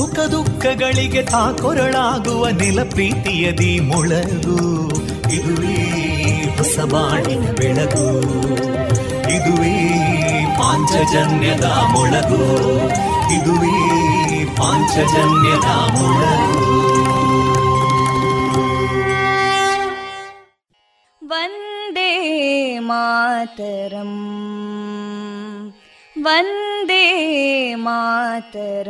ಸುಖ ದುಃಖಗಳಿಗೆ ತಾಕೊರಳಾಗುವ ನೆಲ ಪ್ರೀತಿಯದಿ ಮೊಳಗು ಇದುವೇ ಹೊಸ ಬಾಣಿನ ಬೆಳಗು ಇದುವೇ ಪಾಂಚಜನ್ಯದ ಮೊಳಗು ಇದುವೇ ಪಾಂಚಜನ್ಯದ ಮೊಳಗು वन्दे मातरम् वन्दे मातरम्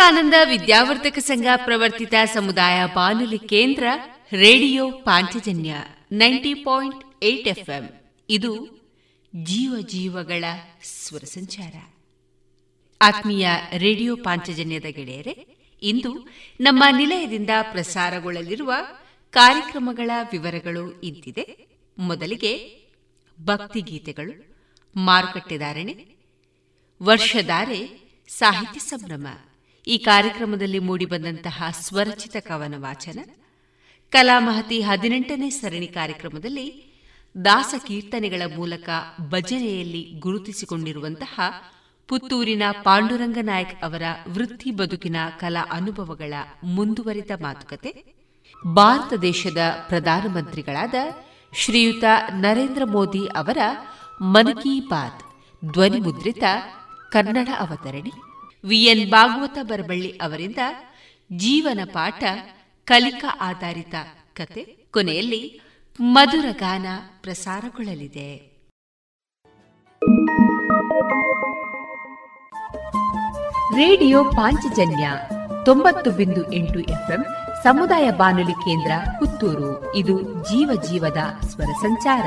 ವಿವೇಕಾನಂದ ವಿದ್ಯಾವರ್ಧಕ ಸಂಘ ಪ್ರವರ್ತಿತ ಸಮುದಾಯ ಬಾನುಲಿ ಕೇಂದ್ರ radio Panchajanya ninety point eight FM. ಇದು ಜೀವ ಜೀವಗಳ ಸ್ವರ ಸಂಚಾರ. ಆತ್ಮೀಯ ರೇಡಿಯೋ ಪಾಂಚಜನ್ಯದ ಗೆಳೆಯರೆ, ಇಂದು ನಮ್ಮ ನಿಲಯದಿಂದ ಪ್ರಸಾರಗೊಳ್ಳಲಿರುವ ಕಾರ್ಯಕ್ರಮಗಳ ವಿವರಗಳು ಇಂತಿದೆ. ಮೊದಲಿಗೆ ಭಕ್ತಿಗೀತೆಗಳು ಮಾರುಕಟ್ಟೆದಾರಣೆ ವರ್ಷಧಾರೆ ಸಾಹಿತ್ಯ ಸಂಭ್ರಮ. ಈ ಕಾರ್ಯಕ್ರಮದಲ್ಲಿ ಮೂಡಿಬಂದಂತಹ ಸ್ವರಚಿತ ಕವನ ವಾಚನ ಕಲಾಮಹತಿ ಹದಿನೆಂಟನೇ ಸರಣಿ ಕಾರ್ಯಕ್ರಮದಲ್ಲಿ ದಾಸ ಕೀರ್ತನೆಗಳ ಮೂಲಕ ಭಜನೆಯಲ್ಲಿ ಗುರುತಿಸಿಕೊಂಡಿರುವಂತಹ ಪುತ್ತೂರಿನ ಪಾಂಡುರಂಗ ನಾಯಕ್ ಅವರ ವೃತ್ತಿ ಬದುಕಿನ ಕಲಾ ಅನುಭವಗಳ ಮುಂದುವರಿದ ಮಾತುಕತೆ, ಭಾರತ ದೇಶದ ಪ್ರಧಾನಮಂತ್ರಿಗಳಾದ ಶ್ರೀಯುತ ನರೇಂದ್ರ ಮೋದಿ ಅವರ ಮನ್ ಕಿ ಬಾತ್ ಧ್ವನಿ ಮುದ್ರಿತ ಕನ್ನಡ ಅವತರಣೆ ವಿಎನ್ ಭಾಗವತ ಬರಬಳ್ಳಿ ಅವರಿಂದ ಜೀವನ ಪಾಠ ಕಲಿಕಾ ಆಧಾರಿತ ಕತೆ ಕೊನೆಯಲ್ಲಿ ಮಧುರ ಗಾನ ಪ್ರಸಾರಗೊಳ್ಳಲಿದೆ. ರೇಡಿಯೋ ಪಾಂಚಜನ್ಯ ತೊಂಬತ್ತು ಬಿಂದು ಎಂಟು ಎಫ್ಎಂ ಸಮುದಾಯ ಬಾನುಲಿ ಕೇಂದ್ರ ಪುತ್ತೂರು. ಇದು ಜೀವ ಜೀವದ ಸ್ವರ ಸಂಚಾರ.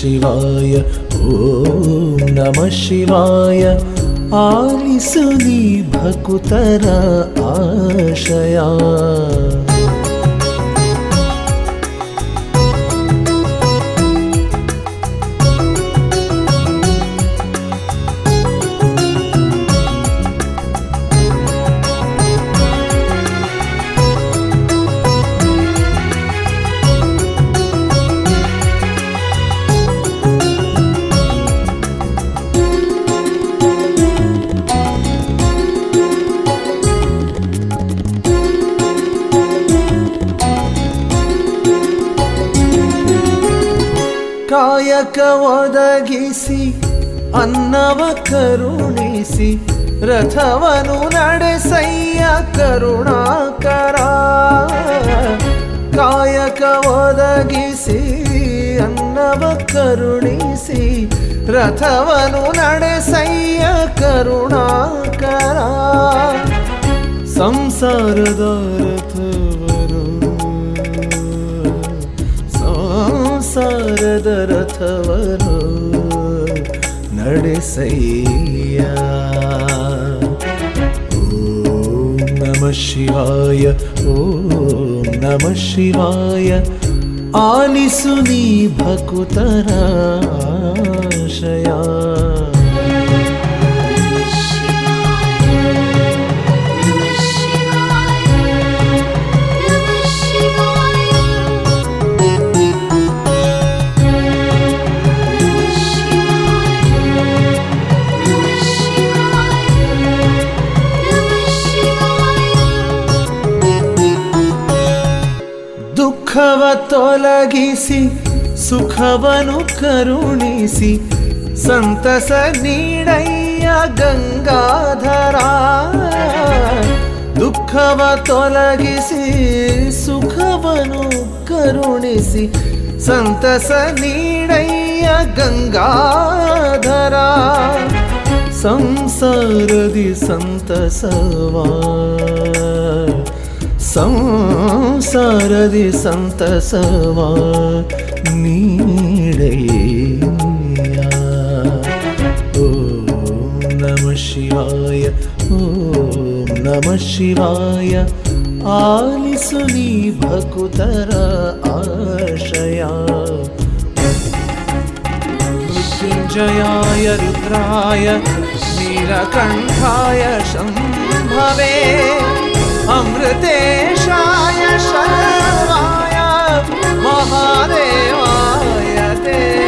शिवाय ॐ नमः शिवाय। आलिसुनि भकुतर आशया। ಅನ್ನವ ಕರುಣಿಸಿ, ರಥವನು ನಡೆಸಯ್ಯ ಕರುಣಾಕರ. ಕಾಯಕ ಒದಗಿಸಿ, ಅನ್ನವ ಕರುಣಿಸಿ, ರಥವನು ನಡೆಸಯ್ಯ ಕರುಣಾಕರ. ಸಂಸಾರದ ರಥವರು ಸಂಸಾರದ ರಥವನು ನಡೆಸಯ್ಯ ಓಂ ನಮ ಶಿವಾಯ ಓಂ ನಮ ಶಿವಾಯ ಆಲಿಸು ನೀ ದುಃಖವ ತೊಲಗಿಸಿ, ಸುಖವನು ಕರುಣಿಸಿ, ಸಂತಸ ನೀಡಯ್ಯ ಗಂಗಾಧರ. ದುಃಖವ ತೊಲಗಿಸಿ, ಸುಖವನು ಕರುಣಿಸಿ, ಸಂತಸ ನೀಡಯ್ಯ ಗಂಗಾಧರ. ಸಂಸಾರದಿ ಸಂತಸವಾ ಸಂಸಾರದಿ ಸಂತಸವ ನೀಡೆಯ ಓಂ ನಮ ಶಿವಾಯ ಓಂ ನಮ ಶಿವಾಯ ಆಲಿಸು ನೀ ಭಕುತರ ಆಶಯ मृत्युञ्जयाय रुद्राय नीलकण्ठाय शम्भवे अमृतेशाय शर्वाय महादेवाय ते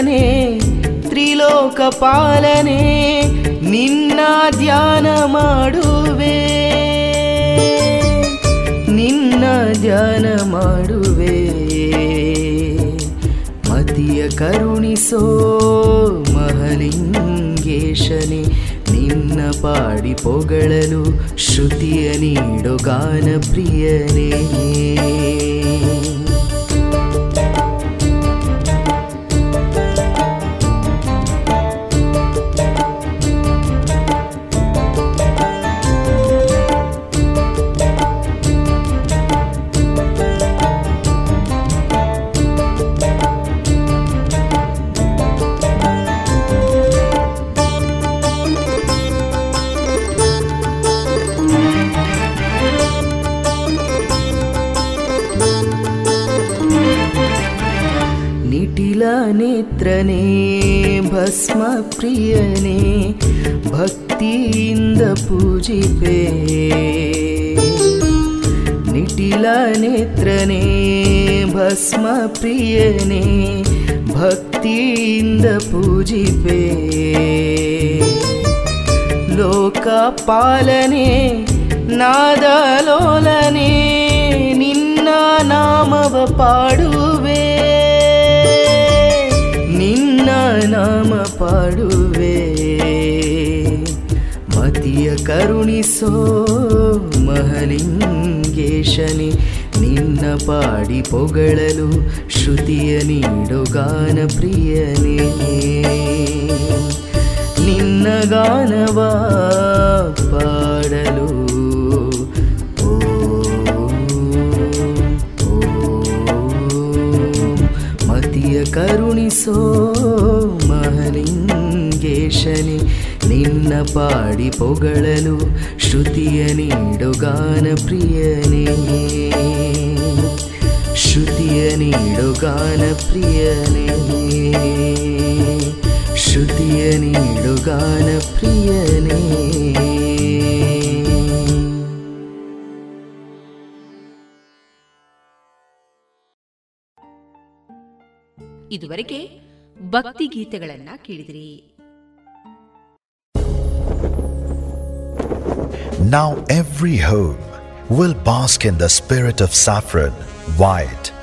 ಸತ್ಯನೇ ತ್ರಿಲೋಕ ಪಾಲನೆ, ನಿನ್ನ ಧ್ಯಾನ ಮಾಡುವೆ. ನಿನ್ನ ಧ್ಯಾನ ಮಾಡುವೆ. ಮತಿಯ ಕರುಣಿಸೋ ಮಹಲಿಂಗೇಶನೆ, ನಿನ್ನ ಪಾಡಿ ಪೊಗಳಲು ಶ್ರುತಿಯ ನೀಡೋ ಗಾನ ಪ್ರಿಯನೇ. ಲೋಕ ಪಾಲನೆ ನಾದಲೋಲನೆ ನಿನ್ನ ನಾಮವ ಪಾಡುವೆ. ನಿನ್ನ ನಾಮ ಪಾಡುವೆ. ಮತಿಯ ಕರುಣಿಸೋ ಮಹಲಿಂಗೇಶನೆ, ನಿನ್ನ ಪಾಡಿ ಪೊಗಳಲು ಶ್ರುತಿಯ ನೀಡೋ ಗಾನ ಪ್ರಿಯನೇ. ನಿನ್ನ ಗಾನವ ಪಾಡಲು ಮತಿಯ ಕರುಣಿಸೋ ಮಹಲಿಂಗೇಶನಿ, ನಿನ್ನ ಪಾಡಿ ಪೊಗಳಲು ಶ್ರುತಿಯ ನೀಡುಗಾನ ಪ್ರಿಯನೇ. ಇದುವರೆಗೆ ಭಕ್ತಿ ಗೀತೆಗಳನ್ನ ಕೇಳಿದ್ರಿ. ನಾವ್ every home will bask in the spirit of saffron white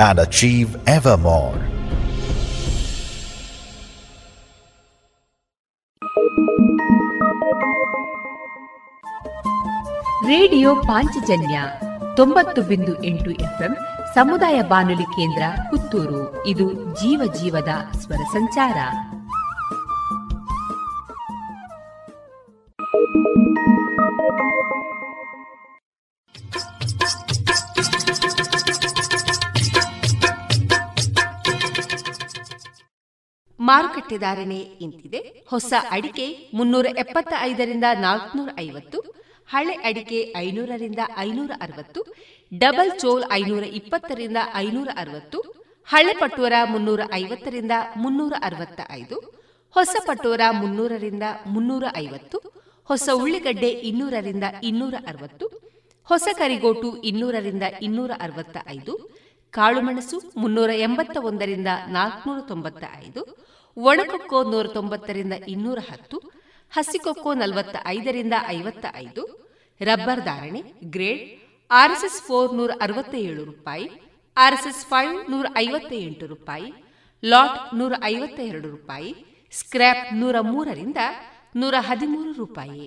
and achieve ever more. Radio Panchajanya ತೊಂಬತ್ತು ಬಿಂದು ಎಂಟು ಎಫ್ಎಂ ಸಮುದಾಯ ಬಾನುಲಿ ಕೇಂದ್ರ ಪುತ್ತೂರು ಇದು ಜೀವ ಜೀವದ ಸ್ವರ ಸಂಚಾರ ಮಾರುಕಟ್ಟೆ ಧಾರಣೆ ಇಂತಿದೆ. ಹೊಸ ಅಡಿಕೆ ಮುನ್ನೂರ ಎಪ್ಪತ್ತ ಐದರಿಂದ ನಾಲ್ಕನೂರ ಐವತ್ತು ಹಳೆ ಅಡಿಕೆ ಐನೂರರಿಂದ ಐನೂರ ಅರವತ್ತು ಡಬಲ್ ಚೋಲ್ ಐನೂರ ಇಪ್ಪತ್ತರಿಂದ ಐನೂರ ಅರವತ್ತು ಹಳೆ ಪಟೋರ ಮುನ್ನೂರ ಐವತ್ತರಿಂದ ಮುನ್ನೂರ ಅರವತ್ತ ಐದು ಹೊಸ ಪಟೋರ ಮುನ್ನೂರರಿಂದ ಮುನ್ನೂರ ಐವತ್ತು ಹೊಸ ಉಳ್ಳಿಗಡ್ಡೆ ಇನ್ನೂರರಿಂದ ಇನ್ನೂರ ಅರವತ್ತು ಹೊಸ ಕರಿಗೋಟು ಇನ್ನೂರರಿಂದ ಇನ್ನೂರ ಅರವತ್ತ ಐದು ಕಾಳುಮೆಣಸು ಮುನ್ನೂರ ಎಂಬತ್ತ ಒಂದರಿಂದ ನಾಲ್ಕುನೂರ ತೊಂಬತ್ತ ಐದು ಒಣಕೊಕ್ಕೋ ನೂರ ತೊಂಬತ್ತರಿಂದ ಇನ್ನೂರ ಹತ್ತು ಹಸಿಕೊಕ್ಕೋ ನಲವತ್ತ ಐದರಿಂದ ಐವತ್ತ ಐದು ರಬ್ಬರ್ ಧಾರಣೆ, ಗ್ರೇಡ್, ಆರ್ಎಸ್ಎಸ್ ಫೋರ್ ನೂರ ಅರವತ್ತ ಏಳು ರೂಪಾಯಿ, ಆರ್ಎಸ್ಎಸ್ ಫೈವ್ ನೂರ ಐವತ್ತ ಎಂಟು ರೂಪಾಯಿ, ಲಾಟ್ ನೂರ ಐವತ್ತ ಎರಡು ರೂಪಾಯಿ, ಸ್ಕ್ರ್ಯಾಪ್ ನೂರ ಮೂರರಿಂದ ನೂರ ಹದಿಮೂರು ರೂಪಾಯಿ.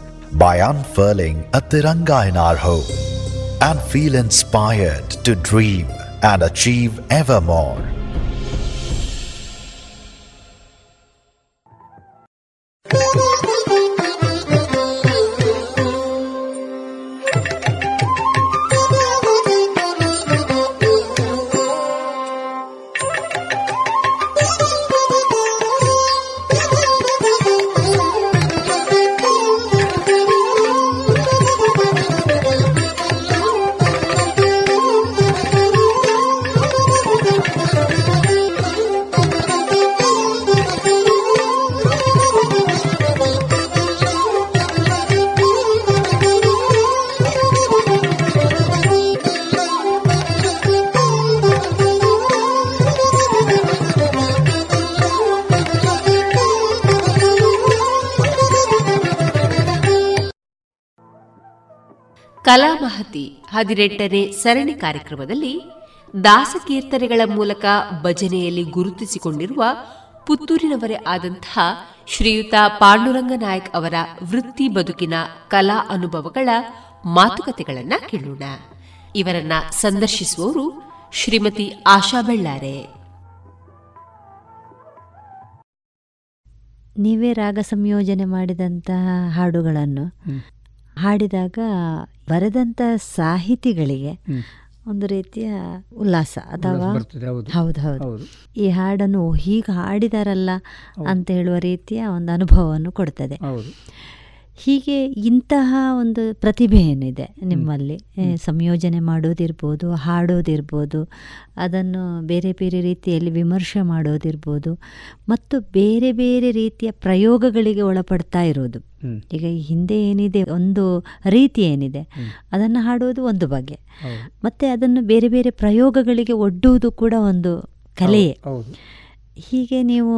by unfurling a Tiranga in our home and feel inspired to dream and achieve ever more. ಹದಿನೆಂಟನೇ ಸರಣಿ ಕಾರ್ಯಕ್ರಮದಲ್ಲಿ ದಾಸಕೀರ್ತನೆಗಳ ಮೂಲಕ ಭಜನೆಯಲ್ಲಿ ಗುರುತಿಸಿಕೊಂಡಿರುವ ಪುತ್ತೂರಿನವರೇ ಆದಂತಹ ಶ್ರೀಯುತ ಪಾಂಡುರಂಗ ನಾಯಕ್ ಅವರ ವೃತ್ತಿ ಬದುಕಿನ ಕಲಾ ಅನುಭವಗಳ ಮಾತುಕತೆಗಳನ್ನು ಕೇಳೋಣ. ಇವರನ್ನ ಸಂದರ್ಶಿಸುವವರು ಶ್ರೀಮತಿ ಆಶಾ ಬೆಳ್ಳಾರೆ. ನೀವೇ ರಾಗ ಸಂಯೋಜನೆ ಮಾಡಿದಂತಹ ಹಾಡುಗಳನ್ನು ಹಾಡಿದಾಗ ಬರೆದಂತ ಸಾಹಿತಿಗಳಿಗೆ ಒಂದು ರೀತಿಯ ಉಲ್ಲಾಸ ಅಥವಾ ಹೌದು. ಹೌದು ಈ ಹಾಡನ್ನು ಹೀಗೆ ಹಾಡಿದಾರಲ್ಲ ಅಂತ ಹೇಳುವ ರೀತಿಯ ಒಂದು ಅನುಭವವನ್ನು ಕೊಡ್ತದೆ. ಹೀಗೆ ಇಂತಹ ಒಂದು ಪ್ರತಿಭೆ ಏನಿದೆ ನಿಮ್ಮಲ್ಲಿ? ಸಂಯೋಜನೆ ಮಾಡೋದಿರ್ಬೋದು ಹಾಡೋದಿರ್ಬೋದು ಅದನ್ನು ಬೇರೆ ಬೇರೆ ರೀತಿಯಲ್ಲಿ ವಿಮರ್ಶೆ ಮಾಡೋದಿರ್ಬೋದು ಮತ್ತು ಬೇರೆ ಬೇರೆ ರೀತಿಯ ಪ್ರಯೋಗಗಳಿಗೆ ಒಳಪಡ್ತಾ ಇರೋದು. ಈಗ ಹಿಂದೆ ಏನಿದೆ ಒಂದು ರೀತಿ ಏನಿದೆ ಅದನ್ನು ಹಾಡೋದು ಒಂದು ಬಗೆ. ಮತ್ತು ಅದನ್ನು ಬೇರೆ ಬೇರೆ ಪ್ರಯೋಗಗಳಿಗೆ ಒಡ್ಡುವುದು ಕೂಡ ಒಂದು ಕಲೆಯೇ. ಹೀಗೆ ನೀವು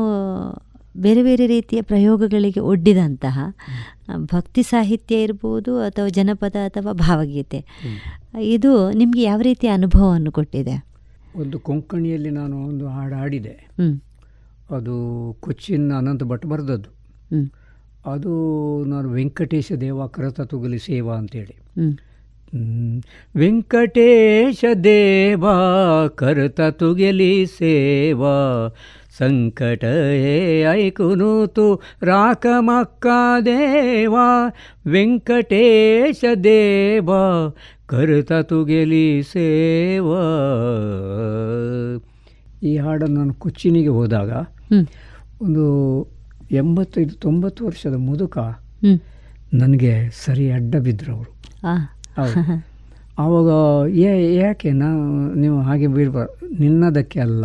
ಬೇರೆ ಬೇರೆ ರೀತಿಯ ಪ್ರಯೋಗಗಳಿಗೆ ಒಡ್ಡಿದಂತಹ ಭಕ್ತಿ ಸಾಹಿತ್ಯ ಇರ್ಬೋದು ಅಥವಾ ಜನಪದ ಅಥವಾ ಭಾವಗೀತೆ. ಇದು ನಿಮಗೆ ಯಾವ ರೀತಿಯ ಅನುಭವವನ್ನು ಕೊಟ್ಟಿದೆ? ಒಂದು ಕೊಂಕಣಿಯಲ್ಲಿ ನಾನು ಒಂದು ಹಾಡು ಹಾಡಿದೆ. ಅದು ಕೊಚ್ಚಿನ ಅನಂತ ಭಟ್ ಬರೆದದ್ದು. ಅದು ನಾನು ವೆಂಕಟೇಶ ದೇವ ಕರತ ತುಗಲಿ ಸೇವಾ ಅಂತೇಳಿ. ವೆಂಕಟೇಶ ದೇವ ಕರತ ತುಗಲಿ ಸೇವಾ ಸಂಕಟ ಐಕುನು ತು ರಾಕಮಕ್ಕ ದೇವ ವೆಂಕಟೇಶ ದೇವ ಕರುತ ತುಗೆಲಿ ಸೇವ. ಈ ಹಾಡನ್ನು ನಾನು ಕೊಚ್ಚಿನಿಗೆ ಹೋದಾಗ ಒಂದು ಎಂಬತ್ತೈದು ತೊಂಬತ್ತು ವರ್ಷದ ಮುದುಕ ನನಗೆ ಸರಿ ಅಡ್ಡ ಬಿದ್ದರು ಅವರು ಆವಾಗ ಯಾಕೆ ನಾ ನೀವು ಹಾಗೆ ಬೀಳ್ಬಾರ್ದು ನಿನ್ನದಕ್ಕೆ ಅಲ್ಲ.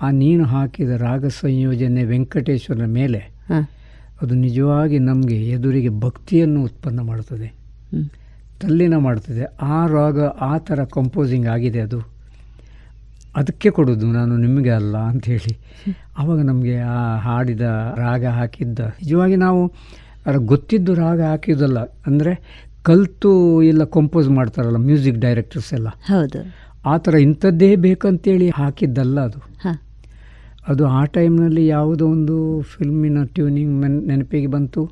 ಆ ನೀನು ಹಾಕಿದ ರಾಗ ಸಂಯೋಜನೆ ವೆಂಕಟೇಶ್ವರನ ಮೇಲೆ ಅದು ನಿಜವಾಗಿ ನಮಗೆ ಎದುರಿಗೆ ಭಕ್ತಿಯನ್ನು ಉತ್ಪನ್ನ ಮಾಡುತ್ತದೆ. ತಲ್ಲಿನ ಮಾಡ್ತದೆ ಆ ರಾಗ ಆ ಥರ ಕಂಪೋಸಿಂಗ್ ಆಗಿದೆ ಅದು. ಅದಕ್ಕೆ ಕೊಡೋದು ನಾನು ನಿಮಗೆ ಅಲ್ಲ ಅಂಥೇಳಿ ಆವಾಗ ನಮಗೆ ಆ ಹಾಡಿದ ರಾಗ ಹಾಕಿದ್ದ. ನಿಜವಾಗಿ ನಾವು ಗೊತ್ತಿದ್ದು ರಾಗ ಹಾಕಿದ್ದಲ್ಲ. ಅಂದರೆ ಕಲ್ತು ಇಲ್ಲ ಕಂಪೋಸ್ ಮಾಡ್ತಾರಲ್ಲ ಮ್ಯೂಸಿಕ್ ಡೈರೆಕ್ಟರ್ಸ್ ಎಲ್ಲ. ಹೌದು. ಆ ಥರ ಇಂಥದ್ದೇ ಬೇಕಂತೇಳಿ ಹಾಕಿದ್ದಲ್ಲ ಅದು. ಅದು ಆ ಟೈಮ್ನಲ್ಲಿ ಯಾವುದೋ ಒಂದು ಫಿಲ್ಮಿನ ಟ್ಯೂನಿಂಗ್ ಮೆನ್ ನೆನಪಿಗೆ ಬಂತು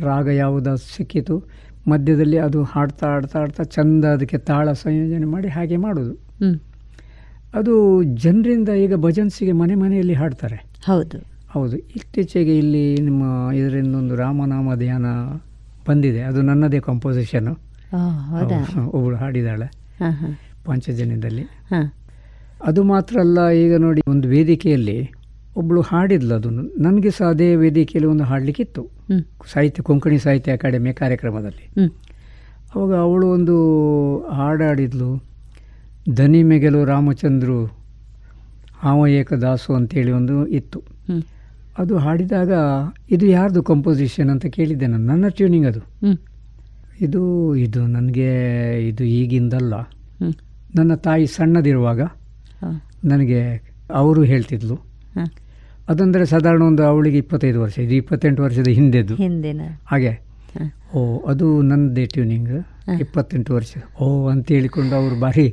ರಾಗ ಯಾವುದೋ ಸಿಕ್ಕಿತು. ಮಧ್ಯದಲ್ಲಿ ಅದು ಹಾಡ್ತಾ ಹಾಡ್ತಾ ಹಾಡ್ತಾ ಚಂದ ಅದಕ್ಕೆ ತಾಳ ಸಂಯೋಜನೆ ಮಾಡಿ ಹಾಗೆ ಮಾಡೋದು. ಅದು ಜನರಿಂದ ಈಗ ಭಜನ್ಸಿಗೆ ಮನೆ ಮನೆಯಲ್ಲಿ ಹಾಡ್ತಾರೆ. ಹೌದು. ಹೌದು. ಇತ್ತೀಚೆಗೆ ಇಲ್ಲಿ ನಿಮ್ಮ ಇದರಿಂದ ಒಂದು ರಾಮನಾಮ ಧ್ಯಾನ ಬಂದಿದೆ. ಅದು ನನ್ನದೇ ಕಂಪೋಸಿಷನ್ನು ಒಬ್ಬಳು ಹಾಡಿದಾಳೆ. ಪಂಚಜನ್ಯದಲ್ಲಿ. ಅದು ಮಾತ್ರ ಅಲ್ಲ ಈಗ ನೋಡಿ ಒಂದು ವೇದಿಕೆಯಲ್ಲಿ ಒಬ್ಬಳು ಹಾಡಿದ್ಲು ಅದನ್ನು ನನಗೆ ಸಹ ಅದೇ ವೇದಿಕೆಯಲ್ಲಿ ಒಂದು ಹಾಡಲಿಕ್ಕಿತ್ತು. ಸಾಹಿತ್ಯ ಕೊಂಕಣಿ ಸಾಹಿತ್ಯ ಅಕಾಡೆಮಿ ಕಾರ್ಯಕ್ರಮದಲ್ಲಿ. ಅವಾಗ ಅವಳು ಒಂದು ಹಾಡಾಡಿದ್ಲು. ಧನಿ ಮೆಗೆಲು ರಾಮಚಂದ್ರು ಹಾವ ಏಕದಾಸು ಅಂತೇಳಿ ಒಂದು ಇತ್ತು. ಅದು ಹಾಡಿದಾಗ ಇದು ಯಾರ್ದು ಕಂಪೋಸಿಷನ್ ಅಂತ ಕೇಳಿದ್ದೆ ನಾನು. ನನ್ನ ಟ್ಯೂನಿಂಗ್ ಅದು. ಇದು ಇದು ನನಗೆ ಇದು ಈಗಿಂದಲ್ಲ. ನನ್ನ ತಾಯಿ ಸಣ್ಣದಿರುವಾಗ ನನಗೆ ಅವರು ಹೇಳ್ತಿದ್ಲು. ಅದಂದರೆ ಸಾಧಾರಣ ಒಂದು ಅವಳಿಗೆ ಇಪ್ಪತ್ತೈದು ವರ್ಷ ಇದು ಇಪ್ಪತ್ತೆಂಟು ವರ್ಷದ ಹಿಂದೆದು. ಹಾಗೆ. ಓ ಅದು ನನ್ನದೇ ಟ್ಯೂನಿಂಗ್ ಇಪ್ಪತ್ತೆಂಟು ವರ್ಷ. ಓ ಅಂತ ಹೇಳಿಕೊಂಡು ಅವರು ಭಾರಿ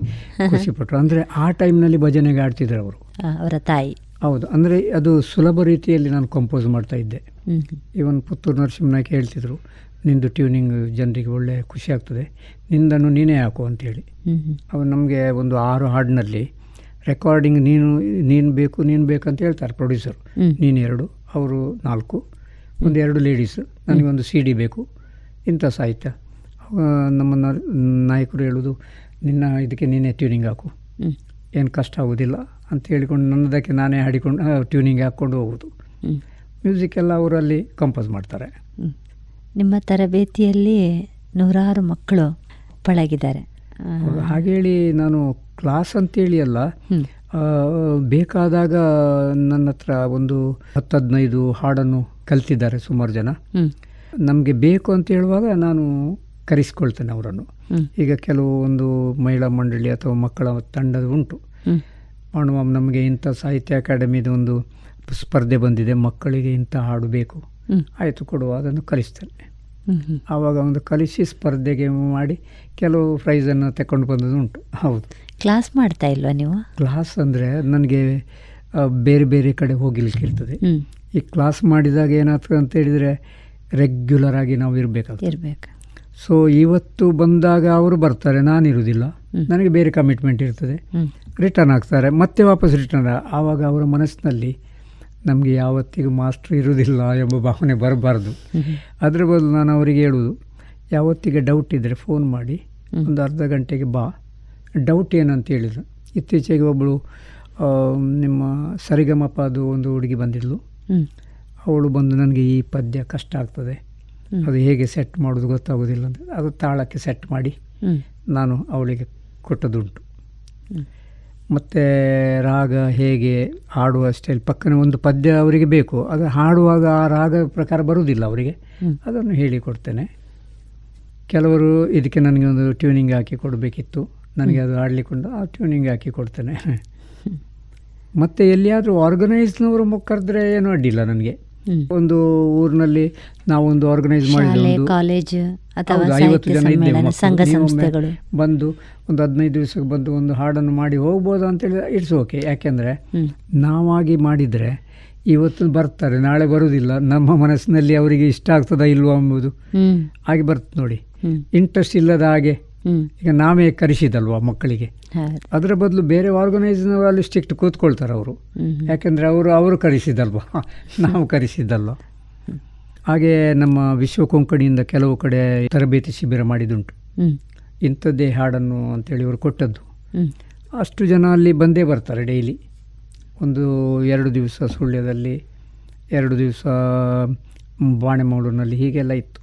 ಖುಷಿಪಟ್ಟರು ಅಂದರೆ ಆ ಟೈಮ್ನಲ್ಲಿ ಭಜನೆಗೆ ಆಡ್ತಿದ್ರು ಅವರು. ಅವರ ತಾಯಿ. ಹೌದು. ಅಂದರೆ ಅದು ಸುಲಭ ರೀತಿಯಲ್ಲಿ ನಾನು ಕಂಪೋಸ್ ಮಾಡ್ತಾ ಇದ್ದೆ. ಇವನ್ ಪುತ್ತೂರು ನರಸಿಂಹನಾಯ್ಕ ಹೇಳ್ತಿದ್ರು ನಿಂದು ಟ್ಯೂನಿಂಗ್ ಜನರಿಗೆ ಒಳ್ಳೆ ಖುಷಿ ಆಗ್ತದೆ. ನಿಂದನ್ನು ನೀನೇ ಹಾಕು ಅಂತೇಳಿ ಅವನು ನಮಗೆ ಒಂದು ಆರು ಹಾಡಿನಲ್ಲಿ ರೆಕಾರ್ಡಿಂಗ್ ನೀನು ನೀನು ಬೇಕು ನೀನು ಬೇಕಂತ ಹೇಳ್ತಾರೆ ಪ್ರೊಡ್ಯೂಸರ್ ನೀನು ಎರಡು ಅವರು ನಾಲ್ಕು ಒಂದು ಎರಡು ಲೇಡೀಸು ನನಗೊಂದು ಸಿ ಡಿ ಬೇಕು. ಇಂಥ ಸಾಹಿತ್ಯ. ನಮ್ಮ ನಾಯಕರು ಹೇಳೋದು ನಿನ್ನ ಇದಕ್ಕೆ ನೀನೇ ಟ್ಯೂನಿಂಗ್ ಹಾಕು. ಏನು ಕಷ್ಟ ಆಗೋದಿಲ್ಲ ಅಂತ ಹೇಳಿಕೊಂಡು ನನ್ನದಕ್ಕೆ ನಾನೇ ಹಾಡಿಕೊಂಡು ಟ್ಯೂನಿಂಗ್ ಹಾಕ್ಕೊಂಡು ಹೋಗೋದು. ಮ್ಯೂಸಿಕ್ ಎಲ್ಲ ಅವರಲ್ಲಿ ಕಂಪೋಸ್ ಮಾಡ್ತಾರೆ. ನಿಮ್ಮ ತರಬೇತಿಯಲ್ಲಿ ನೂರಾರು ಮಕ್ಕಳು ಪಳಗಿದ್ದಾರೆ. ಹಾಗೇಳಿ ನಾನು ಕ್ಲಾಸ್ ಅಂತೇಳಿ ಅಲ್ಲ ಬೇಕಾದಾಗ ನನ್ನ ಹತ್ರ ಒಂದು ಹತ್ತು ಹದಿನೈದು ಹಾಡನ್ನು ಕಲ್ತಿದ್ದಾರೆ ಸುಮಾರು ಜನ. ನಮಗೆ ಬೇಕು ಅಂತ ಹೇಳುವಾಗ ನಾನು ಕರೆಸ್ಕೊಳ್ತೇನೆ ಅವರನ್ನು. ಈಗ ಕೆಲವು ಒಂದು ಮಹಿಳಾ ಮಂಡಳಿ ಅಥವಾ ಮಕ್ಕಳ ತಂಡದ ಉಂಟು. ಮಾಡುವ ನಮಗೆ ಇಂಥ ಸಾಹಿತ್ಯ ಅಕಾಡೆಮಿದು ಒಂದು ಸ್ಪರ್ಧೆ ಬಂದಿದೆ ಮಕ್ಕಳಿಗೆ ಇಂಥ ಹಾಡು ಬೇಕು. ಆಯಿತು ಕೊಡುವ ಅದನ್ನು ಕಲಿಸ್ತೇನೆ. ಆವಾಗ ಒಂದು ಕಲಿಸಿ ಸ್ಪರ್ಧೆಗೆ ಮಾಡಿ ಕೆಲವು ಪ್ರೈಸನ್ನು ತಗೊಂಡು ಬಂದದ್ದು ಉಂಟು. ಹೌದು. ಕ್ಲಾಸ್ ಮಾಡ್ತಾ ಇಲ್ವಾ ನೀವು? ಕ್ಲಾಸ್ ಅಂದರೆ ನನಗೆ ಬೇರೆ ಬೇರೆ ಕಡೆ ಹೋಗಿಲಿಕ್ಕೆ ಇರ್ತದೆ. ಈ ಕ್ಲಾಸ್ ಮಾಡಿದಾಗ ಏನಾಗ್ತದೆ ಅಂತ ಹೇಳಿದರೆ ರೆಗ್ಯುಲರ್ ಆಗಿ ನಾವು ಇರಬೇಕಾಗ್ತದೆ. ಇರಬೇಕು. ಸೊ ಇವತ್ತು ಬಂದಾಗ ಅವರು ಬರ್ತಾರೆ ನಾನು ನಾನಿರುವುದಿಲ್ಲ ನನಗೆ ಬೇರೆ ಕಮಿಟ್ಮೆಂಟ್ ಇರ್ತದೆ. ರಿಟರ್ನ್ ಆಗ್ತಾರೆ ಮತ್ತೆ ವಾಪಸ್ ರಿಟರ್ನ್ ಆವಾಗ ಅವರ ಮನಸ್ಸಿನಲ್ಲಿ ನಮಗೆ ಯಾವತ್ತಿಗೂ ಮಾಸ್ಟ್ರ್ ಇರುವುದಿಲ್ಲ ಎಂಬ ಭಾವನೆ ಬರಬಾರ್ದು. ಅದರ ಬದಲು ನಾನು ಅವರಿಗೆ ಹೇಳುವುದು ಯಾವತ್ತಿಗೆ ಡೌಟ್ ಇದ್ದರೆ ಫೋನ್ ಮಾಡಿ ಒಂದು ಅರ್ಧ ಗಂಟೆಗೆ ಬಾ. ಡೌಟ್ ಏನಂತ ಹೇಳಿದ್ರು. ಇತ್ತೀಚೆಗೆ ಒಬ್ಬಳು ನಿಮ್ಮ ಸರಿಗಮಪ ಅದು ಒಂದು ಹುಡುಗಿ ಬಂದಿದ್ಲು. ಅವಳು ಬಂದು ನನಗೆ ಈ ಪದ್ಯ ಕಷ್ಟ ಆಗ್ತದೆ. ಅದು ಹೇಗೆ ಸೆಟ್ ಮಾಡೋದು ಗೊತ್ತಾಗೋದಿಲ್ಲ ಅಂತ. ಅದು ತಾಳಕ್ಕೆ ಸೆಟ್ ಮಾಡಿ ನಾನು ಅವಳಿಗೆ ಕೊಟ್ಟದುಂಟು. ಮತ್ತು ರಾಗ ಹೇಗೆ ಹಾಡುವ ಸ್ಟೈಲ್ ಪಕ್ಕನೆ ಒಂದು ಪದ್ಯ ಅವರಿಗೆ ಬೇಕು. ಅದು ಹಾಡುವಾಗ ಆ ರಾಗ ಪ್ರಕಾರ ಬರುವುದಿಲ್ಲ ಅವರಿಗೆ. ಅದನ್ನು ಹೇಳಿಕೊಡ್ತೇನೆ ಕೆಲವರು ಇದಕ್ಕೆ ನನಗೆ ಒಂದು ಟ್ಯೂನಿಂಗ್ ಹಾಕಿ ಕೊಡಬೇಕಿತ್ತು. ನನಗೆ ಅದು ಆಡಲಿಕ್ಕೊಂಡು ಆ ಟ್ಯೂನಿಂಗ್ ಹಾಕಿ ಕೊಡ್ತೇನೆ. ಮತ್ತು ಎಲ್ಲಿಯಾದರೂ ಆರ್ಗನೈಸ್ನವರು ಕರೆದ್ರೆ ಏನೂ ಅಡ್ಡಿಲ್ಲ ನನಗೆ. ಒಂದು ಊರಿನಲ್ಲಿ ನಾವೊಂದು ಆರ್ಗನೈಸ್ ಮಾಡಿದ ಕಾಲೇಜ್ ಅಥವಾ ಹೌದು, ಐವತ್ತು ಸಾಹಿತ್ಯ ಸಮ್ಮೇಳನ ಸಂಘ ಸಂಸ್ಥೆಗಳು. ಬಂದು ಒಂದು ಹದಿನೈದು ದಿವಸಕ್ಕೆ ಬಂದು ಒಂದು ಹಾಡನ್ನು ಮಾಡಿ ಹೋಗ್ಬೋದು ಅಂತೇಳಿ ಇಟ್ಸ್ ಓಕೆ. ಯಾಕೆಂದ್ರೆ ನಾವಾಗಿ ಮಾಡಿದ್ರೆ ಇವತ್ತು ಬರ್ತಾರೆ ನಾಳೆ ಬರುವುದಿಲ್ಲ. ನಮ್ಮ ಮನಸ್ಸಿನಲ್ಲಿ ಅವರಿಗೆ ಇಷ್ಟ ಆಗ್ತದಾ ಇಲ್ವಾ ಅಂಬುದು ಹಾಗೆ ಬರ್ತದೆ ನೋಡಿ. ಇಂಟ್ರೆಸ್ಟ್ ಇಲ್ಲದ ಹಾಗೆ ಈಗ ನಾವೇ ಕರೆಸಿದಲ್ವಾ ಮಕ್ಕಳಿಗೆ? ಅದರ ಬದಲು ಬೇರೆ ಆರ್ಗನೈಸ್ನವರಲ್ಲಿ ಸ್ಟ್ರಿಕ್ಟ್ ಕೂತ್ಕೊಳ್ತಾರೆ ಅವರು. ಯಾಕೆಂದ್ರೆ ಯಾಕೆಂದರೆ ಅವರು ಅವರು ಕರೆಸಿದಲ್ವಾ? ನಾವು ಕರೆಸಿದ್ದಲ್ವ? ಹಾಗೆ ನಮ್ಮ ವಿಶ್ವ ಕೊಂಕಣಿಯಿಂದ ಕೆಲವು ಕಡೆ ತರಬೇತಿ ಶಿಬಿರ ಮಾಡಿದುಂಟು ಇಂಥದ್ದೇ ಹಾಡನ್ನು ಅಂತೇಳಿ ಅವರು ಕೊಟ್ಟದ್ದು. ಅಷ್ಟು ಜನ ಅಲ್ಲಿ ಬಂದೇ ಬರ್ತಾರೆ ಡೈಲಿ. ಒಂದು ಎರಡು ದಿವಸ ಸುಳ್ಯದಲ್ಲಿ ಎರಡು ದಿವಸ ಬಾಣೆಮೌಳೂರಿನಲ್ಲಿ ಹೀಗೆಲ್ಲ ಇತ್ತು.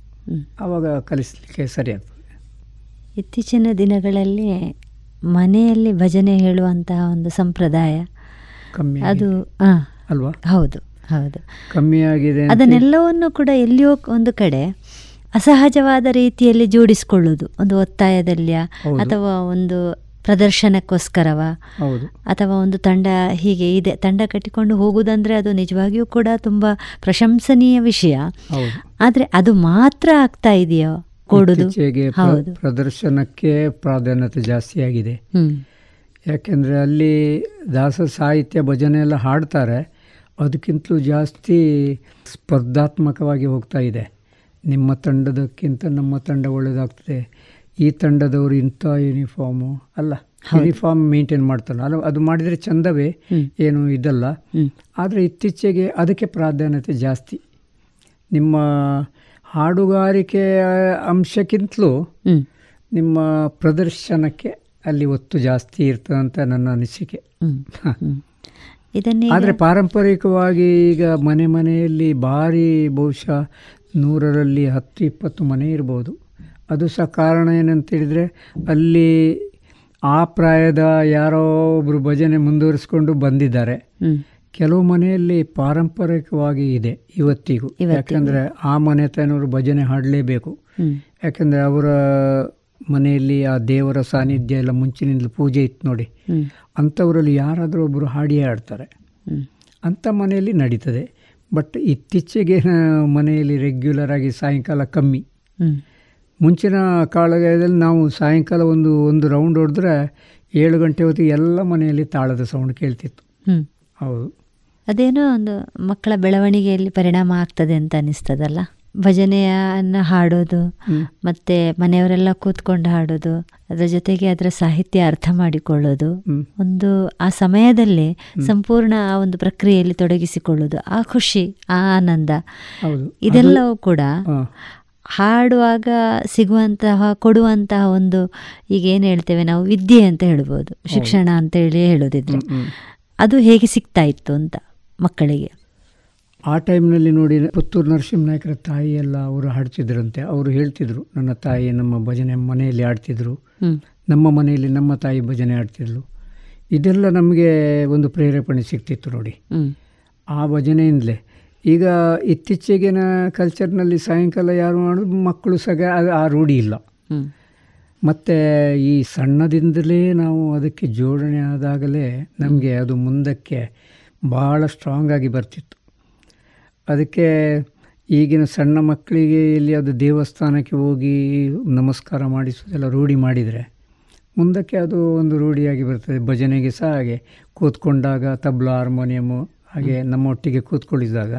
ಆವಾಗ ಕಲಿಸಲಿಕ್ಕೆ ಸರಿಯಾಗ್ತದೆ ಇತ್ತೀಚಿನ ದಿನಗಳಲ್ಲಿ ಮನೆಯಲ್ಲಿ ಭಜನೆ ಹೇಳುವಂತಹ ಒಂದು ಸಂಪ್ರದಾಯ ಕಮ್ಮಿ ಅದು ಅಲ್ವಾ? ಹೌದು. ಹೌದು. ಕಮ್ಮಿ ಆಗಿದೆ ಅದನ್ನೆಲ್ಲವನ್ನು ಕೂಡ ಎಲ್ಲಿಯೋ ಒಂದು ಕಡೆ ಅಸಹಜವಾದ ರೀತಿಯಲ್ಲಿ ಜೋಡಿಸಿಕೊಳ್ಳುವುದು. ಒಂದು ಒತ್ತಾಯದಲ್ಲಿಯ. ಅಥವಾ ಒಂದು ಪ್ರದರ್ಶನಕ್ಕೋಸ್ಕರವ ಅಥವಾ ಒಂದು ತಂಡ ಹೀಗೆ ಇದೆ. ತಂಡ ಕಟ್ಟಿಕೊಂಡು ಹೋಗುವುದಂದ್ರೆ ಅದು ನಿಜವಾಗಿಯೂ ಕೂಡ ತುಂಬ ಪ್ರಶಂಸನೀಯ ವಿಷಯ. ಆದ್ರೆ ಅದು ಮಾತ್ರ ಆಗ್ತಾ ಇದೆಯೋ ಕೊಡುದು? ಪ್ರದರ್ಶನಕ್ಕೆ ಪ್ರಾಧಾನ್ಯತೆ ಜಾಸ್ತಿ ಆಗಿದೆ. ಯಾಕೆಂದರೆ ಅಲ್ಲಿ ದಾಸ ಸಾಹಿತ್ಯ ಭಜನೆ ಎಲ್ಲ ಹಾಡ್ತಾರೆ. ಅದಕ್ಕಿಂತಲೂ ಜಾಸ್ತಿ ಸ್ಪರ್ಧಾತ್ಮಕವಾಗಿ ಹೋಗ್ತಾ ಇದೆ. ನಿಮ್ಮ ತಂಡದಕ್ಕಿಂತ ನಮ್ಮ ತಂಡ ಒಳ್ಳೆಯದಾಗ್ತದೆ ಈ ತಂಡದವರು ಇಂಥ ಯೂನಿಫಾರ್ಮು ಅಲ್ಲ ಯೂನಿಫಾರ್ಮ್ ಮೇಂಟೈನ್ ಮಾಡ್ತಾರೆ. ಅಲ್ಲ ಅದು ಮಾಡಿದರೆ ಚಂದವೇ ಏನು ಇದಲ್ಲ. ಆದರೆ ಇತ್ತೀಚೆಗೆ ಅದಕ್ಕೆ ಪ್ರಾಧಾನ್ಯತೆ ಜಾಸ್ತಿ. ನಿಮ್ಮ ಹಾಡುಗಾರಿಕೆ ಅಂಶಕ್ಕಿಂತಲೂ ನಿಮ್ಮ ಪ್ರದರ್ಶನಕ್ಕೆ ಅಲ್ಲಿ ಒತ್ತು ಜಾಸ್ತಿ ಇರ್ತದಂತ ನನ್ನ ಅನಿಸಿಕೆ. ಇದನ್ನೇ ಆದರೆ ಪಾರಂಪರಿಕವಾಗಿ ಈಗ ಮನೆ ಮನೆಯಲ್ಲಿ ಭಾರಿ ಬಹುಶಃ ನೂರರಲ್ಲಿ ಹತ್ತು ಇಪ್ಪತ್ತು ಮನೆ ಇರ್ಬೋದು. ಅದು ಸಹ ಕಾರಣ ಏನಂತೇಳಿದರೆ ಅಲ್ಲಿ ಆ ಪ್ರಾಯದ ಯಾರೋ ಒಬ್ಬರು ಭಜನೆ ಮುಂದುವರಿಸ್ಕೊಂಡು ಬಂದಿದ್ದಾರೆ. ಕೆಲವು ಮನೆಯಲ್ಲಿ ಪಾರಂಪರಿಕವಾಗಿ ಇದೆ ಇವತ್ತಿಗೂ. ಯಾಕಂದರೆ ಆ ಮನೆತನವರು ಭಜನೆ ಹಾಡಲೇಬೇಕು. ಯಾಕಂದರೆ ಅವರ ಮನೆಯಲ್ಲಿ ಆ ದೇವರ ಸಾನ್ನಿಧ್ಯ ಎಲ್ಲ ಮುಂಚಿನಿಂದಲೂ ಪೂಜೆ ಇತ್ತು ನೋಡಿ. ಅಂಥವರಲ್ಲಿ ಯಾರಾದರೂ ಒಬ್ಬರು ಹಾಡಿಯೇ ಆಡ್ತಾರೆ ಅಂಥ ಮನೆಯಲ್ಲಿ ನಡೀತದೆ. ಬಟ್ ಇತ್ತೀಚೆಗೆ ಮನೆಯಲ್ಲಿ ರೆಗ್ಯುಲರ್ ಆಗಿ ಸಾಯಂಕಾಲ ಕಮ್ಮಿ. ಮುಂಚಿನ ಕಾಲದಲ್ಲಿ ನಾವು ಸಾಯಂಕಾಲ ಒಂದು ಒಂದು ರೌಂಡ್ ಹೊಡೆದ್ರೆ ಏಳು ಗಂಟೆ ಹೊತ್ತಿಗೆ ಎಲ್ಲ ಮನೆಯಲ್ಲಿ ತಾಳದ ಸೌಂಡ್ ಕೇಳ್ತಿತ್ತು. ಹೌದು. ಅದೇನೋ ಒಂದು ಮಕ್ಕಳ ಬೆಳವಣಿಗೆಯಲ್ಲಿ ಪರಿಣಾಮ ಆಗ್ತದೆ ಅಂತ ಅನಿಸ್ತದಲ್ಲ? ಭಜನೆಯನ್ನು ಹಾಡೋದು ಮತ್ತೆ ಮನೆಯವರೆಲ್ಲ ಕೂತ್ಕೊಂಡು ಹಾಡೋದು ಅದರ ಜೊತೆಗೆ ಅದರ ಸಾಹಿತ್ಯ ಅರ್ಥ ಮಾಡಿಕೊಳ್ಳೋದು. ಒಂದು ಆ ಸಮಯದಲ್ಲಿ ಸಂಪೂರ್ಣ ಆ ಒಂದು ಪ್ರಕ್ರಿಯೆಯಲ್ಲಿ ತೊಡಗಿಸಿಕೊಳ್ಳೋದು ಆ ಖುಷಿ ಆ ಆನಂದ. ಇದೆಲ್ಲವೂ ಕೂಡ ಹಾಡುವಾಗ ಸಿಗುವಂತಹ ಕೊಡುವಂತಹ ಒಂದು ಈಗ ಏನು ಹೇಳ್ತೇವೆ ನಾವು ವಿದ್ಯೆ ಅಂತ ಹೇಳ್ಬೋದು ಶಿಕ್ಷಣ ಅಂತ ಹೇಳಿ ಹೇಳೋದಿದ್ರೆ. ಅದು ಹೇಗೆ ಸಿಗ್ತಾ ಇತ್ತು ಅಂತ ಮಕ್ಕಳಿಗೆ? ಆ ಟೈಮ್ನಲ್ಲಿ ನೋಡಿ ಪುತ್ತೂರು ನರಸಿಂಹ ನಾಯಕರ ತಾಯಿ ಎಲ್ಲ ಅವರು ಹಾಡ್ತಿದ್ರಂತೆ. ಅವರು ಹೇಳ್ತಿದ್ರು ನನ್ನ ತಾಯಿ ನಮ್ಮ ಭಜನೆ ಮನೆಯಲ್ಲಿ ಆಡ್ತಿದ್ರು ನಮ್ಮ ಮನೆಯಲ್ಲಿ ನಮ್ಮ ತಾಯಿ ಭಜನೆ ಆಡ್ತಿದ್ಲು ಇದೆಲ್ಲ ನಮಗೆ ಒಂದು ಪ್ರೇರೇಪಣೆ ಸಿಗ್ತಿತ್ತು ನೋಡಿ. ಆ ಭಜನೆಯಿಂದಲೇ. ಈಗ ಇತ್ತೀಚೆಗಿನ ಕಲ್ಚರ್ನಲ್ಲಿ ಸಾಯಂಕಾಲ ಯಾರು ಮಾಡೋದು ಮಕ್ಕಳು ಸಗ ಆ- ರೂಢಿ ಇಲ್ಲ. ಮತ್ತು ಈ ಸಣ್ಣದಿಂದಲೇ ನಾವು ಅದಕ್ಕೆ ಜೋಡಣೆ ಆದಾಗಲೇ ನಮಗೆ ಅದು ಮುಂದಕ್ಕೆ ಭಾಳ ಸ್ಟ್ರಾಂಗ್ ಆಗಿ ಬರ್ತಿತ್ತು. ಅದಕ್ಕೆ ಈಗಿನ ಸಣ್ಣ ಮಕ್ಕಳಿಗೆ ಇಲ್ಲಿ ಅದು ದೇವಸ್ಥಾನಕ್ಕೆ ಹೋಗಿ ನಮಸ್ಕಾರ ಮಾಡಿಸೋದೆಲ್ಲ ರೂಢಿ ಮಾಡಿದರೆ ಮುಂದಕ್ಕೆ ಅದು ಒಂದು ರೂಢಿಯಾಗಿ ಬರ್ತದೆ. ಭಜನೆಗೆ ಸಹ ಹಾಗೆ ಕೂತ್ಕೊಂಡಾಗ ತಬ್ಲ ಹಾರ್ಮೋನಿಯಮು ಹಾಗೆ ನಮ್ಮೊಟ್ಟಿಗೆ ಕೂತ್ಕೊಳ್ಳಿದಾಗ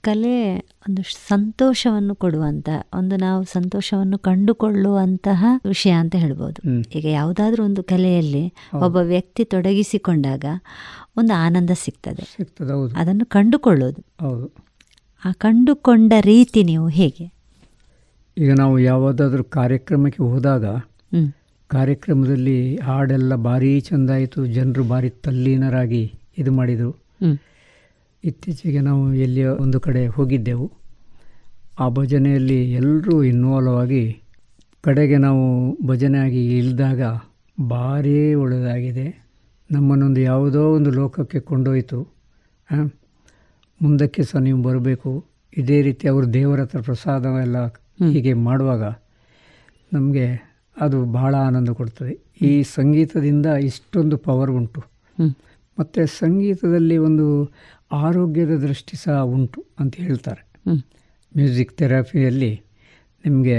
ಕಲೆ ಒಂದು ಸಂತೋಷವನ್ನು ಕೊಡುವಂತ ಒಂದು ನಾವು ಸಂತೋಷವನ್ನು ಕಂಡುಕೊಳ್ಳುವಂತಹ ವಿಷಯ ಅಂತ ಹೇಳ್ಬೋದು. ಈಗ ಯಾವುದಾದ್ರೂ ಒಂದು ಕಲೆಯಲ್ಲಿ ಒಬ್ಬ ವ್ಯಕ್ತಿ ತೊಡಗಿಸಿಕೊಂಡಾಗ ಒಂದು ಆನಂದ ಸಿಗ್ತದೆ. ಅದನ್ನು ಕಂಡುಕೊಳ್ಳೋದು. ಹೌದು. ಆ ಕಂಡುಕೊಂಡ ರೀತಿ ನೀವು ಹೇಗೆ? ಈಗ ನಾವು ಯಾವುದಾದ್ರೂ ಕಾರ್ಯಕ್ರಮಕ್ಕೆ ಹೋದಾಗ ಕಾರ್ಯಕ್ರಮದಲ್ಲಿ ಹಾಡೆಲ್ಲ ಭಾರಿ ಚೆಂದಾಯಿತು ಜನರು ಭಾರಿ ತಲ್ಲೀನರಾಗಿ ಇದು ಮಾಡಿದರು. ಇತ್ತೀಚೆಗೆ ನಾವು ಎಲ್ಲಿಯೋ ಒಂದು ಕಡೆ ಹೋಗಿದ್ದೆವು. ಆ ಭಜನೆಯಲ್ಲಿ ಎಲ್ಲರೂ ಇನ್ವಾಲ್ವ್ ಆಗಿ ಕಡೆಗೆ ನಾವು ಭಜನೆ ಆಗಿ ಇಳಿದಾಗ ಭಾರೀ ಒಳ್ಳೆಯದಾಗಿದೆ ನಮ್ಮನ್ನೊಂದು ಯಾವುದೋ ಒಂದು ಲೋಕಕ್ಕೆ ಕೊಂಡೊಯ್ತು. ಮುಂದಕ್ಕೆ ಸಹ ನೀವು ಬರಬೇಕು. ಇದೇ ರೀತಿ ಅವರು ದೇವರ ಹತ್ರ ಪ್ರಸಾದವೆಲ್ಲ ಹೀಗೆ ಮಾಡುವಾಗ ನಮಗೆ ಅದು ಬಹಳ ಆನಂದ ಕೊಡ್ತದೆ. ಈ ಸಂಗೀತದಿಂದ ಇಷ್ಟೊಂದು ಪವರ್ ಉಂಟು. ಮತ್ತು ಸಂಗೀತದಲ್ಲಿ ಒಂದು ಆರೋಗ್ಯದ ದೃಷ್ಟಿ ಸಹ ಉಂಟು ಅಂತ ಹೇಳ್ತಾರೆ. ಮ್ಯೂಸಿಕ್ ಥೆರಪಿಯಲ್ಲಿ ನಿಮಗೆ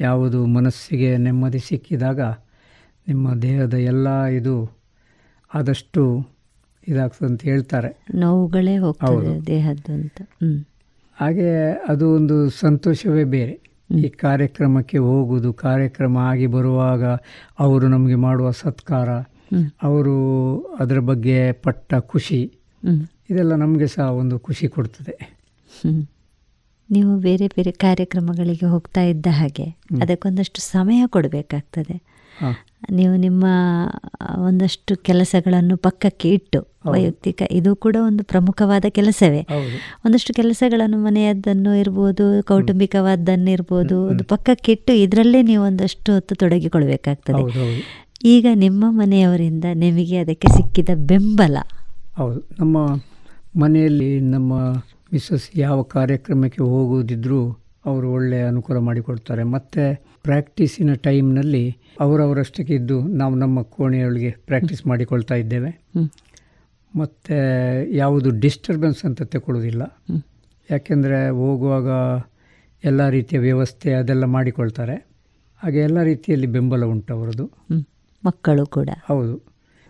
ಯಾವುದು ಮನಸ್ಸಿಗೆ ನೆಮ್ಮದಿ ಸಿಕ್ಕಿದಾಗ ನಿಮ್ಮ ದೇಹದ ಎಲ್ಲ ಇದು ಆದಷ್ಟು ಇದಾಗ್ತದೆ ಅಂತ ಹೇಳ್ತಾರೆ. ನೋವುಗಳೇ ಹೋಗ್ತದೆ ದೇಹದ್ದು ಅಂತ. ಹಾಗೆ ಅದು ಒಂದು ಸಂತೋಷವೇ ಬೇರೆ. ಈ ಕಾರ್ಯಕ್ರಮಕ್ಕೆ ಹೋಗುವುದು ಕಾರ್ಯಕ್ರಮ ಆಗಿ ಬರುವಾಗ ಅವರು ನಮಗೆ ಮಾಡುವ ಸತ್ಕಾರ ಅವರು ಅದರ ಬಗ್ಗೆ ಪಟ್ಟ ಖುಷಿ ಇದೆಲ್ಲ ನಮಗೆ ಸಹ ಒಂದು ಖುಷಿ ಕೊಡ್ತದೆ. ನೀವು ಬೇರೆ ಬೇರೆ ಕಾರ್ಯಕ್ರಮಗಳಿಗೆ ಹೋಗ್ತಾ ಇದ್ದ ಹಾಗೆ ಅದಕ್ಕೊಂದಷ್ಟು ಸಮಯ ಕೊಡಬೇಕಾಗ್ತದೆ. ನೀವು ನಿಮ್ಮ ಒಂದಷ್ಟು ಕೆಲಸಗಳನ್ನು ಪಕ್ಕಕ್ಕೆ ಇಟ್ಟು ವೈಯಕ್ತಿಕ ಇದು ಕೂಡ ಒಂದು ಪ್ರಮುಖವಾದ ಕೆಲಸವೇ. ಒಂದಷ್ಟು ಕೆಲಸಗಳನ್ನು ಮನೆಯದ್ದನ್ನು ಇರ್ಬೋದು ಕೌಟುಂಬಿಕವಾದ್ದನ್ನು ಇರ್ಬೋದು ಒಂದು ಪಕ್ಕಕ್ಕೆ ಇಟ್ಟು ಇದರಲ್ಲೇ ನೀವು ಒಂದಷ್ಟು ಹೊತ್ತು ತೊಡಗಿಕೊಳ್ಬೇಕಾಗ್ತದೆ. ಈಗ ನಿಮ್ಮ ಮನೆಯವರಿಂದ ನಿಮಗೆ ಅದಕ್ಕೆ ಸಿಕ್ಕಿದ ಬೆಂಬಲ? ಹೌದು. ನಮ್ಮ ಮನೆಯಲ್ಲಿ ನಮ್ಮ ಮಿಸ್ಸಸ್ ಯಾವ ಕಾರ್ಯಕ್ರಮಕ್ಕೆ ಹೋಗುವುದಿದ್ರೂ ಅವರು ಒಳ್ಳೆಯ ಅನುಕೂಲ ಮಾಡಿಕೊಡ್ತಾರೆ. ಮತ್ತು ಪ್ರಾಕ್ಟೀಸಿನ ಟೈಮ್ನಲ್ಲಿ ಅವರವರಷ್ಟಕ್ಕೆ ಇದ್ದು ನಾವು ನಮ್ಮ ಕೋಣೆಯೊಳಗೆ ಪ್ರಾಕ್ಟೀಸ್ ಮಾಡಿಕೊಳ್ತಾ ಇದ್ದೇವೆ. ಮತ್ತು ಯಾವುದು ಡಿಸ್ಟರ್ಬೆನ್ಸ್ ಅಂತ ತಗೊಳ್ಳೋದಿಲ್ಲ ಯಾಕೆಂದರೆ ಹೋಗುವಾಗ ಎಲ್ಲ ರೀತಿಯ ವ್ಯವಸ್ಥೆ ಅದೆಲ್ಲ ಮಾಡಿಕೊಳ್ತಾರೆ. ಹಾಗೆ ಎಲ್ಲ ರೀತಿಯಲ್ಲಿ ಬೆಂಬಲ ಉಂಟು ಅವರದು. ಮಕ್ಕಳು ಕೂಡ. ಹೌದು.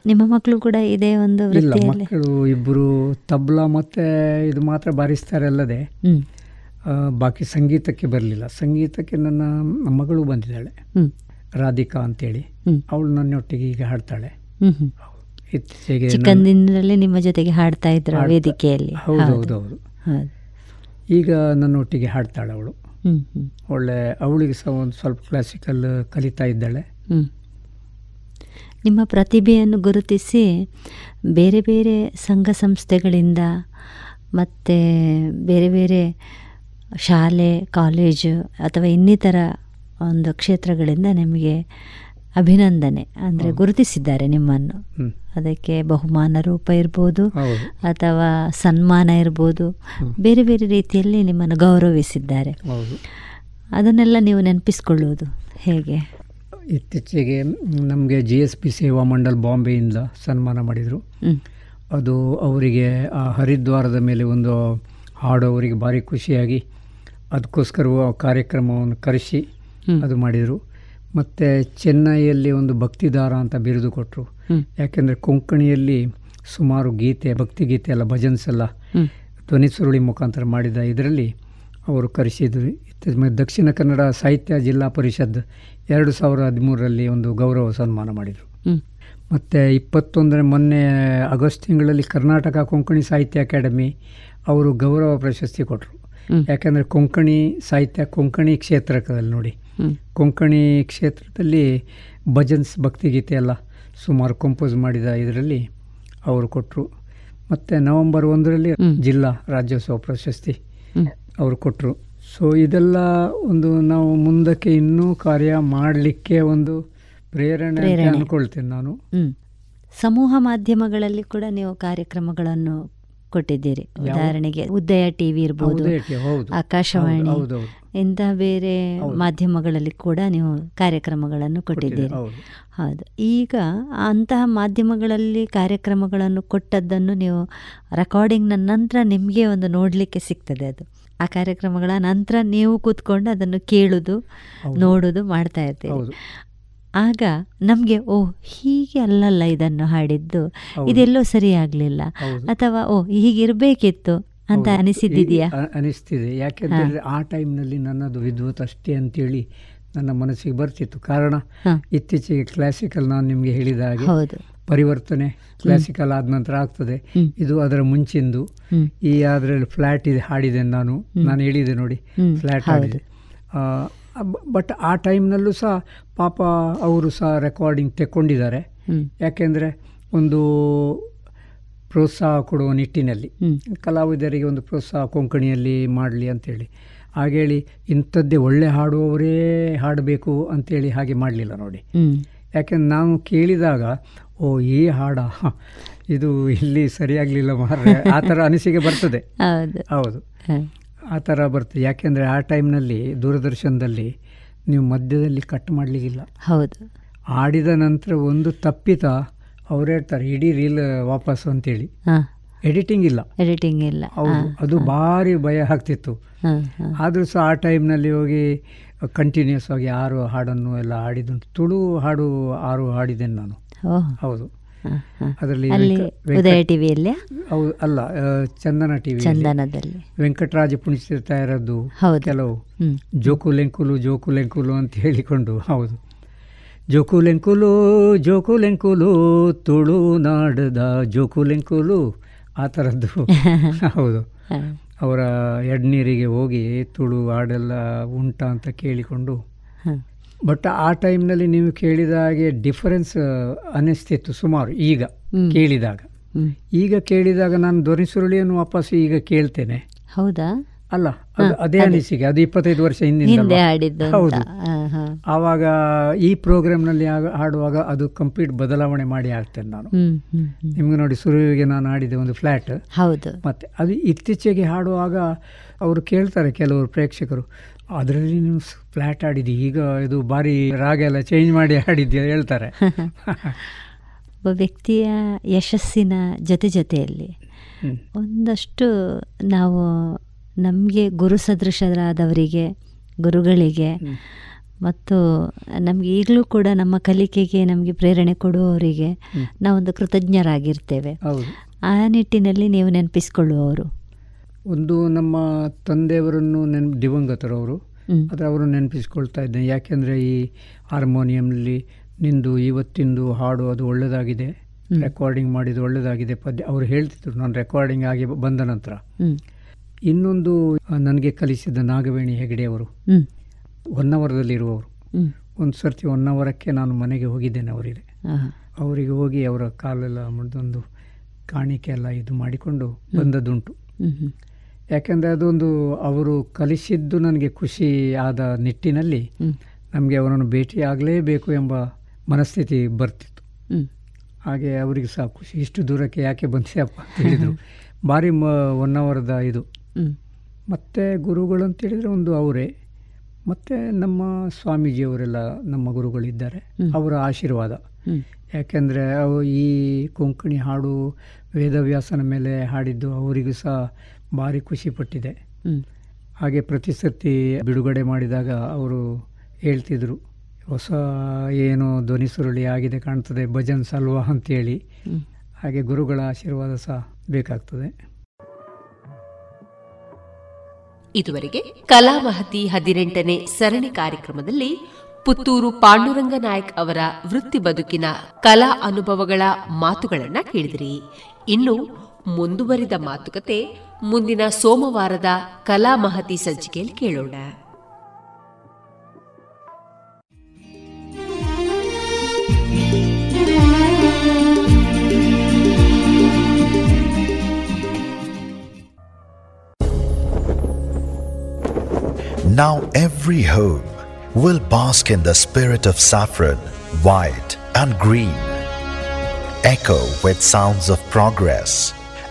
ನಿಮ್ಮ ಮಕ್ಕಳು ಕೂಡ ಇದೇ ಒಂದು ಇಲ್ಲ ಮಕ್ಕಳು ಇಬ್ಬರು ತಬ್ಲಾ ಮತ್ತು ಇದು ಮಾತ್ರ ಬಾರಿಸ್ತಾರೆ ಅಲ್ಲದೆ ಬಾಕಿ ಸಂಗೀತಕ್ಕೆ ಬರಲಿಲ್ಲ. ಸಂಗೀತಕ್ಕೆ ನನ್ನ ಮಗಳು ಬಂದಿದ್ದಾಳೆ. ರಾಧಿಕಾ ಅಂತೇಳಿ. ಅವಳು ನನ್ನೊಟ್ಟಿಗೆ ಈಗ ಹಾಡ್ತಾಳೆ. ಇತ್ತೀಚೆಗೆ ಚಿಕ್ಕಂದಿನಲ್ಲೇ ನಿಮ್ಮ ಜೊತೆಗೆ ಹಾಡ್ತಾ ಇದ್ರು ವೇದಿಕೆಯಲ್ಲಿ. ಹೌದು ಹೌದು. ಹೌದು ಈಗ ನನ್ನೊಟ್ಟಿಗೆ ಹಾಡ್ತಾಳೆ ಅವಳು. ಒಳ್ಳೆ ಅವಳಿಗೆ ಸಹ ಒಂದು ಸ್ವಲ್ಪ ಕ್ಲಾಸಿಕಲ್ ಕಲಿತಾ ಇದ್ದಾಳೆ. ನಿಮ್ಮ ಪ್ರತಿಭೆಯನ್ನು ಗುರುತಿಸಿ ಬೇರೆ ಬೇರೆ ಸಂಘ ಸಂಸ್ಥೆಗಳಿಂದ ಮತ್ತು ಬೇರೆ ಬೇರೆ ಶಾಲೆ ಕಾಲೇಜು ಅಥವಾ ಇನ್ನಿತರ ಒಂದು ಕ್ಷೇತ್ರಗಳಿಂದ ನಿಮಗೆ ಅಭಿನಂದನೆ ಅಂದರೆ ಗುರುತಿಸಿದ್ದಾರೆ ನಿಮ್ಮನ್ನು. ಅದಕ್ಕೆ ಬಹುಮಾನ ರೂಪ ಇರ್ಬೋದು ಅಥವಾ ಸನ್ಮಾನ ಇರ್ಬೋದು. ಬೇರೆ ಬೇರೆ ರೀತಿಯಲ್ಲಿ ನಿಮ್ಮನ್ನು ಗೌರವಿಸಿದ್ದಾರೆ. ಅದನ್ನೆಲ್ಲ ನೀವು ನೆನಪಿಸ್ಕೊಳ್ಳುವುದು ಹೇಗೆ? ಇತ್ತೀಚೆಗೆ ನಮಗೆ ಜಿ ಎಸ್ ಪಿ ಸೇವಾ ಮಂಡಲ್ ಬಾಂಬೆಯಿಂದ ಸನ್ಮಾನ ಮಾಡಿದರು. ಅದು ಅವರಿಗೆ ಆ ಹರಿದ್ವಾರದ ಮೇಲೆ ಒಂದು ಹಾಡು ಅವರಿಗೆ ಭಾರಿ ಖುಷಿಯಾಗಿ ಅದಕ್ಕೋಸ್ಕರ ಕಾರ್ಯಕ್ರಮವನ್ನು ಕರೆಸಿ ಅದು ಮಾಡಿದರು. ಮತ್ತು ಚೆನ್ನೈಯಲ್ಲಿ ಒಂದು ಭಕ್ತಿದಾರ ಅಂತ ಬಿರುದು ಕೊಟ್ಟರು ಯಾಕೆಂದರೆ ಕೊಂಕಣಿಯಲ್ಲಿ ಸುಮಾರು ಗೀತೆ ಭಕ್ತಿಗೀತೆ ಎಲ್ಲ ಭಜನ್ಸ್ ಎಲ್ಲ ಧ್ವನಿ ಸುರುಳಿ ಮುಖಾಂತರ ಮಾಡಿದ ಇದರಲ್ಲಿ ಅವರು ಕರೆಸಿದ್ರು. ದಕ್ಷಿಣ ಕನ್ನಡ ಸಾಹಿತ್ಯ ಜಿಲ್ಲಾ ಪರಿಷತ್ ಎರಡು ಸಾವಿರದ ಹದಿಮೂರರಲ್ಲಿ ಒಂದು ಗೌರವ ಸನ್ಮಾನ ಮಾಡಿದರು. ಮತ್ತು ಇಪ್ಪತ್ತೊಂದನೇ ಮೊನ್ನೆ ಆಗಸ್ಟ್ ತಿಂಗಳಲ್ಲಿ ಕರ್ನಾಟಕ ಕೊಂಕಣಿ ಸಾಹಿತ್ಯ ಅಕಾಡೆಮಿ ಅವರು ಗೌರವ ಪ್ರಶಸ್ತಿ ಕೊಟ್ಟರು ಯಾಕಂದರೆ ಕೊಂಕಣಿ ಸಾಹಿತ್ಯ ಕೊಂಕಣಿ ಕ್ಷೇತ್ರದಲ್ಲಿ ನೋಡಿ. ಕೊಂಕಣಿ ಕ್ಷೇತ್ರದಲ್ಲಿ ಭಜನ್ಸ್ ಭಕ್ತಿಗೀತೆ ಎಲ್ಲ ಸುಮಾರು ಕಂಪೋಸ್ ಮಾಡಿದ ಇದರಲ್ಲಿ ಅವರು ಕೊಟ್ಟರು ಮತ್ತು ನವೆಂಬರ್ ಒಂದರಲ್ಲಿ ಜಿಲ್ಲಾ ರಾಜ್ಯೋತ್ಸವ ಪ್ರಶಸ್ತಿ ಅವರು ಕೊಟ್ಟರು ಸೊ ಇದೆಲ್ಲ ಒಂದು ನಾವು ಮುಂದಕ್ಕೆ ಇನ್ನೂ ಕಾರ್ಯ ಮಾಡಲಿಕ್ಕೆ ಒಂದು ಪ್ರೇರಣೆ ಅನ್ಕೊಳ್ತೇನೆ ನಾನು. ಸಮೂಹ ಮಾಧ್ಯಮಗಳಲ್ಲಿ ಕೂಡ ನೀವು ಕಾರ್ಯಕ್ರಮಗಳನ್ನು ಕೊಟ್ಟಿದ್ದೀರಿ. ಉದಾಹರಣೆಗೆ ಉದಯ ಟಿವಿ ಇರ್ಬೋದು ಆಕಾಶವಾಣಿ ಇಂತಹ ಬೇರೆ ಮಾಧ್ಯಮಗಳಲ್ಲಿ ಕೂಡ ನೀವು ಕಾರ್ಯಕ್ರಮಗಳನ್ನು ಕೊಟ್ಟಿದ್ದೀರಿ. ಹೌದು. ಈಗ ಅಂತಹ ಮಾಧ್ಯಮಗಳಲ್ಲಿ ಕಾರ್ಯಕ್ರಮಗಳನ್ನು ಕೊಟ್ಟದ್ದನ್ನು ನೀವು ರೆಕಾರ್ಡಿಂಗ್ನ ನಂತರ ನಿಮಗೆ ಒಂದು ನೋಡಲಿಕ್ಕೆ ಸಿಗ್ತದೆ ಅದು. ಆ ಕಾರ್ಯಕ್ರಮಗಳ ನಂತರ ನೀವು ಕೂತ್ಕೊಂಡು ಅದನ್ನು ಕೇಳುದು ನೋಡುದು ಮಾಡ್ತಾ ಇರ್ತೀವಿ ಆಗ ನಮಗೆ ಓ ಹೀಗೆ ಅಲ್ಲಲ್ಲ ಇದನ್ನು ಹಾಡಿದ್ದು. ಇದೆಲ್ಲೋ ಸರಿ ಆಗಲಿಲ್ಲ. ಅಥವಾ ಓ ಹೀಗಿರಬೇಕಿತ್ತು ಅಂತ ಅನಿಸಿದ್ದಿದೆಯಾ? ಅನಿಸ್ತಿದೆ. ಯಾಕೆಂದರೆ ಆ ಟೈಮ್ನಲ್ಲಿ ನನ್ನದು ವಿದ್ವತ್ ಅಷ್ಟೇ ಅಂತೇಳಿ ನನ್ನ ಮನಸ್ಸಿಗೆ ಬರ್ತಿತ್ತು. ಕಾರಣ ಇತ್ತೀಚೆಗೆ ಕ್ಲಾಸಿಕಲ್ ನಾನು ನಿಮಗೆ ಹೇಳಿದ ಹಾಗೆ ಪರಿವರ್ತನೆ ಕ್ಲಾಸಿಕಲ್ ಆದ ನಂತರ ಆಗ್ತದೆ. ಇದು ಅದರ ಮುಂಚಿಂದು. ಈ ಅದರಲ್ಲಿ ಫ್ಲಾಟ್ ಇದೆ ಹಾಡಿದೆ ನಾನು. ನಾನು ಹೇಳಿದೆ ನೋಡಿ. ಫ್ಲಾಟ್ ಹಾಡಿದೆ. ಬಟ್ ಆ ಟೈಮ್ನಲ್ಲೂ ಸಹ ಪಾಪ ಅವರು ಸಹ ರೆಕಾರ್ಡಿಂಗ್ ತೆಕ್ಕೊಂಡಿದ್ದಾರೆ. ಯಾಕೆಂದರೆ ಒಂದು ಪ್ರೋತ್ಸಾಹ ಕೊಡುವ ನಿಟ್ಟಿನಲ್ಲಿ ಕಲಾವಿದರಿಗೆ ಒಂದು ಪ್ರೋತ್ಸಾಹ ಕೊಂಕಣಿಯಲ್ಲಿ ಮಾಡಲಿ ಅಂತೇಳಿ. ಹಾಗೇಳಿ ಇಂಥದ್ದೇ ಒಳ್ಳೆ ಹಾಡುವವರೇ ಹಾಡಬೇಕು ಅಂತೇಳಿ ಹಾಗೆ ಮಾಡಲಿಲ್ಲ ನೋಡಿ. ಯಾಕೆಂದ್ರೆ ನಾವು ಕೇಳಿದಾಗ ಓ ಈ ಹಾಡ ಇದು ಇಲ್ಲಿ ಸರಿಯಾಗಲಿಲ್ಲ ಮಾರ್ರೆ. ಆ ಥರ ಅನಿಸಿಕೆ ಬರ್ತದೆ. ಹೌದು. ಆ ಥರ ಬರ್ತದೆ. ಯಾಕೆಂದರೆ ಆ ಟೈಮ್ನಲ್ಲಿ ದೂರದರ್ಶನದಲ್ಲಿ ನೀವು ಮಧ್ಯದಲ್ಲಿ ಕಟ್ ಮಾಡಲಿಕ್ಕಿಲ್ಲ. ಹೌದು. ಆಡಿದ ನಂತರ ಒಂದು ತಪ್ಪಿತ ಅವ್ರು ಹೇಳ್ತಾರೆ ಇಡೀ ರೀಲ್ ವಾಪಸ್ ಅಂತೇಳಿ. ಎಡಿಟಿಂಗ್ ಇಲ್ಲ. ಎಡಿಟಿಂಗ್ ಇಲ್ಲ. ಅದು ಭಾರಿ ಭಯ ಆಗ್ತಿತ್ತು. ಆದರೂ ಸಹ ಆ ಟೈಮ್ನಲ್ಲಿ ಹೋಗಿ ಕಂಟಿನ್ಯೂಸ್ ಆಗಿ ಆರು ಹಾಡನ್ನು ಎಲ್ಲ ಹಾಡಿದ್ದು ತುಳು ಹಾಡು ಆರು ಹಾಡಿದ್ದೇನೆ ನಾನು. ಹೌದು. ಅದರಲ್ಲಿ ಉದಯ ಟಿವಿಯಲ್ಲಿ? ಅಲ್ಲ ಚಂದನ ಟಿವಿ ಚಂದನದಲ್ಲಿ. ವೆಂಕಟರಾಜ ಪುಣಿಸಿರ್ತಾಯಿರದ್ದು ಕೆಲವು ಜೋಕು ಲೆಂಕುಲು ಜೋಕು ಲೆಂಕುಲು ಅಂತ ಹೇಳಿಕೊಂಡು ಹೌದು. ಜೋಕು ಲೆಂಕುಲು ಜೋಕು ಲೆಂಕುಲು ತುಳು ನಾಡದ ಜೋಕುಲೆಂಕುಲು ಆ ಥರದ್ದು. ಹೌದು. ಅವರ ಎಡ್ನೀರಿಗೆ ಹೋಗಿ ತುಳು ಹಾಡೆಲ್ಲ ಉಂಟ ಅಂತ ಕೇಳಿಕೊಂಡು ಬಟ್ ಆ ಟೈಮ್ನಲ್ಲಿ ನೀವು ಕೇಳಿದ ಹಾಗೆ ಡಿಫರೆನ್ಸ್ ಅನಿಸ್ತಿತ್ತು ಸುಮಾರು ಈಗ ಕೇಳಿದಾಗ. ಈಗ ಕೇಳಿದಾಗ ನಾನು ಧ್ವನಿಸುರುಳಿಯನ್ನು ವಾಪಸ್ ಈಗ ಕೇಳ್ತೇನೆ. ಹೌದಾ? ಅಲ್ಲ ಅದೇ ಅನಿಸಿಕೆ ಅದು ಇಪ್ಪತ್ತೈದು ವರ್ಷ ಹಿಂದಿನ ಹೌದು ಆವಾಗ ಈ ಪ್ರೋಗ್ರಾಮ್ನಲ್ಲಿ ಹಾಡುವಾಗ ಅದು ಕಂಪ್ಲೀಟ್ ಬದಲಾವಣೆ ಮಾಡಿ ಆಗ್ತೇನೆ ನಾನು. ನಿಮ್ಗೆ ನೋಡಿ ಸುರುವಿಗೆ ನಾನು ಹಾಡಿದೆ ಒಂದು ಫ್ಲಾಟ್ ಹೌದು. ಮತ್ತೆ ಅದು ಇತ್ತೀಚೆಗೆ ಹಾಡುವಾಗ ಅವರು ಕೇಳ್ತಾರೆ ಕೆಲವರು ಪ್ರೇಕ್ಷಕರು ಅದರಲ್ಲಿ ನೀವು ಫ್ಲಾಟ್ ಆಡಿದಿ. ಈಗ ಇದು ಬಾರಿ ರಾಗ ಎಲ್ಲ ಚೇಂಜ್ ಮಾಡಿ ಆಡಿದ್ಯಾ ಹೇಳ್ತಾರೆ. ಒಬ್ಬ ವ್ಯಕ್ತಿಯ ಯಶಸ್ಸಿನ ಜೊತೆ ಜೊತೆಯಲ್ಲಿ ಒಂದಷ್ಟು ನಾವು ನಮಗೆ ಗುರು ಸದೃಶರಾದವರಿಗೆ ಗುರುಗಳಿಗೆ ಮತ್ತು ನಮಗೆ ಈಗಲೂ ಕೂಡ ನಮ್ಮ ಕಲಿಕೆಗೆ ನಮಗೆ ಪ್ರೇರಣೆ ಕೊಡುವವರಿಗೆ ನಾವೊಂದು ಕೃತಜ್ಞರಾಗಿರ್ತೇವೆ. ಆ ನಿಟ್ಟಿನಲ್ಲಿ ನೀವು ನೆನಪಿಸ್ಕೊಳ್ಳುವವರು. ಒಂದು ನಮ್ಮ ತಂದೆಯವರನ್ನು ನೆನ್ ದಿವಂಗತರು ಅವರು ಆದರೆ ಅವರು ನೆನಪಿಸ್ಕೊಳ್ತಾ ಇದ್ದೆ. ಯಾಕೆಂದರೆ ಈ ಹಾರ್ಮೋನಿಯಂನಲ್ಲಿ ನಿಂದು ಇವತ್ತಿಂದು ಹಾಡು ಅದು ಒಳ್ಳೆಯದಾಗಿದೆ ರೆಕಾರ್ಡಿಂಗ್ ಮಾಡಿದ್ದು ಒಳ್ಳೆಯದಾಗಿದೆ ಪದ್ಯ ಅವರು ಹೇಳ್ತಿದ್ರು ನಾನು ರೆಕಾರ್ಡಿಂಗ್ ಆಗಿ ಬಂದ ನಂತರ. ಇನ್ನೊಂದು ನನಗೆ ಕಲಿಸಿದ ನಾಗವೇಣಿ ಹೆಗಡೆ ಅವರು. ಹೊನ್ನವರದಲ್ಲಿರುವವರು ಒಂದು ಸರ್ತಿ ಹೊನ್ನವರಕ್ಕೆ ನಾನು ಮನೆಗೆ ಹೋಗಿದ್ದೇನೆ ಅವರಿಗೆ. ಅವರಿಗೆ ಹೋಗಿ ಅವರ ಕಾಲೆಲ್ಲ ಮುಡ್ದೊಂದು ಕಾಣಿಕೆ ಎಲ್ಲ ಇದು ಮಾಡಿಕೊಂಡು ಬಂದದ್ದುಂಟು. ಯಾಕೆಂದರೆ ಅದೊಂದು ಅವರು ಕಲಿಸಿದ್ದು ನನಗೆ ಖುಷಿ ಆದ ನಿಟ್ಟಿನಲ್ಲಿ ನಮಗೆ ಅವರನ್ನು ಭೇಟಿ ಆಗಲೇಬೇಕು ಎಂಬ ಮನಸ್ಥಿತಿ ಬರ್ತಿತ್ತು. ಹಾಗೆ ಅವರಿಗೆ ಸಹ ಖುಷಿ. ಇಷ್ಟು ದೂರಕ್ಕೆ ಯಾಕೆ ಬಂದಿಯಪ್ಪ ಅಂತ ಹೇಳಿದರು. ಭಾರಿ ಮ ಒನ್ ಅವರ್ದ ಇದು. ಮತ್ತು ಗುರುಗಳು ಅಂತೇಳಿದರೆ ಒಂದು ಅವರೇ. ಮತ್ತು ನಮ್ಮ ಸ್ವಾಮೀಜಿಯವರೆಲ್ಲ ನಮ್ಮ ಗುರುಗಳಿದ್ದಾರೆ. ಅವರ ಆಶೀರ್ವಾದ. ಯಾಕೆಂದರೆ ಅವು ಈ ಕೊಂಕಣಿ ಹಾಡು ವೇದವ್ಯಾಸನ ಮೇಲೆ ಹಾಡಿದ್ದು ಅವರಿಗೂ ಸಹ ಭಾರಿ ಖುಷಿಪಟ್ಟಿದೆ ಹಾಗೆ ಪ್ರತಿ ಸರ್ತಿ ಬಿಡುಗಡೆ ಮಾಡಿದಾಗ ಅವರು ಹೇಳ್ತಿದ್ರು ಹೊಸ ಏನು ಧ್ವನಿ ಸುರುಳಿ ಆಗಿದೆ ಕಾಣ್ತದೆ ಭಜನ್ ಸಲ್ವಾ ಅಂತೇಳಿ. ಹಾಗೆ ಗುರುಗಳ ಆಶೀರ್ವಾದ ಸಹ ಬೇಕಾಗ್ತದೆ. ಇದುವರೆಗೆ ಕಲಾಮಹತಿ ಹದಿನೆಂಟನೇ ಸರಣಿ ಕಾರ್ಯಕ್ರಮದಲ್ಲಿ ಪುತ್ತೂರು ಪಾಂಡುರಂಗ ನಾಯಕ್ ಅವರ ವೃತ್ತಿ ಬದುಕಿನ ಕಲಾ ಅನುಭವಗಳ ಮಾತುಗಳನ್ನ ಕೇಳಿದಿರಿ. ಇನ್ನು ಮುಂದುವರಿದ ಮಾತುಕತೆ ಮುಂದಿನ ಸೋಮವಾರದ ಕಲಾ ಮಹತಿ ಸಂಚಿಕೆಯಲ್ಲಿ ಕೇಳೋಣ Now every home will bask in the spirit of saffron, white, and green. Echo with sounds of progress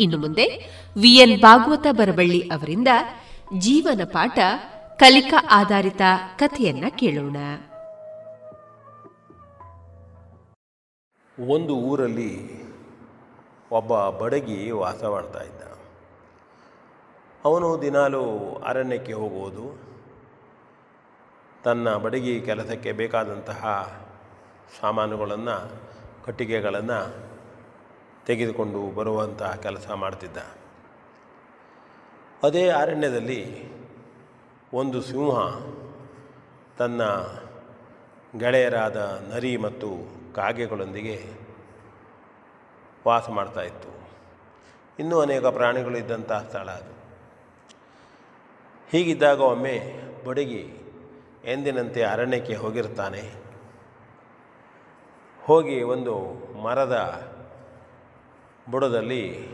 ಇನ್ನು ಮುಂದೆ ವಿಎನ್ ಭಾಗವತ ಬರಬಳ್ಳಿ ಅವರಿಂದ ಜೀವನ ಪಾಠ ಕಲಿಕಾ ಆಧಾರಿತ ಕಥೆಯನ್ನ ಕೇಳೋಣ. ಒಂದು ಊರಲ್ಲಿ ಒಬ್ಬ ಬಡಗಿ ವಾಸ ಮಾಡ್ತಾ ಇದ್ದ. ಅವನು ದಿನಾಲೂ ಅರಣ್ಯಕ್ಕೆ ಹೋಗುವುದು, ತನ್ನ ಬಡಗಿ ಕೆಲಸಕ್ಕೆ ಬೇಕಾದಂತಹ ಸಾಮಾನುಗಳನ್ನು, ಕಟ್ಟಿಗೆಗಳನ್ನು ತೆಗೆದುಕೊಂಡು ಬರುವಂತಹ ಕೆಲಸ ಮಾಡ್ತಿದ್ದ. ಅದೇ ಅರಣ್ಯದಲ್ಲಿ ಒಂದು ಸಿಂಹ ತನ್ನ ಗೆಳೆಯರಾದ ನರಿ ಮತ್ತು ಕಾಗೆಗಳೊಂದಿಗೆ ವಾಸ ಮಾಡ್ತಾ ಇತ್ತು. ಇನ್ನೂ ಅನೇಕ ಪ್ರಾಣಿಗಳು ಇದ್ದಂತಹ ಸ್ಥಳ ಅದು. ಹೀಗಿದ್ದಾಗ ಒಮ್ಮೆ ಬಡಗಿ ಎಂದಿನಂತೆ ಅರಣ್ಯಕ್ಕೆ ಹೋಗಿರ್ತಾನೆ. ಹೋಗಿ ಒಂದು ಮರದ ಬುಡದಲ್ಲಿ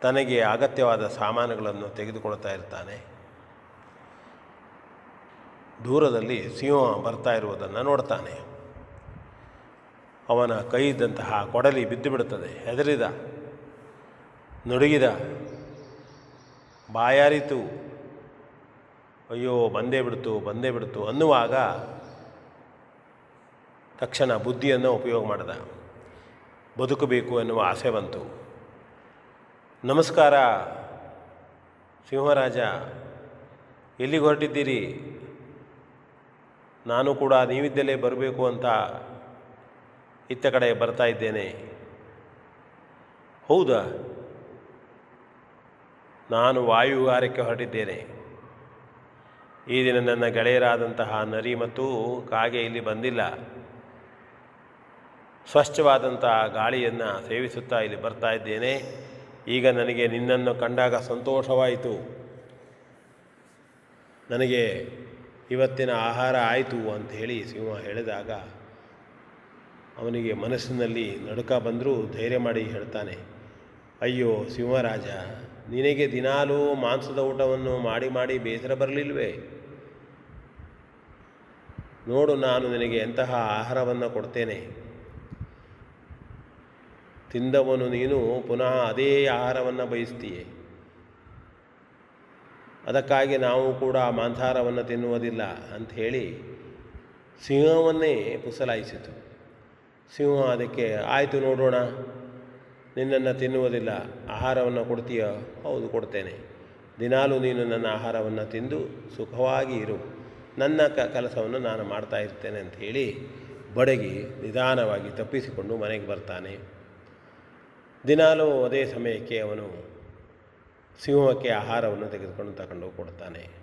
ತನಗೆ ಅಗತ್ಯವಾದ ಸಾಮಾನುಗಳನ್ನು ತೆಗೆದುಕೊಳ್ತಾ ಇರ್ತಾನೆ. ದೂರದಲ್ಲಿ ಸಿಂಹ ಬರ್ತಾ ಇರುವುದನ್ನು ನೋಡ್ತಾನೆ. ಅವನ ಕೈ ಇದ್ದಂತಹ ಕೊಡಲಿ ಬಿದ್ದು ಬಿಡುತ್ತದೆ. ಹೆದರಿದ, ನುಡುಗಿದ, ಬಾಯಾರಿತು, ಅಯ್ಯೋ, ಬಂದೇ ಬಿಡ್ತು ಬಂದೇ ಬಿಡ್ತು ಅನ್ನುವಾಗ ತಕ್ಷಣ ಬುದ್ಧಿಯನ್ನು ಉಪಯೋಗ ಮಾಡಿದ. ಬದುಕಬೇಕು ಎನ್ನುವ ಆಸೆ ಬಂತು. ನಮಸ್ಕಾರ, ಸಿಂಹರಾಜ. ಎಲ್ಲಿಗೆ ಹೊರಟಿದ್ದೀರಿ? ನಾನು ಕೂಡ ನೀವಿದ್ದಲ್ಲೇ ಬರಬೇಕು ಅಂತ ಇತ್ತ ಕಡೆ ಬರ್ತಾ ಇದ್ದೇನೆ. ಹೌದಾ? ನಾನು ವಾಯುವಿಹಾರಕ್ಕೆ ಹೊರಟಿದ್ದೇನೆ. ಈ ದಿನ ನನ್ನ ಗೆಳೆಯರಾದಂತಹ ನರಿ ಮತ್ತು ಕಾಗೆ ಇಲ್ಲಿ ಬಂದಿಲ್ಲ. ಸ್ವಚ್ಛವಾದಂತಹ ಗಾಳಿಯನ್ನು ಸೇವಿಸುತ್ತಾ ಇಲ್ಲಿ ಬರ್ತಾ ಇದ್ದೇನೆ. ಈಗ ನನಗೆ ನಿನ್ನನ್ನು ಕಂಡಾಗ ಸಂತೋಷವಾಯಿತು. ನನಗೆ ಇವತ್ತಿನ ಆಹಾರ ಆಯಿತು ಅಂತ ಹೇಳಿ ಸಿಂಹ ಹೇಳಿದಾಗ ಅವನಿಗೆ ಮನಸ್ಸಿನಲ್ಲಿ ನಡುಕ ಬಂದರೂ ಧೈರ್ಯ ಮಾಡಿ ಹೇಳ್ತಾನೆ, ಅಯ್ಯೋ ಸಿಂಹರಾಜ, ನಿನಗೆ ದಿನಾಲೂ ಮಾಂಸದ ಊಟವನ್ನು ಮಾಡಿ ಮಾಡಿ ಬೇಸರ ಬರಲಿಲ್ವೇ? ನೋಡು, ನಾನು ನಿನಗೆ ಎಂತಹ ಆಹಾರವನ್ನು ಕೊಡ್ತೇನೆ. ತಿಂದವನು ನೀನು ಪುನಃ ಅದೇ ಆಹಾರವನ್ನು ಬಯಸ್ತೀಯೇ. ಅದಕ್ಕಾಗಿ ನಾವು ಕೂಡ ಮಾಂಸಾಹಾರವನ್ನು ತಿನ್ನುವುದಿಲ್ಲ ಅಂಥೇಳಿ ಸಿಂಹವನ್ನೇ ಪುಸಲಾಯಿಸಿತು. ಸಿಂಹ ಅದಕ್ಕೆ, ಆಯಿತು ನೋಡೋಣ, ನಿನ್ನನ್ನು ತಿನ್ನುವುದಿಲ್ಲ, ಆಹಾರವನ್ನು ಕೊಡ್ತೀಯ? ಹೌದು, ಕೊಡ್ತೇನೆ. ದಿನಾಲೂ ನೀನು ನನ್ನ ಆಹಾರವನ್ನು ತಿಂದು ಸುಖವಾಗಿ ಇರು. ನನ್ನ ಕ, ಕೆಲಸವನ್ನು ನಾನು ಮಾಡ್ತಾ ಇರ್ತೇನೆ ಹೇಳಿ ಬಡಗಿ ನಿಧಾನವಾಗಿ ತಪ್ಪಿಸಿಕೊಂಡು ಮನೆಗೆ ಬರ್ತಾನೆ. ದಿನಾಲೂ ಅದೇ ಸಮಯಕ್ಕೆ ಅವನು ಸಿಂಹಕ್ಕೆ ಆಹಾರವನ್ನು ತೆಗೆದುಕೊಂಡು ತಗೊಂಡು ಕೊಡ್ತಾನೆ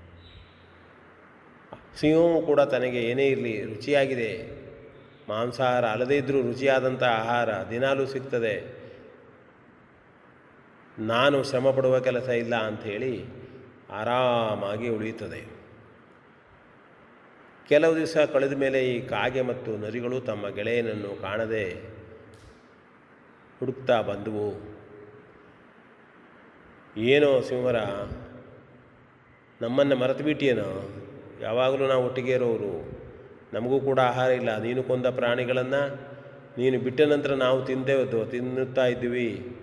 ಸಿಂಹವು ಕೂಡ ತನಗೆ ಏನೇ ಇರಲಿ ರುಚಿಯಾಗಿದೆ. ಮಾಂಸಾಹಾರ ಅಲ್ಲದೇ ಇದ್ದರೂ ರುಚಿಯಾದಂಥ ಆಹಾರ ದಿನಾಲೂ ಸಿಗ್ತದೆ. ನಾನು ಶ್ರಮ ಪಡುವ ಕೆಲಸ ಇಲ್ಲ ಅಂಥೇಳಿ ಆರಾಮಾಗಿ ಉಳಿಯುತ್ತದೆ. ಕೆಲವು ದಿವಸ ಕಳೆದ ಮೇಲೆ ಈ ಕಾಗೆ ಮತ್ತು ನರಿಗಳು ತಮ್ಮ ಗೆಳೆಯನನ್ನು ಕಾಣದೆ ಹುಡುಕ್ತಾ ಬಂದವು. ಏನೋ ಸಿಂಹರ, ನಮ್ಮನ್ನು ಮರೆತು ಬಿಟ್ಟಿಯೇನೋ ಯಾವಾಗಲೂ ನಾವು ಒಟ್ಟಿಗೆ ಇರೋರು. ನಮಗೂ ಕೂಡ ಆಹಾರ ಇಲ್ಲ. ನೀನು ಕೊಂದ ಪ್ರಾಣಿಗಳನ್ನು ನೀನು ಬಿಟ್ಟ ನಂತರ ನಾವು ತಿಂದೇವದ್ದು ತಿನ್ನುತ್ತಾ ಇದ್ದೀವಿ.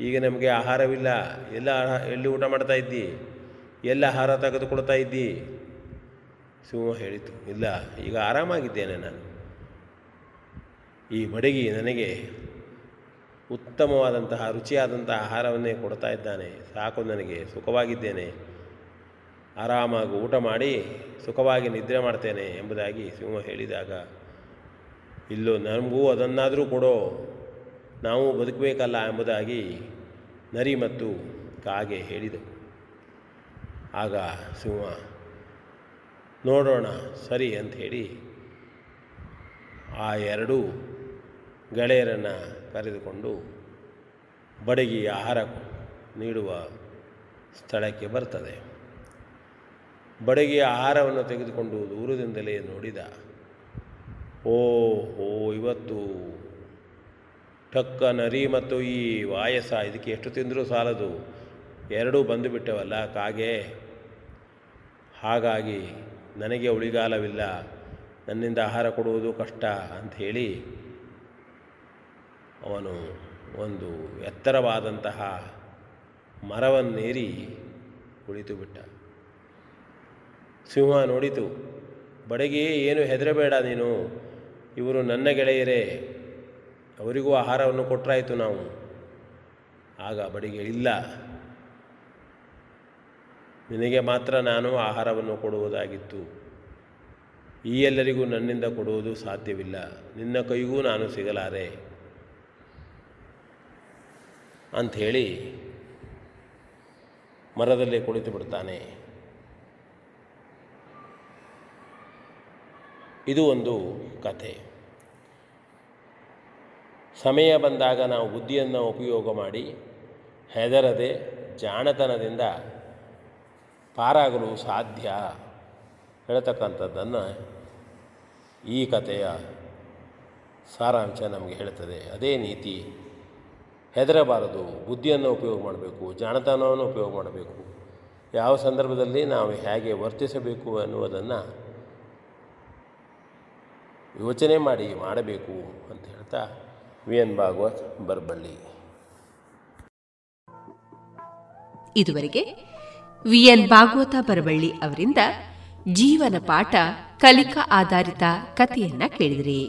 ಈಗ ನಮಗೆ ಆಹಾರವಿಲ್ಲ. ಎಲ್ಲ ಎಲ್ಲಿ ಊಟ ಮಾಡ್ತಾ ಇದ್ದಿ? ಎಲ್ಲ ಆಹಾರ ತೆಗೆದುಕೊಳ್ತಾ ಇದ್ದಿ? ಸಿಂಹ ಹೇಳಿತು. ಇಲ್ಲ, ಈಗ ಆರಾಮಾಗಿದ್ದೇನೆ ನಾನು. ಈ ಬಡಗಿ ನನಗೆ ಉತ್ತಮವಾದಂತಹ, ರುಚಿಯಾದಂತಹ ಆಹಾರವನ್ನೇ ಕೊಡ್ತಾ ಇದ್ದಾನೆ. ಸಾಕು ನನಗೆ, ಸುಖವಾಗಿದ್ದೇನೆ. ಆರಾಮಾಗಿ ಊಟ ಮಾಡಿ ಸುಖವಾಗಿ ನಿದ್ರೆ ಮಾಡ್ತೇನೆ ಎಂಬುದಾಗಿ ಸಿಂಹ ಹೇಳಿದಾಗ, ಇಲ್ಲೋ, ನಮಗೂ ಅದನ್ನಾದರೂ ಕೊಡೋ, ನಾವು ಬದುಕಬೇಕಲ್ಲ ಎಂಬುದಾಗಿ ನರಿ ಮತ್ತು ಕಾಗೆ ಹೇಳಿದವು ಆಗ ಸಿಂಹ, ನೋಡೋಣ, ಸರಿ ಅಂತ ಹೇಳಿ ಆ ಎರಡೂ ಗೆಳೆಯರನ್ನು ಕರೆದುಕೊಂಡು ಬಡಗಿ ಆಹಾರ ನೀಡುವ ಸ್ಥಳಕ್ಕೆ ಬರ್ತದೆ. ಬಡಗಿಯ ಆಹಾರವನ್ನು ತೆಗೆದುಕೊಂಡು ದೂರದಿಂದಲೇ ನೋಡಿದ, ಓ ಓ ಇವತ್ತು ಟಕ್ಕ ನರಿ ಮತ್ತು ಈ ವಾಯಸ ಇದಕ್ಕೆ ಎಷ್ಟು ತಿಂದರೂ ಸಾಲದು, ಎರಡೂ ಬಂದುಬಿಟ್ಟವಲ್ಲ, ಕಾಗೆ? ಹಾಗಾಗಿ ನನಗೆ ಉಳಿಗಾಲವಿಲ್ಲ, ನನ್ನಿಂದ ಆಹಾರ ಕೊಡುವುದು ಕಷ್ಟ ಅಂಥೇಳಿ ಅವನು ಒಂದು ಎತ್ತರವಾದಂತಹ ಮರವನ್ನೇರಿ ಕುಳಿತು ಬಿಟ್ಟ. ಸಿಂಹ ನೋಡಿತು ಬಡಗಿ ಏನು ಹೆದರಬೇಡ ನೀನು. ಇವರು ನನ್ನ ಗೆಳೆಯರೇ. ಅವರಿಗೂ ಆಹಾರವನ್ನು ಕೊಟ್ಟರಾಯಿತು ನಾವು. ಆಗ ಬಡಿಗೆ, ಇಲ್ಲ. ನಿನಗೆ ಮಾತ್ರ ನಾನು ಆಹಾರವನ್ನು ಕೊಡುವುದಾಗಿತ್ತು. ಈ ಎಲ್ಲರಿಗೂ ನನ್ನಿಂದ ಕೊಡುವುದು ಸಾಧ್ಯವಿಲ್ಲ. ನಿನ್ನ ಕೈಗೂ ನಾನು ಸಿಗಲಾರೆ. ಅಂಥೇಳಿ ಮರದಲ್ಲಿ ಕುಳಿತು ಬಿಡ್ತಾನೆ. ಇದು ಒಂದು ಕಥೆ. ಸಮಯ ಬಂದಾಗ ನಾವು ಬುದ್ಧಿಯನ್ನು ಉಪಯೋಗ ಮಾಡಿ ಹೆದರದೆ ಜಾಣತನದಿಂದ ಪಾರಾಗಲು ಸಾಧ್ಯ ಹೇಳ್ತಕ್ಕಂಥದ್ದನ್ನು ಈ ಕಥೆಯ ಸಾರಾಂಶ ನಮಗೆ ಹೇಳ್ತದೆ. ಅದೇ ನೀತಿ. ಹೆದರಬಾರದು. ಬುದ್ಧಿಯನ್ನು ಉಪಯೋಗ ಮಾಡಬೇಕು, ಜಾಣತನವನ್ನು ಉಪಯೋಗ ಮಾಡಬೇಕು. ಯಾವ ಸಂದರ್ಭದಲ್ಲಿ ನಾವು ಹೇಗೆ ವರ್ತಿಸಬೇಕು ಅನ್ನುವುದನ್ನು ಯೋಚನೆ ಮಾಡಿ ಮಾಡಬೇಕು ಅಂತ ಹೇಳ್ತಾ ವಿ ಎನ್ ಭಾಗವತ್ ಬರ್ಬಳ್ಳಿ. ಇದುವರೆಗೆ ವಿ ಎನ್ ಭಾಗವತ ಬರಬಳ್ಳಿ ಅವರಿಂದ ಜೀವನ ಪಾಠ ಕಲಿಕಾ ಆಧಾರಿತ ಕಥೆಯನ್ನ ಕೇಳಿದ್ರಿ.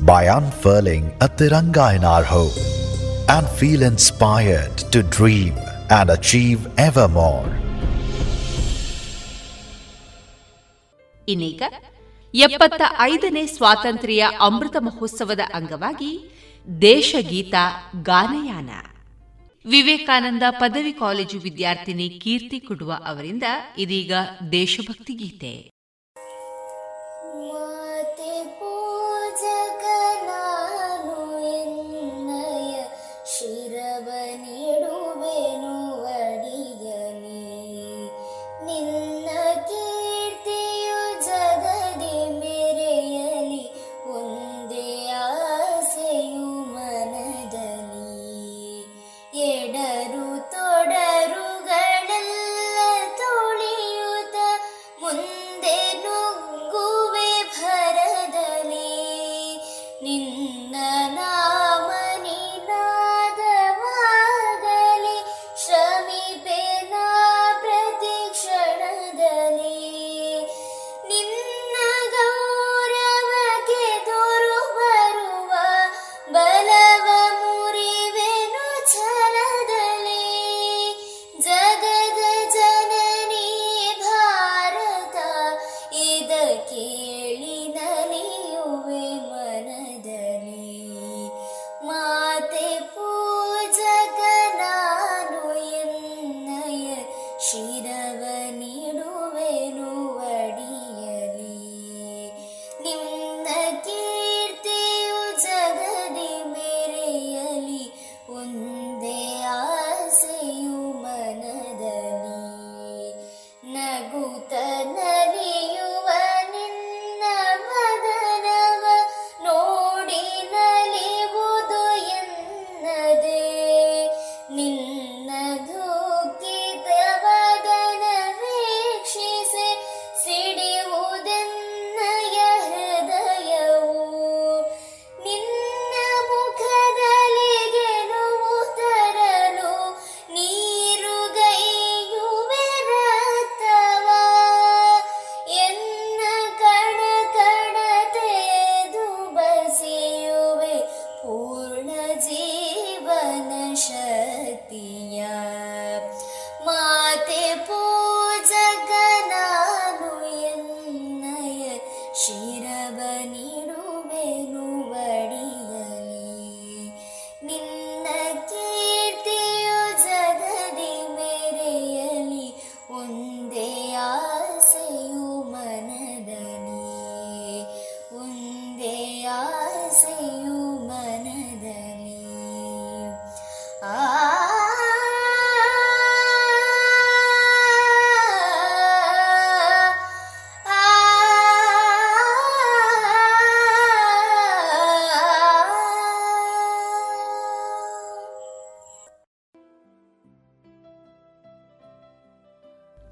by unfurling a Tiranga in our home and feel inspired to dream and achieve ever more. ಇನ್ನೀಗ ಎಪ್ಪತ್ತ ಐದನೇ ಸ್ವಾತಂತ್ರ್ಯ ಅಮೃತ ಮಹೋತ್ಸವದ ಅಂಗವಾಗಿ ದೇಶಗೀತ ಗಾನಯಾನ ವಿವೇಕಾನಂದ ಪದವಿ ಕಾಲೇಜು ವಿದ್ಯಾರ್ಥಿನಿ ಕೀರ್ತಿ ಕುಡುವ ಅವರಿಂದ ಇದೀಗ ದೇಶಭಕ್ತಿ ಗೀತೆ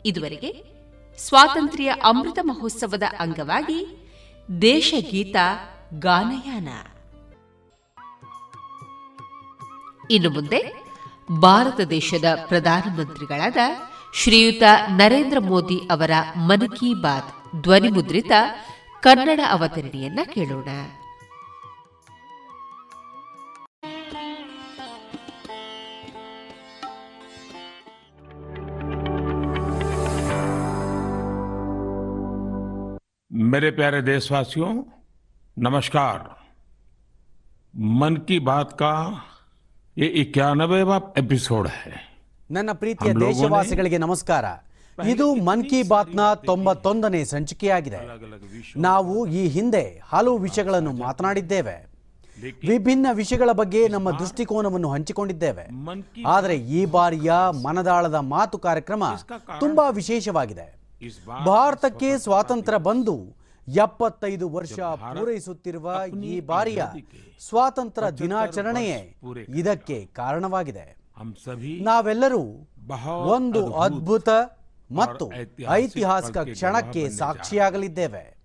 ಇದುವರೆಗೆ ಸ್ವಾತಂತ್ರ್ಯ ಅಮೃತ ಮಹೋತ್ಸವದ ಅಂಗವಾಗಿ ದೇಶಗೀತ ಗಾನಯಾನ. ಇನ್ನು ಮುಂದೆ ಭಾರತ ದೇಶದ ಪ್ರಧಾನಮಂತ್ರಿಗಳಾದ ಶ್ರೀಯುತ ನರೇಂದ್ರ ಮೋದಿ ಅವರ ಮನ್ ಕಿ ಬಾತ್ ಧ್ವನಿಮುದ್ರಿತ ಕನ್ನಡ ಅವತರಣಿಯನ್ನ ಕೇಳೋಣ. मेरे प्यारे देशवासियों नमस्कार मन की बात का ये इक्यानवेवा एपिसोड है ನನ್ನ ಪ್ರೀತಿಯ ದೇಶವಾಸಿಗಳಿಗೆ ನಮಸ್ಕಾರ ಇದು ಮನ್ ಕಿ ಬಾತ್ನ ತೊಂಬತ್ತೊಂದನೇ ಸಂಚಿಕೆಯಾಗಿದೆ ನಾವು ಈ ಹಿಂದೆ ಹಲವು ವಿಷಯಗಳನ್ನು ಮಾತನಾಡಿದ್ದೇವೆ ವಿಭಿನ್ನ ವಿಷಯಗಳ ಬಗ್ಗೆ ನಮ್ಮ ದೃಷ್ಟಿಕೋನವನ್ನು ಹಂಚಿಕೊಂಡಿದ್ದೇವೆ ಆದರೆ ಈ ಬಾರಿಯ ಮನದಾಳದ ಮಾತು ಕಾರ್ಯಕ್ರಮ ತುಂಬಾ ವಿಶೇಷವಾಗಿದೆ ಭಾರತಕ್ಕೆ ಸ್ವಾತಂತ್ರ್ಯ ಬಂದು ಎಪ್ಪತ್ತೈದು ವರ್ಷ ಪೂರೈಸುತ್ತಿರುವ ಈ ಬಾರಿಯ ಸ್ವಾತಂತ್ರ್ಯ ದಿನಾಚರಣೆಯೇ ಇದಕ್ಕೆ ಕಾರಣವಾಗಿದೆ. ನಾವೆಲ್ಲರೂ ಒಂದು ಅದ್ಭುತ ಮತ್ತು ಐತಿಹಾಸಿಕ ಕ್ಷಣಕ್ಕೆ ಸಾಕ್ಷಿಯಾಗಲಿದ್ದೇವೆ.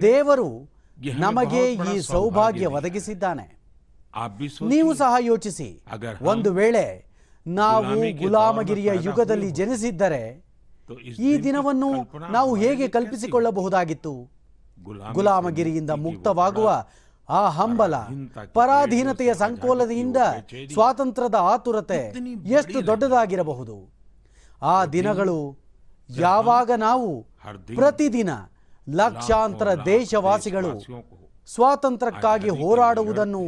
ದೇವರು ನಮಗೆ ಈ ಸೌಭಾಗ್ಯ ಒದಗಿಸಿದ್ದಾನೆ. ನೀವು ಸಹ ಯೋಚಿಸಿ. ಒಂದು ವೇಳೆ ನಾವು ಗುಲಾಮಗಿರಿಯ ಯುಗದಲ್ಲಿ ಜನಿಸಿದ್ದರೆ ಈ ದಿನವನ್ನು ನಾವು ಹೇಗೆ ಕಲ್ಪಿಸಿಕೊಳ್ಳಬಹುದಾಗಿತ್ತು? ಗುಲಾಮಗಿರಿಯಿಂದ ಮುಕ್ತವಾಗುವ ಆ ಹಂಬಲ ಪರಾಧೀನತೆಯ ಸಂಕೋಲದಿಂದ ಸ್ವಾತಂತ್ರ್ಯದ ಆತುರತೆ ಎಷ್ಟು ದೊಡ್ಡದಾಗಿರಬಹುದು? ಆ ದಿನಗಳು ಯಾವಾಗ ನಾವು ಪ್ರತಿದಿನ ಲಕ್ಷಾಂತರ ದೇಶವಾಸಿಗಳು ಸ್ವಾತಂತ್ರ್ಯಕ್ಕಾಗಿ ಹೋರಾಡುವುದನ್ನು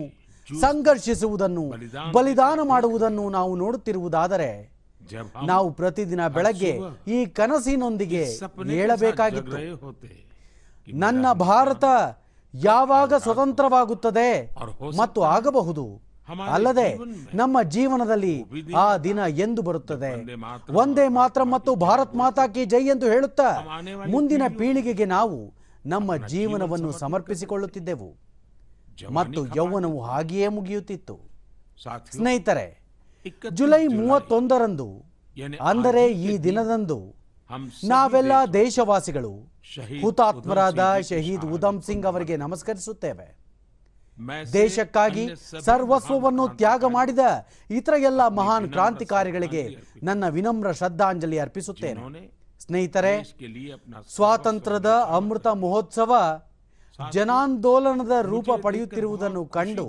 ಸಂಘರ್ಷಿಸುವುದನ್ನು ಬಲಿದಾನ ಮಾಡುವುದನ್ನು ನಾವು ನೋಡುತ್ತಿರುವುದಾದರೆ ನಾವು ಪ್ರತಿದಿನ ಬೆಳಗ್ಗೆ ಈ ಕನಸಿನೊಂದಿಗೆ ಹೇಳಬೇಕಾಗಿತ್ತು. ನನ್ನ ಭಾರತ ಯಾವಾಗ ಸ್ವತಂತ್ರವಾಗುತ್ತದೆ ಮತ್ತು ಆಗಬಹುದು? ಅಲ್ಲದೆ ನಮ್ಮ ಜೀವನದಲ್ಲಿ ಆ ದಿನ ಎಂದು ಬರುತ್ತದೆ. ಒಂದೇ ಮಾತ್ರ ಮತ್ತು ಭಾರತ್ ಮಾತಾ ಕಿ ಜೈ ಎಂದು ಹೇಳುತ್ತಾ ಮುಂದಿನ ಪೀಳಿಗೆಗೆ ನಾವು ನಮ್ಮ ಜೀವನವನ್ನು ಸಮರ್ಪಿಸಿಕೊಳ್ಳುತ್ತಿದ್ದೆವು. ಮತ್ತು ಯೌವನವು ಹಾಗೆಯೇ ಮುಗಿಯುತ್ತಿತ್ತು. ಸ್ನೇಹಿತರೆ ಜುಲೈ ಮೂವತ್ತೊಂದರಂದು ಅಂದರೆ ಈ ದಿನದಂದು ನಾವೆಲ್ಲ ದೇಶವಾಸಿಗಳು ಹುತಾತ್ಮರಾದ ಶಹೀದ್ ಉಧಮ್ ಸಿಂಗ್ ಅವರಿಗೆ ನಮಸ್ಕರಿಸುತ್ತೇವೆ. ದೇಶಕ್ಕಾಗಿ ಸರ್ವಸ್ವವನ್ನು ತ್ಯಾಗ ಮಾಡಿದ ಇತರ ಎಲ್ಲ ಮಹಾನ್ ಕ್ರಾಂತಿಕಾರಿಗಳಿಗೆ ನನ್ನ ವಿನಮ್ರ ಶ್ರದ್ಧಾಂಜಲಿ ಅರ್ಪಿಸುತ್ತೇನೆ. ಸ್ನೇಹಿತರೆ ಸ್ವಾತಂತ್ರ್ಯದ ಅಮೃತ ಮಹೋತ್ಸವ ಜನಾಂದೋಲನದ ರೂಪ ಪಡೆಯುತ್ತಿರುವುದನ್ನು ಕಂಡು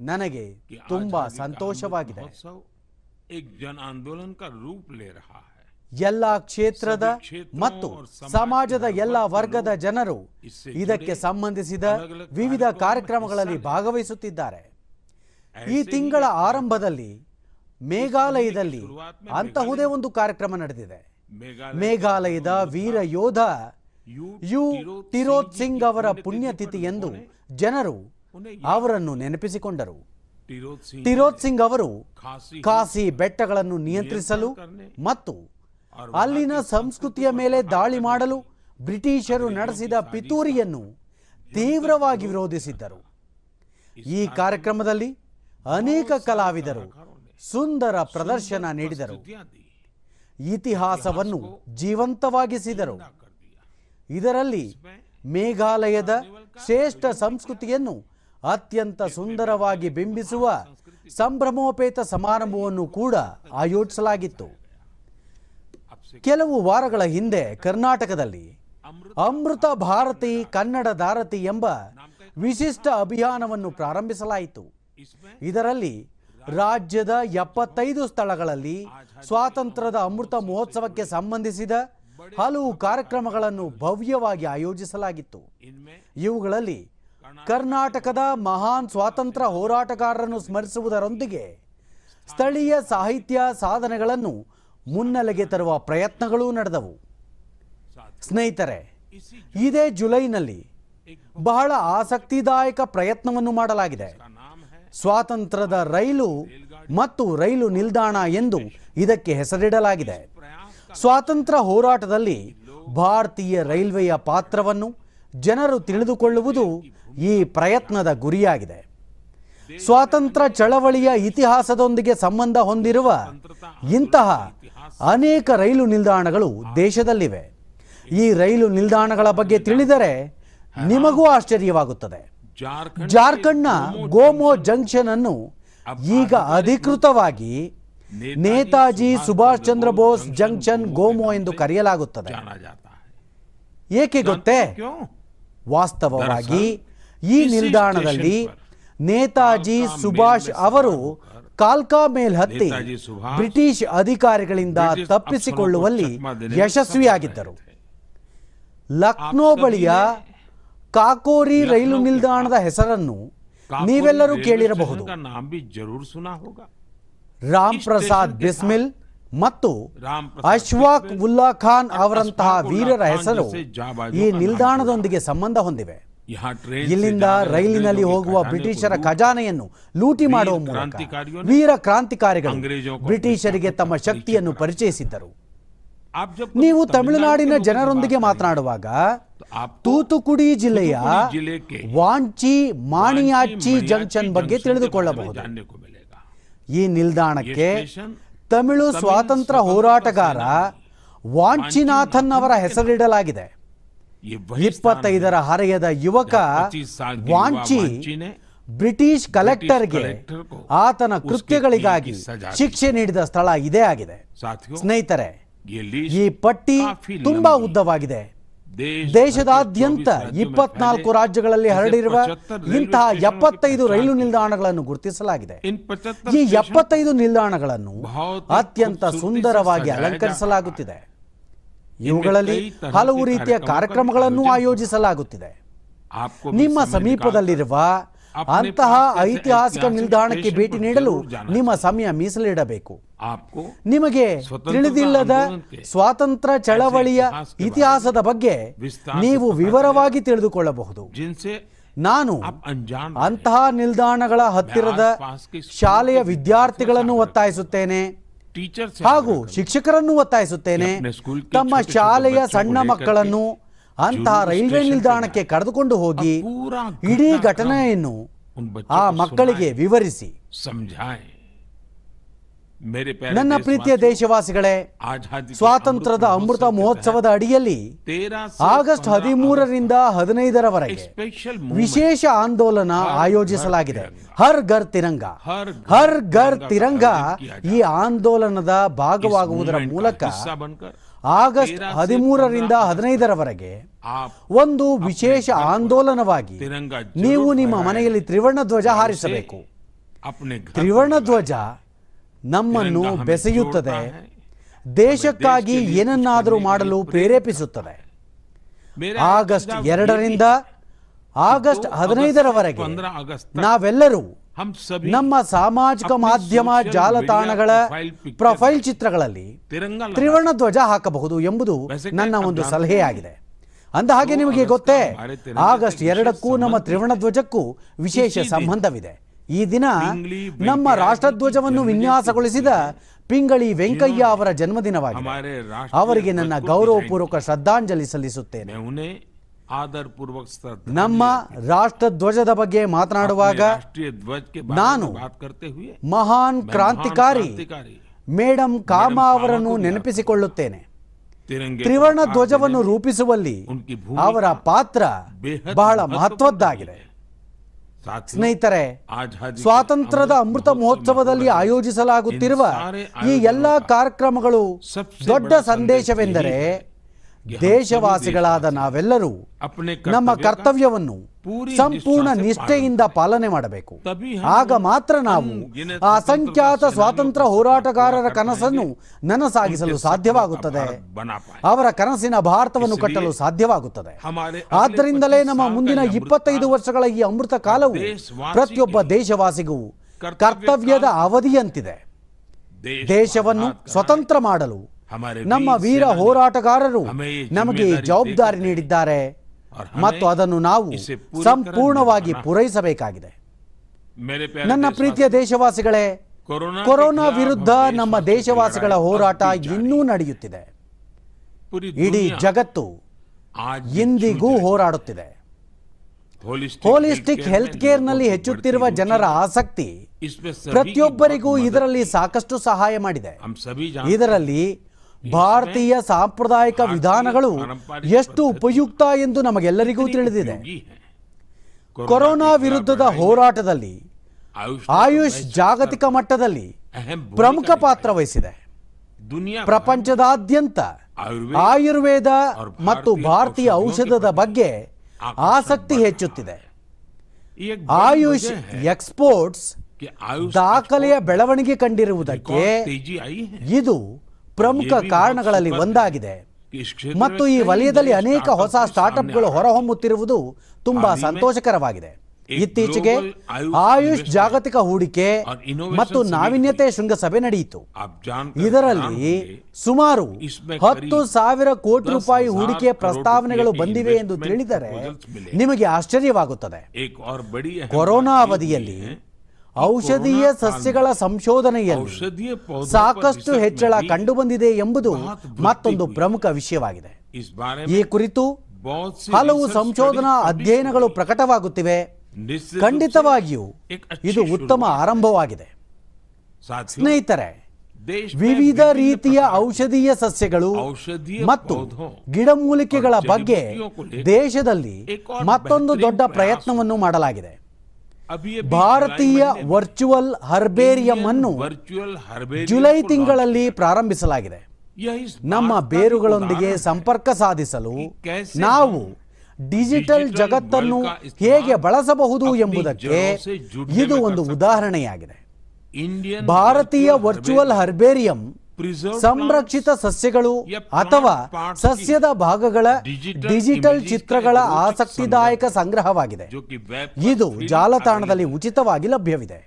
ನನಗೆ ತುಂಬಾ ಸಂತೋಷವಾಗಿದೆ. ಎಲ್ಲ ಕ್ಷೇತ್ರದ ಮತ್ತು ಸಮಾಜದ ಎಲ್ಲ ವರ್ಗದ ಜನರು ಇದಕ್ಕೆ ಸಂಬಂಧಿಸಿದ ವಿವಿಧ ಕಾರ್ಯಕ್ರಮಗಳಲ್ಲಿ ಭಾಗವಹಿಸುತ್ತಿದ್ದಾರೆ. ಈ ತಿಂಗಳ ಆರಂಭದಲ್ಲಿ ಮೇಘಾಲಯದಲ್ಲಿ ಅಂತಹುದೇ ಒಂದು ಕಾರ್ಯಕ್ರಮ ನಡೆದಿದೆ. ಮೇಘಾಲಯದ ವೀರ ಯೋಧ ಯು ತಿರೋತ್ ಸಿಂಗ್ ಅವರ ಪುಣ್ಯತಿಥಿ ಎಂದು ಜನರು ಅವರನ್ನು ನೆನಪಿಸಿಕೊಂಡರು. ತಿರೋತ್ ಸಿಂಗ್ ಅವರು ಕಾಸಿ ಬೆಟ್ಟಗಳನ್ನು ನಿಯಂತ್ರಿಸಲು ಮತ್ತು ಅಲ್ಲಿನ ಸಂಸ್ಕೃತಿಯ ಮೇಲೆ ದಾಳಿ ಮಾಡಲು ಬ್ರಿಟಿಷರು ನಡೆಸಿದ ಪಿತೂರಿಯನ್ನು ತೀವ್ರವಾಗಿ ವಿರೋಧಿಸಿದ್ದರು. ಈ ಕಾರ್ಯಕ್ರಮದಲ್ಲಿ ಅನೇಕ ಕಲಾವಿದರು ಸುಂದರ ಪ್ರದರ್ಶನ ನೀಡಿದರು. ಇತಿಹಾಸವನ್ನು ಜೀವಂತವಾಗಿಸಿದರು. ಇದರಲ್ಲಿ ಮೇಘಾಲಯದ ಶ್ರೇಷ್ಠ ಸಂಸ್ಕೃತಿಯನ್ನು ಅತ್ಯಂತ ಸುಂದರವಾಗಿ ಬಿಂಬಿಸುವ ಸಂಭ್ರಮೋಪೇತ ಸಮಾರಂಭವನ್ನು ಕೂಡ ಆಯೋಜಿಸಲಾಗಿತ್ತು. ಕೆಲವು ವಾರಗಳ ಹಿಂದೆ ಕರ್ನಾಟಕದಲ್ಲಿ ಅಮೃತ ಭಾರತಿ ಕನ್ನಡ ದಾರತಿ ಎಂಬ ವಿಶಿಷ್ಟ ಅಭಿಯಾನವನ್ನು ಪ್ರಾರಂಭಿಸಲಾಯಿತು. ಇದರಲ್ಲಿ ರಾಜ್ಯದ ಎಪ್ಪತ್ತೈದು ಸ್ಥಳಗಳಲ್ಲಿ ಸ್ವಾತಂತ್ರ್ಯದ ಅಮೃತ ಮಹೋತ್ಸವಕ್ಕೆ ಸಂಬಂಧಿಸಿದ ಹಲವು ಕಾರ್ಯಕ್ರಮಗಳನ್ನು ಭವ್ಯವಾಗಿ ಆಯೋಜಿಸಲಾಗಿತ್ತು. ಇವುಗಳಲ್ಲಿ ಕರ್ನಾಟಕದ ಮಹಾನ್ ಸ್ವಾತಂತ್ರ್ಯ ಹೋರಾಟಗಾರರನ್ನು ಸ್ಮರಿಸುವುದರೊಂದಿಗೆ ಸ್ಥಳೀಯ ಸಾಹಿತ್ಯ ಸಾಧನೆಗಳನ್ನು ಮುನ್ನೆಲೆಗೆ ತರುವ ಪ್ರಯತ್ನಗಳೂ ನಡೆದವು. ಸ್ನೇಹಿತರೆ ಇದೇ ಜುಲೈನಲ್ಲಿ ಬಹಳ ಆಸಕ್ತಿದಾಯಕ ಪ್ರಯತ್ನವನ್ನು ಮಾಡಲಾಗಿದೆ. ಸ್ವಾತಂತ್ರ್ಯದ ರೈಲು ಮತ್ತು ರೈಲು ನಿಲ್ದಾಣ ಎಂದು ಇದಕ್ಕೆ ಹೆಸರಿಡಲಾಗಿದೆ. ಸ್ವಾತಂತ್ರ್ಯ ಹೋರಾಟದಲ್ಲಿ ಭಾರತೀಯ ರೈಲ್ವೆಯ ಪಾತ್ರವನ್ನು ಜನರು ತಿಳಿದುಕೊಳ್ಳುವುದು ಈ ಪ್ರಯತ್ನದ ಗುರಿಯಾಗಿದೆ. ಸ್ವಾತಂತ್ರ್ಯ ಚಳವಳಿಯ ಇತಿಹಾಸದೊಂದಿಗೆ ಸಂಬಂಧ ಹೊಂದಿರುವ ಇಂತಹ ಅನೇಕ ರೈಲು ನಿಲ್ದಾಣಗಳು ದೇಶದಲ್ಲಿವೆ. ಈ ರೈಲು ನಿಲ್ದಾಣಗಳ ಬಗ್ಗೆ ತಿಳಿದರೆ ನಿಮಗೂ ಆಶ್ಚರ್ಯವಾಗುತ್ತದೆ. ಜಾರ್ಖಂಡ್ನ ಗೋಮೋ ಜಂಕ್ಷನ್ ಅನ್ನು ಈಗ ಅಧಿಕೃತವಾಗಿ ನೇತಾಜಿ ಸುಭಾಷ್ ಚಂದ್ರ ಬೋಸ್ ಜಂಕ್ಷನ್ ಗೋಮೋ ಎಂದು ಕರೆಯಲಾಗುತ್ತದೆ. ಏಕೆ ಗೊತ್ತೇ? ವಾಸ್ತವವಾಗಿ ಈ ನಿಲ್ದಾಣದಲ್ಲಿ ನೇತಾಜಿ ಸುಭಾಷ್ ಅವರು ಕಾಲ್ಕಾ ಮೇಲ್ ಹತ್ತಿ ಬ್ರಿಟಿಷ್ ಅಧಿಕಾರಿಗಳಿಂದ ತಪ್ಪಿಸಿಕೊಳ್ಳುವಲ್ಲಿ ಯಶಸ್ವಿಯಾಗಿದ್ದರು. ಲಕ್ನೋ ಬಳಿಯ ಕಾಕೋರಿ ರೈಲು ನಿಲ್ದಾಣದ ಹೆಸರನ್ನು ನೀವೆಲ್ಲರೂ ಕೇಳಿರಬಹುದು. ರಾಮ್ ಪ್ರಸಾದ್ ಬಿಸ್ಮಿಲ್ ಮತ್ತು ಅಶ್ವಾಕ್ ಉಲ್ಲಾ ಖಾನ್ ಅವರಂತಹ ವೀರರ ಹೆಸರು ಈ ನಿಲ್ದಾಣದೊಂದಿಗೆ ಸಂಬಂಧ ಹೊಂದಿವೆ. ಇಲ್ಲಿಂದ ರೈಲಿನಲ್ಲಿ ಹೋಗುವ ಬ್ರಿಟಿಷರ ಖಜಾನೆಯನ್ನು ಲೂಟಿ ಮಾಡುವ ಮೂಲಕ ವೀರ ಕ್ರಾಂತಿಕಾರಿಗಳು ಬ್ರಿಟಿಷರಿಗೆ ತಮ್ಮ ಶಕ್ತಿಯನ್ನು ಪರಿಚಯಿಸಿದ್ದರು. ನೀವು ತಮಿಳುನಾಡಿನ ಜನರೊಂದಿಗೆ ಮಾತನಾಡುವಾಗ ತೂತುಕುಡಿ ಜಿಲ್ಲೆಯ ವಾಂಚಿ ಮಾಣಿಯಾಚಿ ಜಂಕ್ಷನ್ ಬಗ್ಗೆ ತಿಳಿದುಕೊಳ್ಳಬಹುದು. ಈ ನಿಲ್ದಾಣಕ್ಕೆ ತಮಿಳು ಸ್ವಾತಂತ್ರ್ಯ ಹೋರಾಟಗಾರ ವಾಂಚಿನಾಥನ್ ಅವರ ಹೆಸರಿಡಲಾಗಿದೆ. ಇಪ್ಪತ್ತೈದರ ಹರೆಯದ ಯುವಕ ವಾಂಚಿ ಬ್ರಿಟಿಷ್ ಕಲೆಕ್ಟರ್ಗೆ ಆತನ ಕೃತ್ಯಗಳಿಗಾಗಿ ಶಿಕ್ಷೆ ನೀಡಿದ ಸ್ಥಳ ಇದೇ ಆಗಿದೆ. ಸ್ನೇಹಿತರೆ ಈ ಪಟ್ಟಿ ತುಂಬಾ ಉದ್ದವಾಗಿದೆ. ದೇಶದಾದ್ಯಂತ ಇಪ್ಪತ್ನಾಲ್ಕು ರಾಜ್ಯಗಳಲ್ಲಿ ಹರಡಿರುವ ಇಂತಹ ಎಪ್ಪತ್ತೈದು ರೈಲು ನಿಲ್ದಾಣಗಳನ್ನು ಗುರುತಿಸಲಾಗಿದೆ. ಈ ಎಪ್ಪತ್ತೈದು ನಿಲ್ದಾಣಗಳನ್ನು ಅತ್ಯಂತ ಸುಂದರವಾಗಿ ಅಲಂಕರಿಸಲಾಗುತ್ತಿದೆ. ಇವುಗಳಲ್ಲಿ ಹಲವು ರೀತಿಯ ಕಾರ್ಯಕ್ರಮಗಳನ್ನು ಆಯೋಜಿಸಲಾಗುತ್ತಿದೆ. ನಿಮ್ಮ ಸಮೀಪದಲ್ಲಿರುವ ಅಂತಹ ಐತಿಹಾಸಿಕ ನಿಲ್ದಾಣಕ್ಕೆ ಭೇಟಿ ನೀಡಲು ನಿಮ್ಮ ಸಮಯ ಮೀಸಲಿಡಬೇಕು. ನಿಮಗೆ ತಿಳಿದಿಲ್ಲದ ಸ್ವಾತಂತ್ರ್ಯ ಚಳವಳಿಯ ಇತಿಹಾಸದ ಬಗ್ಗೆ ನೀವು ವಿವರವಾಗಿ ತಿಳಿದುಕೊಳ್ಳಬಹುದು. ನಾನು ಅಂತಹ ನಿಲ್ದಾಣಗಳ ಹತ್ತಿರದ ಶಾಲೆಯ ವಿದ್ಯಾರ್ಥಿಗಳನ್ನು ಒತ್ತಾಯಿಸುತ್ತೇನೆ. ಹಾಗೂ ಶಿಕ್ಷಕರನ್ನು ಒತ್ತಾಯಿಸುತ್ತೇನೆ. ತಮ್ಮ ಶಾಲೆಯ ಸಣ್ಣ ಮಕ್ಕಳನ್ನು ಅಂತಹ ರೈಲ್ವೆ ನಿಲ್ದಾಣಕ್ಕೆ ಕರೆದುಕೊಂಡು ಹೋಗಿ ಇಡೀ ಘಟನೆಯನ್ನು ಆ ಮಕ್ಕಳಿಗೆ ವಿವರಿಸಿ. ನನ್ನ ಪ್ರೀತಿಯ ದೇಶವಾಸಿಗಳೇ ಸ್ವಾತಂತ್ರ್ಯದ ಅಮೃತ ಮಹೋತ್ಸವದ ಅಡಿಯಲ್ಲಿ ಆಗಸ್ಟ್ ಹದಿಮೂರರಿಂದ ಹದಿನೈದರವರೆಗೆ ವಿಶೇಷ ಆಂದೋಲನ ಆಯೋಜಿಸಲಾಗಿದೆ. ಹರ್ ಘರ್ ತಿರಂಗ. ಹರ್ ಘರ್ ತಿರಂಗ ಈ ಆಂದೋಲನದ ಭಾಗವಾಗುವುದರ ಮೂಲಕ ಆಗಸ್ಟ್ ಹದಿಮೂರರಿಂದ ಹದಿನೈದರವರೆಗೆ ಒಂದು ವಿಶೇಷ ಆಂದೋಲನವಾಗಿ ನೀವು ನಿಮ್ಮ ಮನೆಯಲ್ಲಿ ತ್ರಿವರ್ಣ ಧ್ವಜ ಹಾರಿಸಬೇಕು. ತ್ರಿವರ್ಣ ಧ್ವಜ ನಮ್ಮನ್ನು ಬೆಸೆಯುತ್ತದೆ. ದೇಶಕ್ಕಾಗಿ ಏನನ್ನಾದರೂ ಮಾಡಲು ಪ್ರೇರೇಪಿಸುತ್ತದೆ. ಆಗಸ್ಟ್ ಎರಡರಿಂದ ಆಗಸ್ಟ್ ಹದಿನೈದರವರೆಗೆ ನಾವೆಲ್ಲರೂ ನಮ್ಮ ಸಾಮಾಜಿಕ ಮಾಧ್ಯಮ ಜಾಲತಾಣಗಳ ಪ್ರೊಫೈಲ್ ಚಿತ್ರಗಳಲ್ಲಿ ತ್ರಿವರ್ಣ ಧ್ವಜ ಹಾಕಬಹುದು ಎಂಬುದು ನನ್ನ ಒಂದು ಸಲಹೆಯಾಗಿದೆ. ಅಂದ ಹಾಗೆ ನಿಮಗೆ ಗೊತ್ತೇ ಆಗಸ್ಟ್ ಎರಡಕ್ಕೂ ನಮ್ಮ ತ್ರಿವರ್ಣ ಧ್ವಜಕ್ಕೂ ವಿಶೇಷ ಸಂಬಂಧವಿದೆ. ಈ ದಿನ ನಮ್ಮ ರಾಷ್ಟ್ರಧ್ವಜವನ್ನು ವಿನ್ಯಾಸಗೊಳಿಸಿದ ಪಿಂಗಳಿ ವೆಂಕಯ್ಯ ಅವರ ಜನ್ಮದಿನವಾಗಿದೆ. ಅವರಿಗೆ ನನ್ನ ಗೌರವಪೂರ್ವಕ ಶ್ರದ್ಧಾಂಜಲಿ ಸಲ್ಲಿಸುತ್ತೇನೆ. ನಮ್ಮ ರಾಷ್ಟ್ರಧ್ವಜದ ಬಗ್ಗೆ ಮಾತನಾಡುವಾಗ ನಾನು ಮಹಾನ್ ಕ್ರಾಂತಿಕಾರಿ ಮೇಡಮ್ ಕಾಮಾ ಅವರನ್ನು ನೆನಪಿಸಿಕೊಳ್ಳುತ್ತೇನೆ. ತ್ರಿವರ್ಣ ಧ್ವಜವನ್ನು ರೂಪಿಸುವಲ್ಲಿ ಅವರ ಪಾತ್ರ ಬಹಳ ಮಹತ್ವದ್ದಾಗಿದೆ. ಸ್ನೇಹಿತರೆ ಸ್ವಾತಂತ್ರ್ಯದ ಅಮೃತ ಮಹೋತ್ಸವದಲ್ಲಿ ಆಯೋಜಿಸಲಾಗುತ್ತಿರುವ ಈ ಎಲ್ಲಾ ಕಾರ್ಯಕ್ರಮಗಳು ದೊಡ್ಡ ಸಂದೇಶವೆಂದರೆ ದೇಶವಾಸಿಗಳಾದ ನಾವೆಲ್ಲರೂ ನಮ್ಮ ಕರ್ತವ್ಯವನ್ನು ಸಂಪೂರ್ಣ ನಿಷ್ಠೆಯಿಂದ ಪಾಲನೆ ಮಾಡಬೇಕು. ಆಗ ಮಾತ್ರ ನಾವು ಆ ಅಸಂಖ್ಯಾತ ಸ್ವಾತಂತ್ರ್ಯ ಹೋರಾಟಗಾರರ ಕನಸನ್ನು ನನಸಾಗಿಸಲು ಸಾಧ್ಯವಾಗುತ್ತದೆ. ಅವರ ಕನಸಿನ ಭಾರತವನ್ನು ಕಟ್ಟಲು ಸಾಧ್ಯವಾಗುತ್ತದೆ. ಆದ್ದರಿಂದಲೇ ನಮ್ಮ ಮುಂದಿನ ಇಪ್ಪತ್ತೈದು ವರ್ಷಗಳ ಈ ಅಮೃತ ಕಾಲವು ಪ್ರತಿಯೊಬ್ಬ ದೇಶವಾಸಿಗೂ ಕರ್ತವ್ಯದ ಅವಧಿಯಂತಿದೆ. ದೇಶವನ್ನು ಸ್ವತಂತ್ರ ಮಾಡಲು ನಮ್ಮ ವೀರ ಹೋರಾಟಗಾರರು ನಮಗೆ ಜವಾಬ್ದಾರಿ ನೀಡಿದ್ದಾರೆ ಮತ್ತು ಅದನ್ನು ನಾವು ಸಂಪೂರ್ಣವಾಗಿ ಪೂರೈಸಬೇಕಾಗಿದೆ. ನನ್ನ ಪ್ರೀತಿಯ ದೇಶವಾಸಿಗಳೇ ಕೊರೋನಾ ವಿರುದ್ಧ ನಮ್ಮ ದೇಶವಾಸಿಗಳ ಹೋರಾಟ ಇನ್ನೂ ನಡೆಯುತ್ತಿದೆ. ಇಡೀ ಜಗತ್ತು ಇಂದಿಗೂ ಹೋರಾಡುತ್ತಿದೆ. ಹೋಲಿಸ್ಟಿಕ್ ಹೆಲ್ತ್ ಕೇರ್ನಲ್ಲಿ ಹೆಚ್ಚುತ್ತಿರುವ ಜನರ ಆಸಕ್ತಿ ಪ್ರತಿಯೊಬ್ಬರಿಗೂ ಇದರಲ್ಲಿ ಸಾಕಷ್ಟು ಸಹಾಯ ಮಾಡಿದೆ. ಇದರಲ್ಲಿ ಭಾರತೀಯ ಸಾಂಪ್ರದಾಯಿಕ ವಿಧಾನಗಳು ಎಷ್ಟು ಉಪಯುಕ್ತ ಎಂದು ನಮಗೆಲ್ಲರಿಗೂ ತಿಳಿದಿದೆ. ಕೊರೋನಾ ವಿರುದ್ಧದ ಹೋರಾಟದಲ್ಲಿ ಆಯುಷ್ ಜಾಗತಿಕ ಮಟ್ಟದಲ್ಲಿ ಪ್ರಮುಖ ಪಾತ್ರ ವಹಿಸಿದೆ. ಪ್ರಪಂಚದಾದ್ಯಂತ ಆಯುರ್ವೇದ ಮತ್ತು ಭಾರತೀಯ ಔಷಧದ ಬಗ್ಗೆ ಆಸಕ್ತಿ ಹೆಚ್ಚುತ್ತಿದೆ. ಆಯುಷ್ ಎಕ್ಸ್ಪೋರ್ಟ್ಸ್ ದಾಖಲೆಯ ಬೆಳವಣಿಗೆ ಕಂಡಿರುವುದಕ್ಕೆ ಇದು ಪ್ರಮುಖ ಕಾರಣಗಳಲ್ಲಿ ಒಂದಾಗಿದೆ. ಮತ್ತು ಈ ವಲಯದಲ್ಲಿ ಅನೇಕ ಹೊಸ ಸ್ಟಾರ್ಟ್ಅಪ್ಗಳು ಹೊರಹೊಮ್ಮುತ್ತಿರುವುದು ತುಂಬಾ ಸಂತೋಷಕರವಾಗಿದೆ. ಇತ್ತೀಚೆಗೆ ಆಯುಷ್ ಜಾಗತಿಕ ಹೂಡಿಕೆ ಮತ್ತು ನಾವೀನ್ಯತೆ ಶೃಂಗಸಭೆ ನಡೆಯಿತು. ಇದರಲ್ಲಿ ಸುಮಾರು ಹತ್ತು ಸಾವಿರ ಕೋಟಿ ರೂಪಾಯಿ ಹೂಡಿಕೆ ಪ್ರಸ್ತಾವನೆಗಳು ಬಂದಿವೆ ಎಂದು ತಿಳಿದರೆ ನಿಮಗೆ ಆಶ್ಚರ್ಯವಾಗುತ್ತದೆ. ಕೊರೋನಾ ಅವಧಿಯಲ್ಲಿ ಔಷಧೀಯ ಸಸ್ಯಗಳ ಸಂಶೋಧನೆಯಲ್ಲಿ ಸಾಕಷ್ಟು ಹೆಚ್ಚಳ ಕಂಡುಬಂದಿದೆ ಎಂಬುದು ಮತ್ತೊಂದು ಪ್ರಮುಖ ವಿಷಯವಾಗಿದೆ. ಈ ಕುರಿತು ಹಲವು ಸಂಶೋಧನಾ ಅಧ್ಯಯನಗಳು ಪ್ರಕಟವಾಗುತ್ತಿವೆ. ಖಂಡಿತವಾಗಿಯೂ ಇದು ಉತ್ತಮ ಆರಂಭವಾಗಿದೆ. ಸ್ನೇಹಿತರೆ ವಿವಿಧ ರೀತಿಯ ಔಷಧೀಯ ಸಸ್ಯಗಳು ಮತ್ತು ಗಿಡಮೂಲಿಕೆಗಳ ಬಗ್ಗೆ ದೇಶದಲ್ಲಿ ಮತ್ತೊಂದು ದೊಡ್ಡ ಪ್ರಯತ್ನವನ್ನು ಮಾಡಲಾಗಿದೆ. ಭಾರತೀಯ ವರ್ಚುವಲ್ ಹರ್ಬೇರಿಯಂ ಅನ್ನು ಜುಲೈ ತಿಂಗಳಲ್ಲಿ ಪ್ರಾರಂಭಿಸಲಾಗಿದೆ. ನಮ್ಮ ಬೇರುಗಳೊಂದಿಗೆ ಸಂಪರ್ಕ ಸಾಧಿಸಲು ನಾವು ಡಿಜಿಟಲ್ ಜಗತ್ತನ್ನು ಹೇಗೆ ಬಳಸಬಹುದು ಎಂಬುದಕ್ಕೆ ಇದು ಒಂದು ಉದಾಹರಣೆಯಾಗಿದೆ. ಭಾರತೀಯ ವರ್ಚುವಲ್ ಹರ್ಬೇರಿಯಂ ಸಂರಕ್ಷಿತ ಸಸ್ಯಗಳು ಅಥವಾ ಸಸ್ಯದ ಭಾಗಗಳ ಡಿಜಿಟಲ್ ಚಿತ್ರಗಳ ಆಸಕ್ತಿದಾಯಕ ಸಂಗ್ರಹವಾಗಿದೆ. ಇದು ಜಾಲತಾಣದಲ್ಲಿ ಉಚಿತವಾಗಿ ಲಭ್ಯವಿದೆ.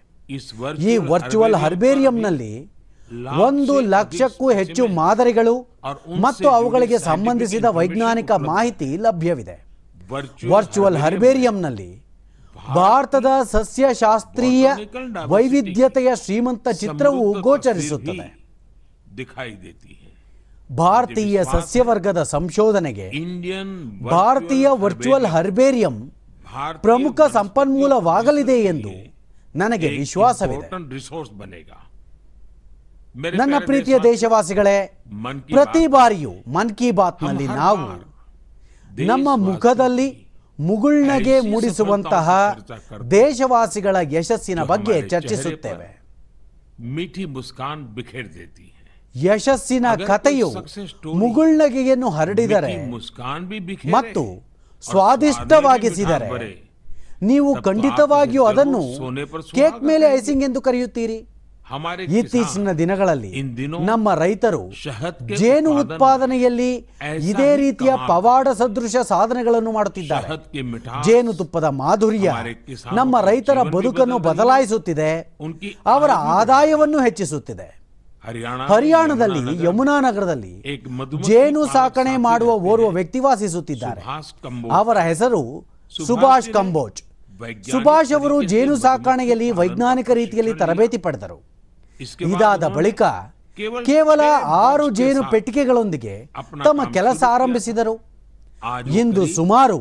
ಈ ವರ್ಚುವಲ್ ಹರ್ಬೇರಿಯಂನಲ್ಲಿ ಒಂದು ಲಕ್ಷಕ್ಕೂ ಹೆಚ್ಚು ಮಾದರಿಗಳು ಮತ್ತು ಅವುಗಳಿಗೆ ಸಂಬಂಧಿಸಿದ ವೈಜ್ಞಾನಿಕ ಮಾಹಿತಿ ಲಭ್ಯವಿದೆ. ವರ್ಚುವಲ್ ಹರ್ಬೇರಿಯಂನಲ್ಲಿ ಭಾರತದ ಸಸ್ಯಶಾಸ್ತ್ರೀಯ ವೈವಿಧ್ಯತೆಯ ಶ್ರೀಮಂತ ಚಿತ್ರವು ಗೋಚರಿಸುತ್ತದೆ. ಭಾರತೀಯ ಸಸ್ಯವರ್ಗದ ಸಂಶೋಧನೆಗೆ ಇಂಡಿಯನ್ ಭಾರತೀಯ ವರ್ಚುವಲ್ ಹರ್ಬೇರಿಯಂ ಪ್ರಮುಖ ಸಂಪನ್ಮೂಲವಾಗಲಿದೆ ಎಂದು ನನಗೆ ವಿಶ್ವಾಸವಿದೆ. ನನ್ನ ಪ್ರೀತಿಯ ದೇಶವಾಸಿಗಳೇ ಪ್ರತಿ ಬಾರಿಯೂ ಮನ್ ಕಿ ಬಾತ್ನಲ್ಲಿ ನಾವು ನಮ್ಮ ಮುಖದಲ್ಲಿ ಮುಗುಳ್ನಗೆ ಮೂಡಿಸುವಂತಹ ದೇಶವಾಸಿಗಳ ಯಶಸ್ಸಿನ ಬಗ್ಗೆ ಚರ್ಚಿಸುತ್ತೇವೆ. ಮಿಠಿ ಮುಸ್ಕಾನ್ ಬಿಖೇರ್ ದೇತಿ. ಯಶಸ್ಸಿನ ಕಥೆಯು ಮುಗುಳ್ನಗೆಯನ್ನು ಹರಡಿದರೆ ಮತ್ತು ಸ್ವಾದಿಷ್ಟವಾಗಿಸಿದರೆ ನೀವು ಖಂಡಿತವಾಗಿಯೂ ಅದನ್ನು ಕೇಕ್ ಮೇಲೆ ಐಸಿಂಗ್ ಎಂದು ಕರೆಯುತ್ತೀರಿ? ಇತ್ತೀಚಿನ ದಿನಗಳಲ್ಲಿ ನಮ್ಮ ರೈತರು ಜೇನು ಉತ್ಪಾದನೆಯಲ್ಲಿ ಇದೇ ರೀತಿಯ ಪವಾಡ ಸದೃಶ ಸಾಧನೆಗಳನ್ನು ಮಾಡುತ್ತಿದ್ದಾರೆ. ಜೇನು ತುಪ್ಪದ ಮಾಧುರ್ಯ ನಮ್ಮ ರೈತರ ಬದುಕನ್ನು ಬದಲಾಯಿಸುತ್ತಿದೆ. ಅವರ ಆದಾಯವನ್ನು ಹೆಚ್ಚಿಸುತ್ತಿದೆ. ಹರಿಯಾಣದಲ್ಲಿ ಯಮುನಾ ನಗರದಲ್ಲಿ ಜೇನು ಸಾಕಣೆ ಮಾಡುವ ಓರ್ವ ವ್ಯಕ್ತಿ ವಾಸಿಸುತ್ತಿದ್ದಾರೆ. ಅವರ ಹೆಸರು ಸುಭಾಷ್ ಕಂಬೋಜ್. ಸುಭಾಷ್ ಅವರು ಜೇನು ಸಾಕಣೆಯಲ್ಲಿ ವೈಜ್ಞಾನಿಕ ರೀತಿಯಲ್ಲಿ ತರಬೇತಿ ಪಡೆದರು. ಇದಾದ ಬಳಿಕ ಕೇವಲ ಆರು ಜೇನು ಪೆಟ್ಟಿಗೆಗಳೊಂದಿಗೆ ತಮ್ಮ ಕೆಲಸ ಆರಂಭಿಸಿದರು. ಇಂದು ಸುಮಾರು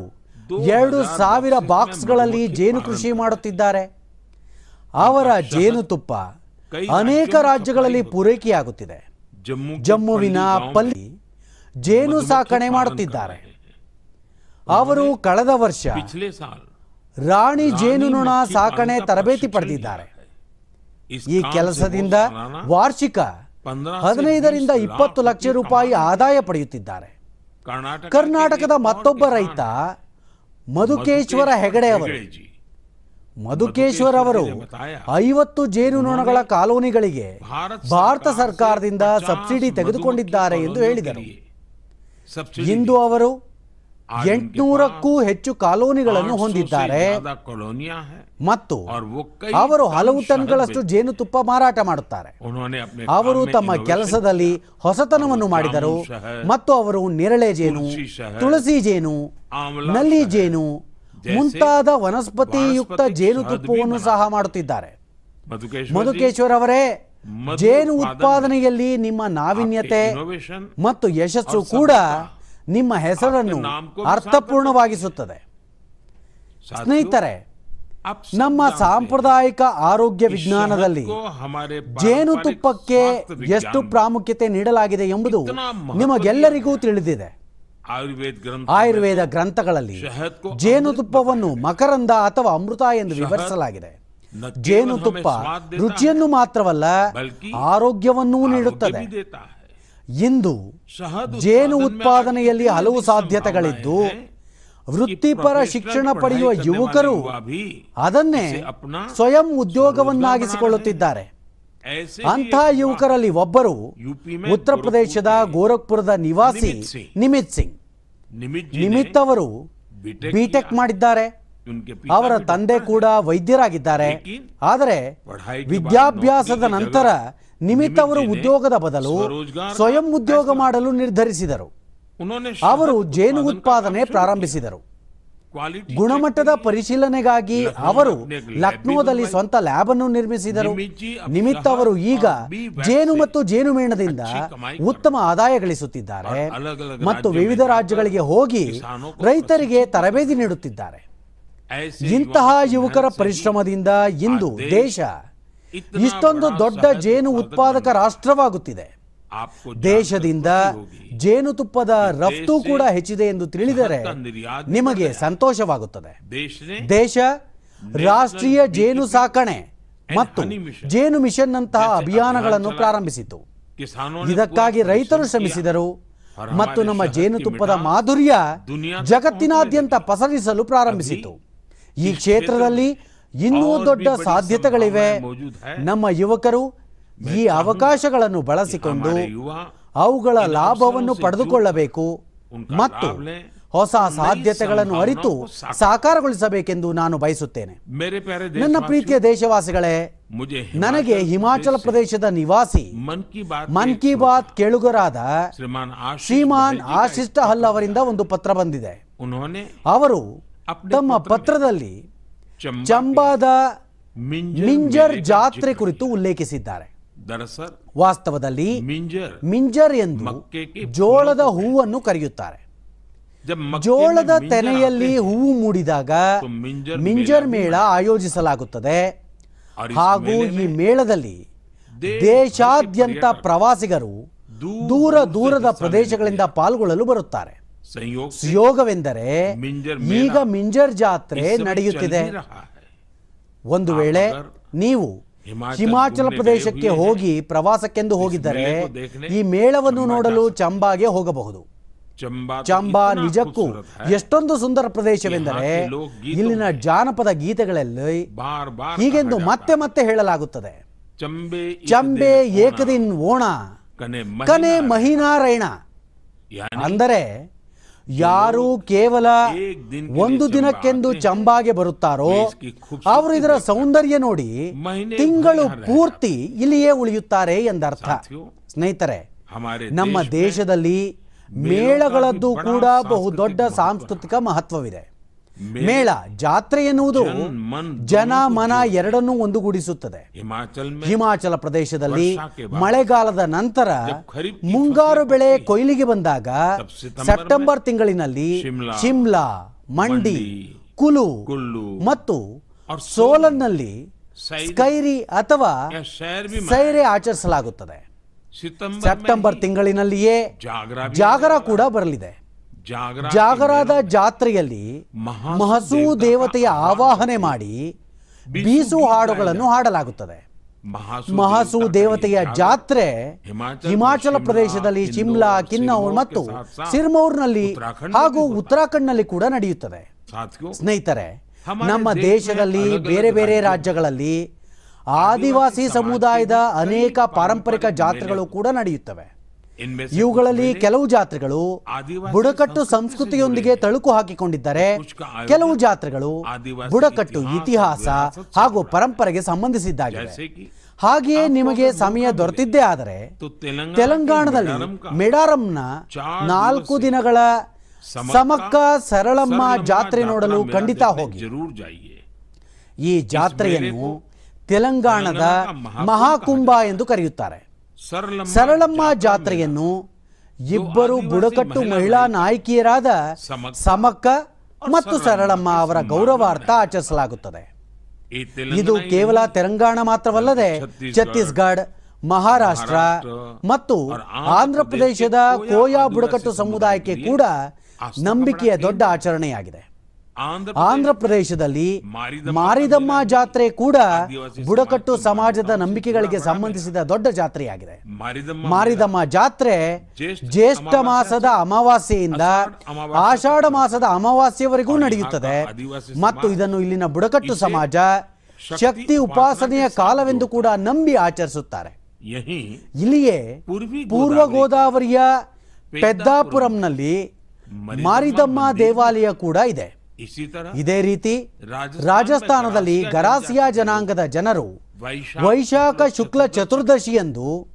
ಎರಡು ಸಾವಿರ ಬಾಕ್ಸ್ಗಳಲ್ಲಿ ಜೇನು ಕೃಷಿ ಮಾಡುತ್ತಿದ್ದಾರೆ. ಅವರ ಜೇನುತುಪ್ಪ ಅನೇಕ ರಾಜ್ಯಗಳಲ್ಲಿ ಪೂರೈಕೆಯಾಗುತ್ತಿದೆ. ಜಮ್ಮುವಿನ ಪಲ್ಲಿ ಜೇನು ಸಾಕಣೆ ಮಾಡುತ್ತಿದ್ದಾರೆ. ಅವರು ಕಳೆದ ವರ್ಷ ರಾಣಿ ಜೇನುನೊಣ ಸಾಕಣೆ ತರಬೇತಿ ಪಡೆದಿದ್ದಾರೆ. ಈ ಕೆಲಸದಿಂದ ವಾರ್ಷಿಕ ಹದಿನೈದರಿಂದ ಇಪ್ಪತ್ತು ಲಕ್ಷ ರೂಪಾಯಿ ಆದಾಯ ಪಡೆಯುತ್ತಿದ್ದಾರೆ. ಕರ್ನಾಟಕದ ಮತ್ತೊಬ್ಬ ರೈತ ಮಧುಕೇಶ್ವರ ಹೆಗಡೆ ಅವರು ಮಧುಕೇಶ್ವರ್ ಅವರು ಐವತ್ತು ಜೇನುನೊಣಗಳ ಕಾಲೋನಿಗಳಿಗೆ ಭಾರತ ಸರ್ಕಾರದಿಂದ ಸಬ್ಸಿಡಿ ತೆಗೆದುಕೊಂಡಿದ್ದಾರೆ ಎಂದು ಹೇಳಿದರು. ಇಂದು ಅವರು ಎಂಟುನೂರಕ್ಕೂ ಹೆಚ್ಚು ಕಾಲೋನಿಗಳನ್ನು ಹೊಂದಿದ್ದಾರೆ. ಮತ್ತು ಅವರು ಹಲವು ಟನ್ಗಳಷ್ಟು ಜೇನುತುಪ್ಪ ಮಾರಾಟ ಮಾಡುತ್ತಾರೆ. ಅವರು ತಮ್ಮ ಕೆಲಸದಲ್ಲಿ ಹೊಸತನವನ್ನು ಮಾಡಿದರು ಮತ್ತು ಅವರು ನೇರಳೆ ಜೇನು ತುಳಸಿ ಜೇನು ನಲ್ಲಿ ಜೇನು ಮುಂತಾದ ವನಸ್ಪತಿಯುಕ್ತ ಜೇನುತುಪ್ಪವನ್ನು ಸಹ ಮಾಡುತ್ತಿದ್ದಾರೆ. ಮಧುಕೇಶ್ವರ್ ಅವರೇ ಜೇನು ಉತ್ಪಾದನೆಯಲ್ಲಿ ನಿಮ್ಮ ನಾವಿನ್ಯತೆ ಮತ್ತು ಯಶಸ್ಸು ಕೂಡ ನಿಮ್ಮ ಹೆಸರನ್ನು ಅರ್ಥಪೂರ್ಣವಾಗಿಸುತ್ತದೆ. ಸ್ನೇಹಿತರೆ ನಮ್ಮ ಸಾಂಪ್ರದಾಯಿಕ ಆರೋಗ್ಯ ವಿಜ್ಞಾನದಲ್ಲಿ ಜೇನುತುಪ್ಪಕ್ಕೆ ಎಷ್ಟು ಪ್ರಾಮುಖ್ಯತೆ ನೀಡಲಾಗಿದೆ ಎಂಬುದು ನಿಮಗೆಲ್ಲರಿಗೂ ತಿಳಿದಿದೆ. ಆಯುರ್ವೇದ ಗ್ರಂಥಗಳಲ್ಲಿ ಜೇನುತುಪ್ಪವನ್ನು ಮಕರಂದ ಅಥವಾ ಅಮೃತ ಎಂದು ವಿವರಿಸಲಾಗಿದೆ. ಜೇನುತುಪ್ಪ ರುಚಿಯನ್ನು ಮಾತ್ರವಲ್ಲ ಆರೋಗ್ಯವನ್ನೂ ನೀಡುತ್ತದೆ. ಇಂದು ಜೇನು ಉತ್ಪಾದನೆಯಲ್ಲಿ ಹಲವು ಸಾಧ್ಯತೆಗಳಿದ್ದು ವೃತ್ತಿಪರ ಶಿಕ್ಷಣ ಪಡೆಯುವ ಯುವಕರು ಅದನ್ನೇ ಸ್ವಯಂ ಉದ್ಯೋಗವನ್ನಾಗಿಸಿಕೊಳ್ಳುತ್ತಿದ್ದಾರೆ. ಅಂಥ ಯುವಕರಲ್ಲಿ ಒಬ್ಬರು ಉತ್ತರ ಪ್ರದೇಶದ ಗೋರಖ್ಪುರದ ನಿವಾಸಿ ನಿಮಿತ್ ಸಿಂಗ್. ನಿಮಿತ್ ಅವರು ಬಿಟೆಕ್ ಮಾಡಿದ್ದಾರೆ. ಅವರ ತಂದೆ ಕೂಡ ವೈದ್ಯರಾಗಿದ್ದಾರೆ. ಆದರೆ ವಿದ್ಯಾಭ್ಯಾಸದ ನಂತರ ನಿಮಿತ್ ಅವರು ಉದ್ಯೋಗದ ಬದಲು ಸ್ವಯಂ ಉದ್ಯೋಗ ಮಾಡಲು ನಿರ್ಧರಿಸಿದರು. ಅವರು ಜೇನು ಉತ್ಪಾದನೆ ಪ್ರಾರಂಭಿಸಿದರು. ಗುಣಮಟ್ಟದ ಪರಿಶೀಲನೆಗಾಗಿ ಅವರು ಲಕ್ನೋದಲ್ಲಿ ಸ್ವಂತ ಲ್ಯಾಬ್ ಅನ್ನು ನಿರ್ಮಿಸಿದರು. ನಿಮಿತ್ತ ಅವರು ಈಗ ಜೇನು ಮತ್ತು ಜೇನುಮೇಣದಿಂದ ಉತ್ತಮ ಆದಾಯ ಗಳಿಸುತ್ತಿದ್ದಾರೆ ಮತ್ತು ವಿವಿಧ ರಾಜ್ಯಗಳಿಗೆ ಹೋಗಿ ರೈತರಿಗೆ ತರಬೇತಿ ನೀಡುತ್ತಿದ್ದಾರೆ. ಇಂತಹ ಯುವಕರ ಪರಿಶ್ರಮದಿಂದ ಇಂದು ದೇಶ ಇಷ್ಟೊಂದು ದೊಡ್ಡ ಜೇನು ಉತ್ಪಾದಕ ರಾಷ್ಟ್ರವಾಗುತ್ತಿದೆ. ದೇಶದಿಂದ ಜೇನುತುಪ್ಪದ ರಫ್ತು ಕೂಡ ಹೆಚ್ಚಿದೆ ಎಂದು ತಿಳಿದರೆ ನಿಮಗೆ ಸಂತೋಷವಾಗುತ್ತದೆ. ದೇಶ ರಾಷ್ಟ್ರೀಯ ಜೇನು ಸಾಕಣೆ ಮತ್ತು ಜೇನು ಮಿಷನ್ ನಂತಹ ಅಭಿಯಾನಗಳನ್ನು ಪ್ರಾರಂಭಿಸಿತು. ಇದಕ್ಕಾಗಿ ರೈತರು ಶ್ರಮಿಸಿದರು ಮತ್ತು ನಮ್ಮ ಜೇನುತುಪ್ಪದ ಮಾಧುರ್ಯ ಜಗತ್ತಿನಾದ್ಯಂತ ಪಸರಿಸಲು ಪ್ರಾರಂಭಿಸಿತು. ಈ ಕ್ಷೇತ್ರದಲ್ಲಿ ಇನ್ನೂ ದೊಡ್ಡ ಸಾಧ್ಯತೆಗಳಿವೆ. ನಮ್ಮ ಯುವಕರು ಈ ಅವಕಾಶಗಳನ್ನು ಬಳಸಿಕೊಂಡು ಅವುಗಳ ಲಾಭವನ್ನು ಪಡೆದುಕೊಳ್ಳಬೇಕು ಮತ್ತು ಹೊಸ ಸಾಧ್ಯತೆಗಳನ್ನು ಅರಿತು ಸಾಕಾರಗೊಳಿಸಬೇಕೆಂದು ನಾನು ಬಯಸುತ್ತೇನೆ. ನನ್ನ ಪ್ರೀತಿಯ ದೇಶವಾಸಿಗಳೇ ನನಗೆ ಹಿಮಾಚಲ ಪ್ರದೇಶದ ನಿವಾಸಿ ಮನ್ ಕಿ ಬಾತ್ ಕೇಳುಗರಾದ ಶ್ರೀಮಾನ್ ಆಶಿಷ್ಟ ಹಲ್ ಅವರಿಂದ ಒಂದು ಪತ್ರ ಬಂದಿದೆ. ಅವರು ತಮ್ಮ ಪತ್ರದಲ್ಲಿ ಚಂಬಾದ ಮಿಂಜರ್ ಜಾತ್ರೆ ಕುರಿತು ಉಲ್ಲೇಖಿಸಿದ್ದಾರೆ. ವಾಸ್ತವದಲ್ಲಿ ಮಿಂಜರ್. ಮಿಂಜರ್ ಎಂದು ಜೋಳದ ಹೂವನ್ನು ಕರೆಯುತ್ತಾರೆ. ಜೋಳದ ತೆನೆಯಲ್ಲಿ ಹೂವು ಮೂಡಿದಾಗ ಮಿಂಜರ್ ಮೇಳ ಆಯೋಜಿಸಲಾಗುತ್ತದೆ. ಹಾಗೂ ಈ ಮೇಳದಲ್ಲಿ ದೇಶಾದ್ಯಂತ ಪ್ರವಾಸಿಗರು ದೂರ ದೂರದ ಪ್ರದೇಶಗಳಿಂದ ಪಾಲ್ಗೊಳ್ಳಲು ಬರುತ್ತಾರೆ. ಸುಯೋಗವೆಂದರೆ ಈಗ ಮಿಂಜರ್ ಜಾತ್ರೆ ನಡೆಯುತ್ತಿದೆ. ಒಂದು ವೇಳೆ ನೀವು ಹಿಮಾಚಲ ಪ್ರದೇಶಕ್ಕೆ ಹೋಗಿ ಪ್ರವಾಸಕ್ಕೆಂದು ಹೋಗಿದ್ದರೆ ಈ ಮೇಳವನ್ನು ನೋಡಲು ಚಂಬಾಗೆ ಹೋಗಬಹುದು. ಚಂಬಾ ನಿಜಕ್ಕೂ ಎಷ್ಟೊಂದು ಸುಂದರ ಪ್ರದೇಶವೆಂದರೆ ಇಲ್ಲಿನ ಜಾನಪದ ಗೀತೆಗಳಲ್ಲಿ ಹೀಗೆಂದು ಮತ್ತೆ ಮತ್ತೆ ಹೇಳಲಾಗುತ್ತದೆ. ಚಂಬೆ ಏಕದಿನ್ ಓಣ. ಕನೆ ಮಹಿನಾರಾಯಣ. ಅಂದರೆ ಯಾರು ಕೇವಲ ಒಂದು ದಿನಕ್ಕೆಂದು ಚಂಬಾಗೆ ಬರುತ್ತಾರೋ, ಅವರು ಇದರ ಸೌಂದರ್ಯ ನೋಡಿ ತಿಂಗಳು ಪೂರ್ತಿ ಇಲ್ಲಿಯೇ ಉಳಿಯುತ್ತಾರೆ ಎಂದರ್ಥ. ಸ್ನೇಹಿತರೆ, ನಮ್ಮ ದೇಶದಲ್ಲಿ ಮೇಳಗಳದ್ದು ಕೂಡ ಬಹುದೊಡ್ಡ ಸಾಂಸ್ಕೃತಿಕ ಮಹತ್ವವಿದೆ. ಮೇಳ ಜಾತ್ರೆ ಎನ್ನುವುದು ಜನ ಮನ ಎರಡನ್ನೂ ಒಂದುಗೂಡಿಸುತ್ತದೆ. ಹಿಮಾಚಲ ಪ್ರದೇಶದಲ್ಲಿ ಮಳೆಗಾಲದ ನಂತರ ಮುಂಗಾರು ಬೆಳೆ ಕೊಯ್ಲಿಗೆ ಬಂದಾಗ ಸೆಪ್ಟೆಂಬರ್ ತಿಂಗಳಿನಲ್ಲಿ ಶಿಮ್ಲಾ ಮಂಡಿ ಕುಲು ಮತ್ತು ಸೋಲನ್ನಲ್ಲಿ ಸ್ಕೈರಿ ಅಥವಾ ಸೈರೆ ಆಚರಿಸಲಾಗುತ್ತದೆ. ಸೆಪ್ಟೆಂಬರ್ ತಿಂಗಳಿನಲ್ಲಿಯೇ ಜಾಗರ ಕೂಡ ಬರಲಿದೆ. ಜಾಗರಾದ ಜಾತ್ರೆಯಲ್ಲಿ ಮಹಸು ದೇವತೆಯ ಆವಾಹನೆ ಮಾಡಿ ಬೀಸು ಹಾಡುಗಳನ್ನು ಹಾಡಲಾಗುತ್ತದೆ. ಮಹಾಸು ದೇವತೆಯ ಜಾತ್ರೆ ಹಿಮಾಚಲ ಪ್ರದೇಶದಲ್ಲಿ ಚಿಮ್ಲಾ ಕಿನ್ನೌರ್ ಮತ್ತು ಸಿರ್ಮೌರ್ನಲ್ಲಿ ಹಾಗೂ ಉತ್ತರಾಖಂಡ್ನಲ್ಲಿ ಕೂಡ ನಡೆಯುತ್ತದೆ. ಸ್ನೇಹಿತರೆ ನಮ್ಮ ದೇಶದಲ್ಲಿ ಬೇರೆ ಬೇರೆ ರಾಜ್ಯಗಳಲ್ಲಿ ಆದಿವಾಸಿ ಸಮುದಾಯದ ಅನೇಕ ಪಾರಂಪರಿಕ ಜಾತ್ರೆಗಳು ಕೂಡ ನಡೆಯುತ್ತವೆ. ಇವುಗಳಲ್ಲಿ ಕೆಲವು ಜಾತ್ರೆಗಳು ಬುಡಕಟ್ಟು ಸಂಸ್ಕೃತಿಯೊಂದಿಗೆ ತಳುಕು ಹಾಕಿಕೊಂಡಿದ್ದರೆ ಕೆಲವು ಜಾತ್ರೆಗಳು ಬುಡಕಟ್ಟು ಇತಿಹಾಸ ಹಾಗೂ ಪರಂಪರೆಗೆ ಸಂಬಂಧಿಸಿದ್ದಾಗಿದೆ ಹಾಗೆಯೇ ನಿಮಗೆ ಸಮಯ ದೊರೆತಿದ್ದೇ ಆದರೆ ತೆಲಂಗಾಣದಲ್ಲಿ ಮೆಡಾರಂನ ನಾಲ್ಕು ದಿನಗಳ ಸಮಕ್ಕ ಸರಳಮ್ಮ ಜಾತ್ರೆ ನೋಡಲು ಖಂಡಿತ ಹೋಗಿ. ಈ ಜಾತ್ರೆಯನ್ನು ತೆಲಂಗಾಣದ ಮಹಾಕುಂಭ ಎಂದು ಕರೆಯುತ್ತಾರೆ. ಸರಳಮ್ಮ ಜಾತ್ರೆಯನ್ನು ಇಬ್ಬರು ಬುಡಕಟ್ಟು ಮಹಿಳಾ ನಾಯಕಿಯರಾದ ಸಮಕ್ಕ ಮತ್ತು ಸರಳಮ್ಮ ಅವರ ಗೌರವಾರ್ಥ ಆಚರಿಸಲಾಗುತ್ತದೆ. ಇದು ಕೇವಲ ತೆಲಂಗಾಣ ಮಾತ್ರವಲ್ಲದೆ ಛತ್ತೀಸ್ಗಢ ಮಹಾರಾಷ್ಟ್ರ ಮತ್ತು ಆಂಧ್ರ ಪ್ರದೇಶದ ಕೋಯಾ ಬುಡಕಟ್ಟು ಸಮುದಾಯಕ್ಕೆ ಕೂಡ ನಂಬಿಕೆಯ ದೊಡ್ಡ ಆಚರಣೆಯಾಗಿದೆ. ಆಂಧ್ರ ಪ್ರದೇಶದಲ್ಲಿ ಮಾರಿದಮ್ಮ ಜಾತ್ರೆ ಕೂಡ ಬುಡಕಟ್ಟು ಸಮಾಜದ ನಂಬಿಕೆಗಳಿಗೆ ಸಂಬಂಧಿಸಿದ ದೊಡ್ಡ ಜಾತ್ರೆಯಾಗಿದೆ. ಮಾರಿದಮ್ಮ ಜಾತ್ರೆ ಜ್ಯೇಷ್ಠ ಮಾಸದ ಅಮಾವಾಸ್ಯೆಯಿಂದ ಆಷಾಢ ಮಾಸದ ಅಮಾವಾಸ್ಯವರೆಗೂ ನಡೆಯುತ್ತದೆ. ಮತ್ತು ಇದನ್ನು ಇಲ್ಲಿನ ಬುಡಕಟ್ಟು ಸಮಾಜ ಶಕ್ತಿ ಉಪಾಸನೆಯ ಕಾಲವೆಂದು ಕೂಡ ನಂಬಿ ಆಚರಿಸುತ್ತಾರೆ. ಇಲ್ಲಿಯೇ ಪೂರ್ವ ಗೋದಾವರಿಯ ಪೆದ್ದಾಪುರಂನಲ್ಲಿ ಮಾರಿದಮ್ಮ ದೇವಾಲಯ ಕೂಡ ಇದೆ. ಇದೇ ರೀತಿ ರಾಜಸ್ಥಾನದಲ್ಲಿ ಗರಾಸಿಯಾ ಜನಾಂಗದ ಜನರು ವೈಶಾಖ ಶುಕ್ಲ ಚತುರ್ದಶಿಯಂದು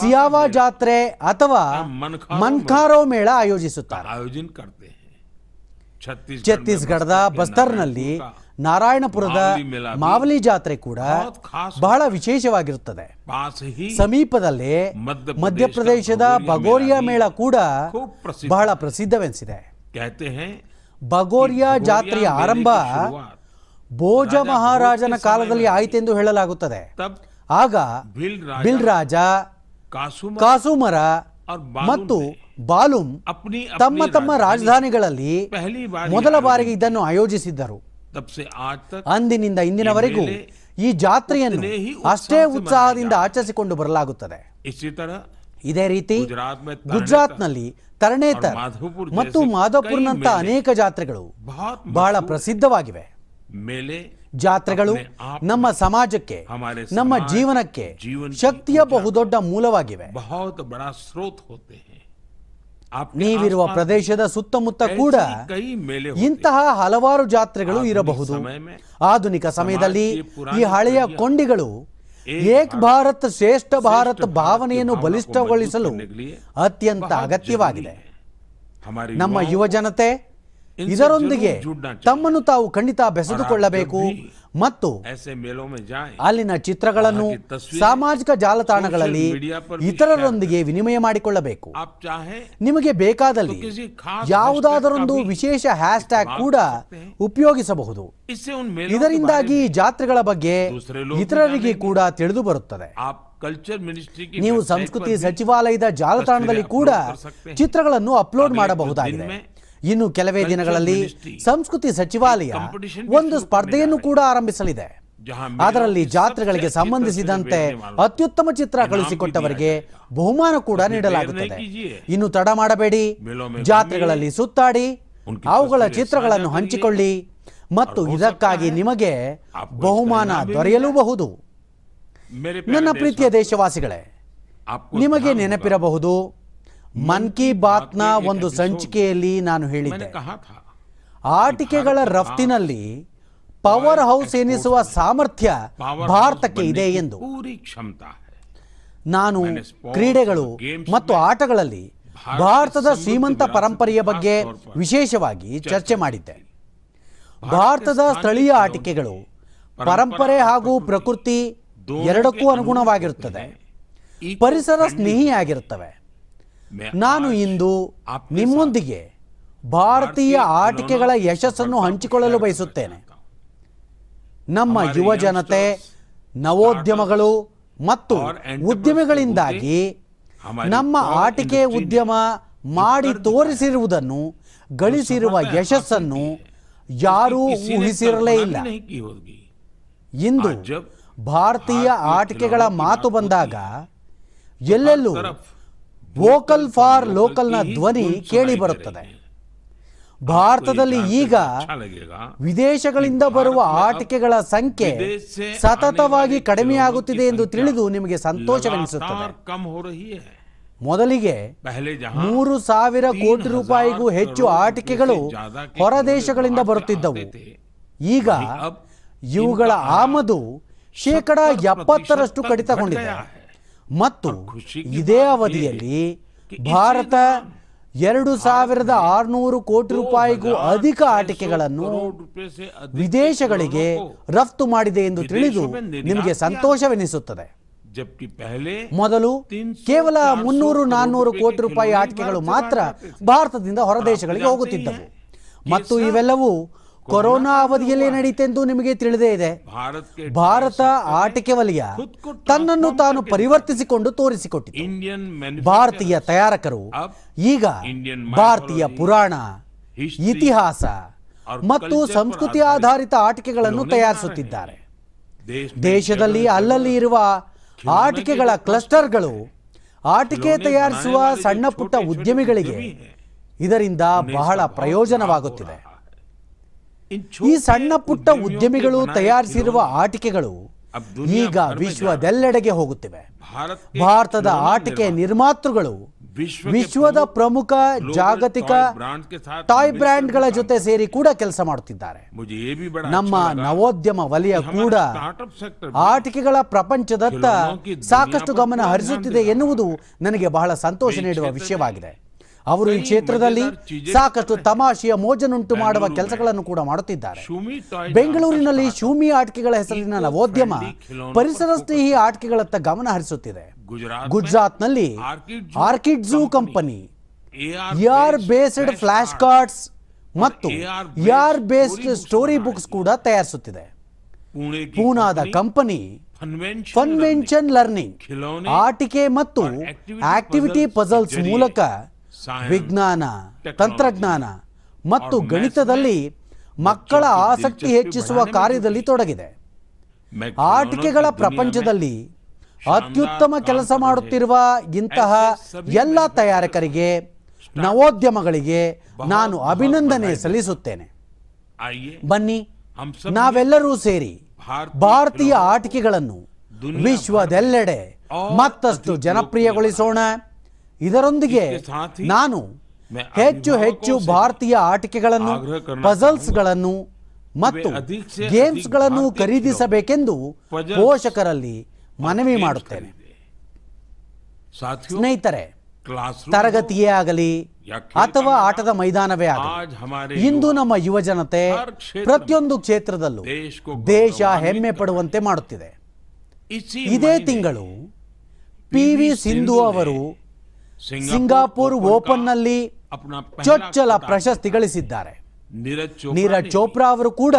ಸಿಯಾವಾ ಜಾತ್ರೆ ಅಥವಾ ಮನ್ಖಾರೋ ಮೇಳ. ಆಯೋಜಿಸುತ್ತಾರೆ. ಛತ್ತೀಸ್ಗಢದ ಬಸ್ತರ್ನಲ್ಲಿ ನಾರಾಯಣಪುರದ ಮಾವಲಿ ಜಾತ್ರೆ ಕೂಡ ಬಹಳ ವಿಶೇಷವಾಗಿರುತ್ತದೆ. ಸಮೀಪದಲ್ಲೇ ಮಧ್ಯಪ್ರದೇಶದ ಬಗೋರಿಯಾ ಮೇಳ ಕೂಡ ಬಹಳ ಪ್ರಸಿದ್ಧವೆನಿಸಿದೆ. ಬಗೋರಿಯಾ ಜಾತ್ರೆಯ ಆರಂಭ ಭೋಜ ಮಹಾರಾಜನ ಕಾಲದಲ್ಲಿ ಆಯಿತೆಂದು ಹೇಳಲಾಗುತ್ತದೆ. ಆಗ ಬಿಲ್ ರಾಜ ಕಾಸುಮರ ಮತ್ತು ಬಾಲುಮ್ ತಮ್ಮ ತಮ್ಮ ರಾಜಧಾನಿಗಳಲ್ಲಿ ಮೊದಲ ಬಾರಿಗೆ ಇದನ್ನು ಆಯೋಜಿಸಿದ್ದರು. ಅಂದಿನಿಂದ ಇಂದಿನವರೆಗೂ ಈ ಜಾತ್ರೆಯನ್ನು ಅಷ್ಟೇ ಉತ್ಸಾಹದಿಂದ ಆಚರಿಸಿಕೊಂಡು ಬರಲಾಗುತ್ತದೆ. ಇದೇ ರೀತಿ ಗುಜರಾತ್ನಲ್ಲಿ ತರಣೇತರ್ ಮತ್ತು ಮಾಧವಪುರ್ನಂತ ಅನೇಕ ಜಾತ್ರೆಗಳು ಬಹಳ ಪ್ರಸಿದ್ಧವಾಗಿವೆ. ಜಾತ್ರೆಗಳು ನಮ್ಮ ಸಮಾಜಕ್ಕೆ ನಮ್ಮ ಜೀವನಕ್ಕೆ ಶಕ್ತಿಯ ಬಹುದೊಡ್ಡ ಮೂಲವಾಗಿವೆ. ನೀವಿರುವ ಪ್ರದೇಶದ ಸುತ್ತಮುತ್ತ ಕೂಡ ಇಂತಹ ಹಲವಾರು ಜಾತ್ರೆಗಳು ಇರಬಹುದು. ಆಧುನಿಕ ಸಮಯದಲ್ಲಿ ಈ ಹಳೆಯ ಕೊಂಡಿಗಳು ಏಕ್ ಭಾರತ್ ಶ್ರೇಷ್ಠ ಭಾರತ್ ಭಾವನೆಯನ್ನು ಬಲಿಷ್ಠಗೊಳಿಸಲು ಅತ್ಯಂತ ಅಗತ್ಯವಾಗಿದೆ. ನಮ್ಮ ಯುವ ಜನತೆ ಇದರೊಂದಿಗೆ ತಮ್ಮನ್ನು ತಾವು ಖಂಡಿತ ಬೆಸೆದುಕೊಳ್ಳಬೇಕು ಮತ್ತು ಅಲ್ಲಿನ ಚಿತ್ರಗಳನ್ನು ಸಾಮಾಜಿಕ ಜಾಲತಾಣಗಳಲ್ಲಿ ಇತರರೊಂದಿಗೆ ವಿನಿಮಯ ಮಾಡಿಕೊಳ್ಳಬೇಕು. ನಿಮಗೆ ಬೇಕಾದಲ್ಲಿ ಯಾವುದಾದರೊಂದು ವಿಶೇಷ ಹ್ಯಾಶ್ ಟ್ಯಾಗ್ ಕೂಡ ಉಪಯೋಗಿಸಬಹುದು. ಇದರಿಂದಾಗಿ ಜಾತ್ರೆಗಳ ಬಗ್ಗೆ ಇತರರಿಗೆ ಕೂಡ ತಿಳಿದು ಬರುತ್ತದೆ. ನೀವು ಸಂಸ್ಕೃತಿ ಸಚಿವಾಲಯದ ಜಾಲತಾಣದಲ್ಲಿ ಕೂಡ ಚಿತ್ರಗಳನ್ನು ಅಪ್ಲೋಡ್ ಮಾಡಬಹುದಾಗಿದೆ. ಇನ್ನು ಕೆಲವೇ ದಿನಗಳಲ್ಲಿ ಸಂಸ್ಕೃತಿ ಸಚಿವಾಲಯ ಒಂದು ಸ್ಪರ್ಧೆಯನ್ನು ಕೂಡ ಆರಂಭಿಸಲಿದೆ. ಅದರಲ್ಲಿ ಜಾತ್ರೆಗಳಿಗೆ ಸಂಬಂಧಿಸಿದಂತೆ ಅತ್ಯುತ್ತಮ ಚಿತ್ರ ಕಳಿಸಿಕೊಟ್ಟವರಿಗೆ ಬಹುಮಾನ ಕೂಡ ನೀಡಲಾಗುತ್ತದೆ. ಇನ್ನು ತಡ ಮಾಡಬೇಡಿ. ಜಾತ್ರೆಗಳಲ್ಲಿ ಸುತ್ತಾಡಿ. ಅವುಗಳ ಚಿತ್ರಗಳನ್ನು ಹಂಚಿಕೊಳ್ಳಿ. ಮತ್ತು ಇದಕ್ಕಾಗಿ ನಿಮಗೆ ಬಹುಮಾನ ದೊರೆಯಲೂಬಹುದು. ನನ್ನ ಪ್ರೀತಿಯ ದೇಶವಾಸಿಗಳೇ ನಿಮಗೆ ನೆನಪಿರಬಹುದು. ಮನ್ ಕಿ ಬಾತ್ನ ಒಂದು ಸಂಚಿಕೆಯಲ್ಲಿ ನಾನು ಹೇಳಿದ್ದೆ. ಆಟಿಕೆಗಳ ರಫ್ತಿನಲ್ಲಿ ಪವರ್ ಹೌಸ್ ಎನಿಸುವ ಸಾಮರ್ಥ್ಯ ಭಾರತಕ್ಕೆ ಇದೆ ಎಂದು. ನಾನು ಕ್ರೀಡೆಗಳು ಮತ್ತು ಆಟಗಳಲ್ಲಿ ಭಾರತದ ಶ್ರೀಮಂತ ಪರಂಪರೆಯ ಬಗ್ಗೆ ವಿಶೇಷವಾಗಿ ಚರ್ಚೆ ಮಾಡಿದ್ದೆ. ಭಾರತದ ಸ್ಥಳೀಯ ಆಟಿಕೆಗಳು ಪರಂಪರೆ ಹಾಗೂ ಪ್ರಕೃತಿ ಎರಡಕ್ಕೂ ಅನುಗುಣವಾಗಿರುತ್ತದೆ. ಪರಿಸರ ಸ್ನೇಹಿಯಾಗಿರುತ್ತವೆ. ನಾನು ಇಂದು ನಿಮ್ಮೊಂದಿಗೆ ಭಾರತೀಯ ಆಟಿಕೆಗಳ ಯಶಸ್ಸನ್ನು ಹಂಚಿಕೊಳ್ಳಲು ಬಯಸುತ್ತೇನೆ. ನಮ್ಮ ಯುವ ಜನತೆ ನವೋದ್ಯಮಗಳು ಮತ್ತು ಉದ್ಯಮಿಗಳಿಂದಾಗಿ ನಮ್ಮ ಆಟಿಕೆ ಉದ್ಯಮ ಮಾಡಿ ತೋರಿಸಿರುವುದನ್ನು ಗಳಿಸಿರುವ ಯಶಸ್ಸನ್ನು ಯಾರೂ ಊಹಿಸಿರಲೇ ಇಲ್ಲ. ಇಂದು ಭಾರತೀಯ ಆಟಿಕೆಗಳ ಮಾತು ಬಂದಾಗ ಎಲ್ಲೆಲ್ಲೂ ವೋಕಲ್ ಫಾರ್ ಲೋಕಲ್ನ ಧ್ವನಿ ಕೇಳಿ ಬರುತ್ತದೆ. ಭಾರತದಲ್ಲಿ ಈಗ ವಿದೇಶಗಳಿಂದ ಬರುವ ಆಟಿಕೆಗಳ ಸಂಖ್ಯೆ ಸತತವಾಗಿ ಕಡಿಮೆಯಾಗುತ್ತಿದೆ ಎಂದು ತಿಳಿದು ನಿಮಗೆ ಸಂತೋಷವೆನಿಸುತ್ತದೆ. ಮೊದಲಿಗೆ ಮೂರು ಸಾವಿರ ಕೋಟಿ ರೂಪಾಯಿಗೂ ಹೆಚ್ಚು ಆಟಿಕೆಗಳು ಹೊರ ದೇಶಗಳಿಂದ ಬರುತ್ತಿದ್ದವು. ಈಗ ಇವುಗಳ ಆಮದು ಶೇಕಡ ಎಪ್ಪತ್ತರಷ್ಟು ಕಡಿತಗೊಂಡಿದೆ. ಮತ್ತು ಇದೇ ಅವಧಿಯಲ್ಲಿ ಭಾರತ ಎರಡು ಸಾವಿರದ ಆರುನೂರು ಕೋಟಿ ರೂಪಾಯಿಗೂ ಅಧಿಕ ಆಟಿಕೆಗಳನ್ನು ವಿದೇಶಗಳಿಗೆ ರಫ್ತು ಮಾಡಿದೆ ಎಂದು ತಿಳಿದು ನಿಮಗೆ ಸಂತೋಷವೆನಿಸುತ್ತದೆ. ಮೊದಲು ಕೇವಲ ಮುನ್ನೂರು ನಾನ್ನೂರು ಕೋಟಿ ರೂಪಾಯಿ ಆಟಿಕೆಗಳು ಮಾತ್ರ ಭಾರತದಿಂದ ಹೊರದೇಶಗಳಿಗೆ ಹೋಗುತ್ತಿದ್ದವು. ಮತ್ತು ಇವೆಲ್ಲವೂ ಕೊರೋನಾ ಅವಧಿಯಲ್ಲಿ ನಡೆಯಿತೆಂದು ನಿಮಗೆ ತಿಳಿದೇ ಇದೆ. ಭಾರತ ಆಟಿಕೆ ವಲಯ ತನ್ನನ್ನು ತಾನು ಪರಿವರ್ತಿಸಿಕೊಂಡು ತೋರಿಸಿಕೊಟ್ಟಿತು. ಭಾರತೀಯ ತಯಾರಕರು ಈಗ ಭಾರತೀಯ ಪುರಾಣ ಇತಿಹಾಸ ಮತ್ತು ಸಂಸ್ಕೃತಿ ಆಧಾರಿತ ಆಟಿಕೆಗಳನ್ನು ತಯಾರಿಸುತ್ತಿದ್ದಾರೆ. ದೇಶದಲ್ಲಿ ಅಲ್ಲಲ್ಲಿ ಇರುವ ಆಟಿಕೆಗಳ ಕ್ಲಸ್ಟರ್ಗಳು ಆಟಿಕೆ ತಯಾರಿಸುವ ಸಣ್ಣ ಪುಟ್ಟ ಉದ್ಯಮಿಗಳಿಗೆ ಇದರಿಂದ ಬಹಳ ಪ್ರಯೋಜನವಾಗುತ್ತಿದೆ. ಈ ಸಣ್ಣ ಪುಟ್ಟ ಉದ್ಯಮಿಗಳು ತಯಾರಿಸಿರುವ ಆಟಿಕೆಗಳು ಈಗ ವಿಶ್ವದೆಲ್ಲೆಡೆಗೆ ಹೋಗುತ್ತಿವೆ. ಭಾರತದ ಆಟಿಕೆ ನಿರ್ಮಾತೃಗಳು ವಿಶ್ವದ ಪ್ರಮುಖ ಜಾಗತಿಕ ಟಾಯ್ ಬ್ರ್ಯಾಂಡ್ಗಳ ಜೊತೆ ಸೇರಿ ಕೂಡ ಕೆಲಸ ಮಾಡುತ್ತಿದ್ದಾರೆ. ನಮ್ಮ ನವೋದ್ಯಮ ವಲಯ ಕೂಡ ಆಟಿಕೆಗಳ ಪ್ರಪಂಚದತ್ತ ಸಾಕಷ್ಟು ಗಮನ ಹರಿಸುತ್ತಿದೆ ಎನ್ನುವುದು ನನಗೆ ಬಹಳ ಸಂತೋಷ ನೀಡುವ ವಿಷಯವಾಗಿದೆ. ಅವರು ಈ ಕ್ಷೇತ್ರದಲ್ಲಿ ಸಾಕಷ್ಟು ತಮಾಷೆಯ ಮೋಜನುಂಟು ಮಾಡುವ ಕೆಲಸಗಳನ್ನು ಕೂಡ ಮಾಡುತ್ತಿದ್ದಾರೆ. ಬೆಂಗಳೂರಿನಲ್ಲಿ ಶೂಮಿ ಆಟಿಕೆಗಳ ಹೆಸರಿನ ನವೋದ್ಯಮ ಪರಿಸರ ಸ್ನೇಹಿ ಆಟಿಕೆಗಳತ್ತ ಗಮನ ಹರಿಸುತ್ತಿದೆ. ಗುಜರಾತ್ನಲ್ಲಿ orchid zoo company. AR based flash cards ಮತ್ತು ಯಾರ್ ಬೇಸ್ಡ್ ಸ್ಟೋರಿ ಬುಕ್ಸ್ ಕೂಡ ತಯಾರಿಸುತ್ತಿದೆ. ಪೂನಾದ ಕಂಪನಿ ಫನ್ವೆನ್ಷನ್ ಲರ್ನಿಂಗ್ ಆಟಿಕೆ ಮತ್ತು ಆಕ್ಟಿವಿಟಿ ಪಜಲ್ಸ್ ಮೂಲಕ ವಿಜ್ಞಾನ ತಂತ್ರಜ್ಞಾನ ಮತ್ತು ಗಣಿತದಲ್ಲಿ ಮಕ್ಕಳ ಆಸಕ್ತಿ ಹೆಚ್ಚಿಸುವ ಕಾರ್ಯದಲ್ಲಿ ತೊಡಗಿದೆ. ಆಟಿಕೆಗಳ ಪ್ರಪಂಚದಲ್ಲಿ ಅತ್ಯುತ್ತಮ ಕೆಲಸ ಮಾಡುತ್ತಿರುವ ಇಂತಹ ಎಲ್ಲ ತಯಾರಕರಿಗೆ ನವೋದ್ಯಮಗಳಿಗೆ ನಾನು ಅಭಿನಂದನೆ ಸಲ್ಲಿಸುತ್ತೇನೆ. ಬನ್ನಿ ನಾವೆಲ್ಲರೂ ಸೇರಿ ಭಾರತೀಯ ಆಟಿಕೆಗಳನ್ನು ವಿಶ್ವದೆಲ್ಲೆಡೆ ಮತ್ತಷ್ಟು ಜನಪ್ರಿಯಗೊಳಿಸೋಣ. ಇದರೊಂದಿಗೆ ನಾನು ಹೆಚ್ಚು ಹೆಚ್ಚು ಭಾರತೀಯ ಆಟಿಕೆಗಳನ್ನು ಪಜಲ್ಸ್ಗಳನ್ನು ಮತ್ತು ಗೇಮ್ಸ್ಗಳನ್ನು ಖರೀದಿಸಬೇಕೆಂದು ಪೋಷಕರಲ್ಲಿ ಮನವಿ ಮಾಡುತ್ತೇನೆ. ಸ್ನೇಹಿತರೆ ತರಗತಿಯೇ ಆಗಲಿ ಅಥವಾ ಆಟದ ಮೈದಾನವೇ ಆಗಲಿ ಇಂದು ನಮ್ಮ ಯುವ ಜನತೆ ಪ್ರತಿಯೊಂದು ಕ್ಷೇತ್ರದಲ್ಲೂ ದೇಶ ಹೆಮ್ಮೆ ಪಡುವಂತೆ ಮಾಡುತ್ತಿದೆ. ಇದೇ ತಿಂಗಳು ಪಿ ವಿ ಸಿಂಧು ಅವರು ಸಿಂಗಾಪುರ್ ಓಪನ್ನಲ್ಲಿ ಚೊಚ್ಚಲ ಪ್ರಶಸ್ತಿ ಗಳಿಸಿದ್ದಾರೆ ನೀರಜ್ ಚೋಪ್ರಾ ಅವರು ಕೂಡ